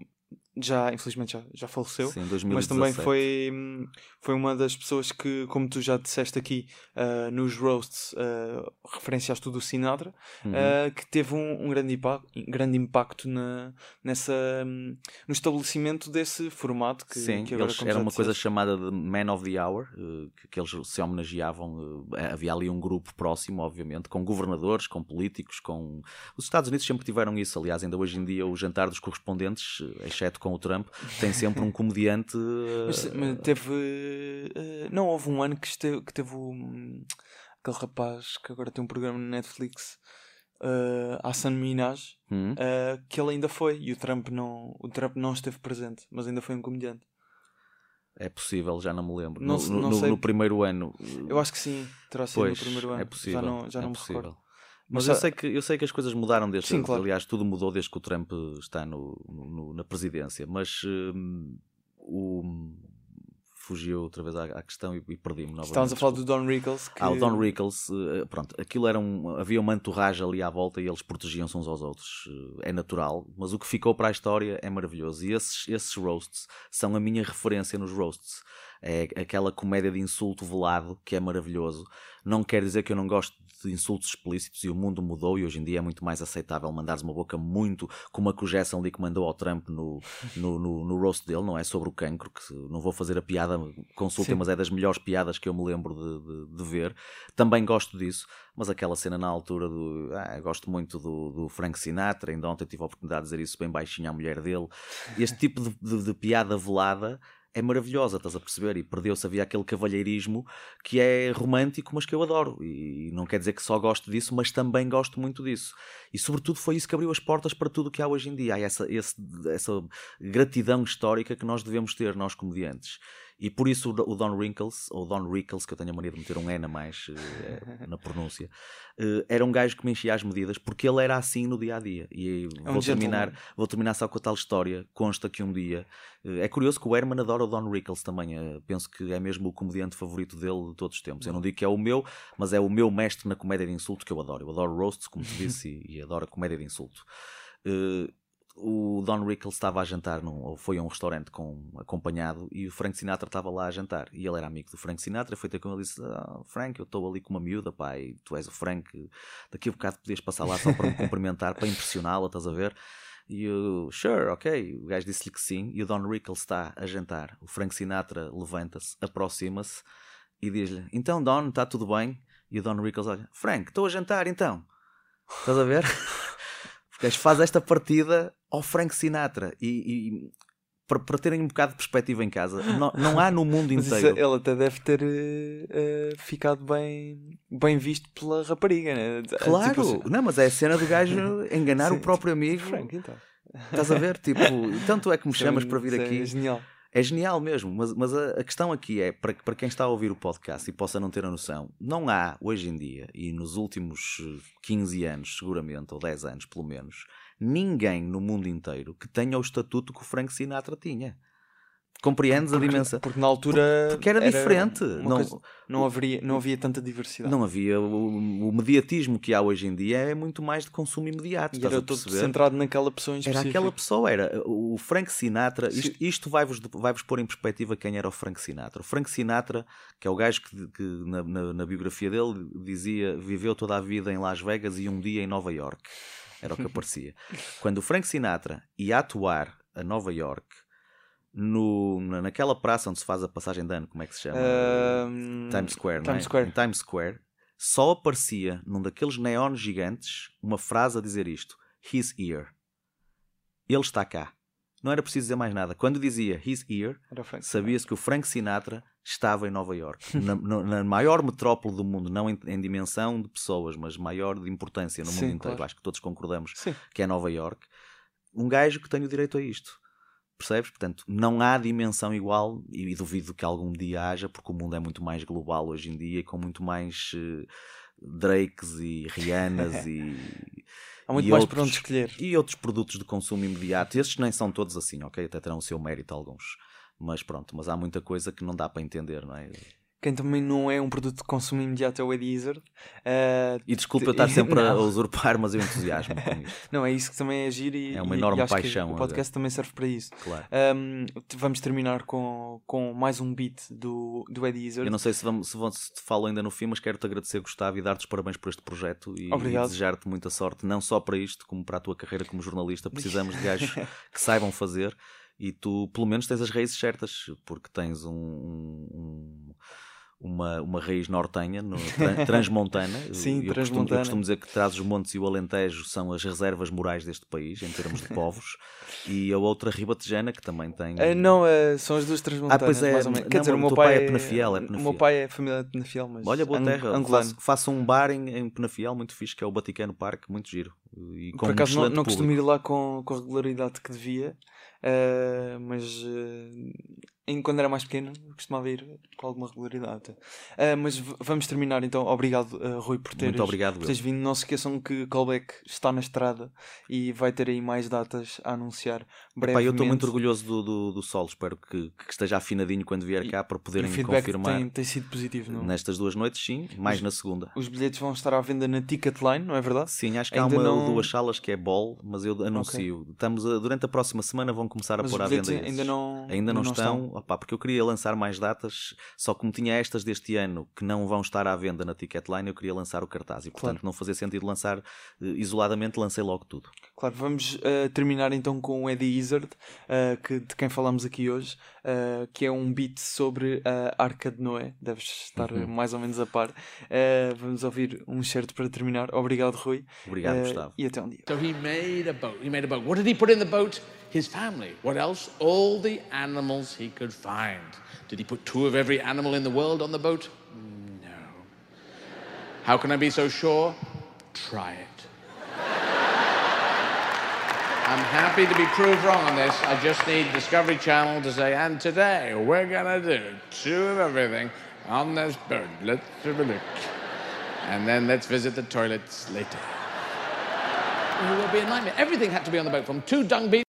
já, infelizmente, já, já faleceu. Sim, Mas 2017. também foi, hum, foi uma das pessoas que, como tu já disseste aqui ah, nos roasts, ah, referenciaste o do Sinatra, Uhum. ah, que teve um, um grande, impacto, grande impacto na, nessa, hum, no estabelecimento desse formato que, Sim, que agora, era uma coisa chamada de Man of the Hour, que, que eles se homenageavam. havia ali um grupo próximo, obviamente, com governadores, com políticos, com. Os Estados Unidos sempre tiveram isso, aliás, ainda hoje em dia o jantar dos correspondentes, exceto com o Trump, tem sempre um *laughs* comediante. eh, Mas, mas teve. eh, não houve um ano que, esteve, que teve um, aquele rapaz que agora tem um programa no Netflix, uh, Hassan Minaj, hum? eh, que ele ainda foi e o Trump, não, o Trump não esteve presente, mas ainda foi um comediante. É possível, já não me lembro. Não no, não no- sei. no primeiro ano. Eu acho que sim, terá sido Pois, no primeiro ano. é possível. Já não, já é não me possível. recordo. Mas Mas eu sei, que, eu sei que as coisas mudaram desde. Sim, claro. Aliás, tudo mudou desde que o Trump está no, no- na presidência. Mas hum, o. Fugiu outra vez à, à questão e, e perdi-me novamente. Estávamos a falar do Don Rickles. Que... Ah, o Don Rickles, eh, pronto, aquilo era um. Havia uma entourage ali à volta e eles protegiam-se uns aos outros. Eh, É natural, mas o que ficou para a história é maravilhoso. E esses, esses roasts são a minha referência nos roasts. É aquela comédia de insulto velado que é maravilhoso. Não quer dizer que eu não gosto de insultos explícitos e o mundo mudou e hoje em dia é muito mais aceitável mandares uma boca muito como a que o Gerson Lee que mandou ao Trump no, no, no, no roast dele, não é? Sobre o cancro, que não vou fazer a piada, consultem, Sim. mas é das melhores piadas que eu me lembro de, de, de ver. Também gosto disso, mas aquela cena na altura do. Ah, gosto muito do, do Frank Sinatra, ainda ontem tive a oportunidade de dizer isso bem baixinho à mulher dele. Este tipo de- de piada velada é maravilhosa, estás a perceber? E perdeu-se, havia aquele cavalheirismo que é romântico, mas que eu adoro. E não quer dizer que só gosto disso, mas também gosto muito disso. E sobretudo foi isso que abriu as portas para tudo o que há hoje em dia. Há essa, esse- essa gratidão histórica que nós devemos ter, nós comediantes. E por isso o Don Rickles, ou Don Rickles, que eu tenho a mania de meter um N a mais eh, *laughs* na pronúncia, eh, era um gajo que me enchia as medidas porque ele era assim no dia a dia. E É um vou, terminar, vou terminar só com a tal história. Consta que um dia. eh, É curioso que o Herman adora o Don Rickles também. Penso que é mesmo o comediante favorito dele de todos os tempos. Eu não digo que é o meu, mas é o meu mestre na comédia de insulto que eu adoro. Eu adoro roasts, como te disse, *laughs* e, e adoro a comédia de insulto. O Don Rickles estava a jantar, num, ou foi a um restaurante com, acompanhado, e o Frank Sinatra estava lá a jantar. E ele era amigo do Frank Sinatra, foi ter com ele e disse: ah, Frank, eu estou ali com uma miúda, e tu és o Frank, daqui a bocado podias passar lá só para me cumprimentar, para impressioná-la, estás a ver? E eu, sure, ok. O gajo disse-lhe que sim, e o Don Rickles está a jantar. O Frank Sinatra levanta-se, aproxima-se e diz-lhe: Então, Don, está tudo bem? E o Don Rickles olha: Frank, estou a jantar então. Estás a ver? *laughs* O faz esta partida ao Frank Sinatra e, e para, terem um bocado de perspectiva em casa, não, não há no mundo *laughs* inteiro. ele até deve ter eh, eh, ficado bem, bem visto pela rapariga, né? Claro, Tipo assim, não, mas é a cena do gajo *laughs* enganar Sim, o próprio amigo. Frank, então. Estás a ver? Tipo, tanto é que me chamas para vir é aqui. genial. É genial mesmo, mas, mas a, a questão aqui é, para, para quem está a ouvir o podcast e possa não ter a noção, não há hoje em dia, e nos últimos eh, 15 anos, seguramente, ou 10 anos pelo menos, ninguém no mundo inteiro que tenha o estatuto que o Frank Sinatra tinha. Compreendes a dimensão? Porque na altura. Porque era diferente. uma Não- coisa- não, haveria, não havia tanta diversidade. Não havia o, o mediatismo que há hoje em dia é muito mais de consumo imediato. e era todo centrado naquela pessoa em Era específico. aquela pessoa, era o Frank Sinatra. Isto, isto vai-vos vai-vos pôr em perspectiva quem era o Frank Sinatra. O Frank Sinatra, que é o gajo que, que na, na- na biografia dele dizia viveu toda a vida em Las Vegas e um dia em Nova York. Era o que aparecia. Quando o Frank Sinatra ia atuar a Nova York, no, na- naquela praça onde se faz a passagem de ano, como é que se chama? Ahm, Times Square, não é? Times Square. Em Times Square, só aparecia num daqueles neons gigantes uma frase a dizer isto: He's here. Ele está cá. Não era preciso dizer mais nada. Quando dizia He's here, Era o Frank sabia-se que o Frank Sinatra estava em Nova York, na, na maior metrópole do mundo, não em, em dimensão de pessoas, mas maior de importância no Sim, mundo inteiro. claro. Acho que todos concordamos Sim. que é Nova York. Um gajo que tem o direito a isto. Percebes? Portanto, não há dimensão igual e duvido que algum dia haja, porque o mundo é muito mais global hoje em dia e com muito mais eh, Drakes e Rihannas *laughs* e. Há muito e mais outros- para onde escolher. E outros produtos de consumo imediato. Estes nem são todos assim, ok? Até terão o seu mérito alguns. Mas pronto, mas há muita coisa que não dá para entender, não é? Quem também não é um produto de consumo imediato é o Eddie Izzard. Ah, E desculpa eu estar *laughs* sempre a Não. usurpar, mas eu entusiasmo com *laughs* isto. não, é isso que também é giro e, É uma enorme e paixão, O podcast também serve para isso. Claro. Ahm, vamos terminar com, com mais um beat do, do Eddie Izzard. Eu não sei se, vamos, se, vão- se te falo ainda no fim, mas quero-te agradecer, Gustavo, e dar-te os parabéns por este projeto e, e desejar-te muita sorte, não só para isto, como para a tua carreira como jornalista. Precisamos de gajos *laughs* que saibam fazer e tu, pelo menos, tens as raízes certas, porque tens um. um- um- uma, uma raiz nortenha, no, tran- *laughs* transmontana. Sim, eu Costumo, transmontana. eu costumo dizer que traz os montes e o Alentejo são as reservas morais deste país, em termos de *laughs* povos, e a outra ribatejana, que também tem. Ah, não, ah, são as duas transmontanas, Ah, pois é, mais ou menos. Quer não, dizer, o o meu pai, pai é Penafiel, é O Penafiel. meu pai é família de Penafiel, mas Olha, boa terra. Faço, faço um bar em, em Penafiel, muito fixe, que é o Vaticano Parque, muito giro. E com Por um acaso não, excelente não público. costumo ir lá com, com a regularidade que devia, mas eh, em- quando era mais pequeno costumava ir com alguma regularidade. Eh, mas vamos terminar então. Obrigado, eh, Rui, por teres, Muito obrigado, por teres vindo. Não se esqueçam que Callback está na estrada e vai ter aí mais datas a anunciar brevemente. eu estou muito orgulhoso do, do, do solo, espero que, que esteja afinadinho quando vier cá para E poderem feedback confirmar tem, tem sido positivo, não? nestas duas noites, sim, mais na segunda. Os bilhetes vão estar à venda na Ticketline, não é verdade? Sim, acho que Ainda há uma não- ou duas salas que é ball, mas eu anuncio. Estamos a- durante a próxima semana vão começar a Mas pôr os à venda ainda esses. não, Ainda não, estão, estão. Opá, porque eu queria lançar mais datas, só como tinha estas deste ano que não vão estar à venda na Ticketline, eu queria lançar o cartaz e, portanto, Claro. não fazia sentido lançar eh, isoladamente, lancei logo tudo. Claro, vamos eh, terminar então com o Eddie Izzard, eh, que, de quem falamos aqui hoje, eh, que é um beat sobre a Arca de Noé. Deves estar Uhum. mais ou menos a par. Vamos ouvir um certo para terminar. Obrigado, Rui. Obrigado, Gustavo. E até um dia. So he made a boat. He made a boat. What did he put in the boat? His family. What else? All the animals he could find. Did he put two of every animal in the world on the boat? No. How can I be so sure? Try it. I'm happy to be proved wrong on this. I just need Discovery Channel to say, and today we're gonna do two of everything on this boat. Let's have a look. And then let's visit the toilets later. It would be a nightmare. Everything had to be on the boat, from two dung beetles.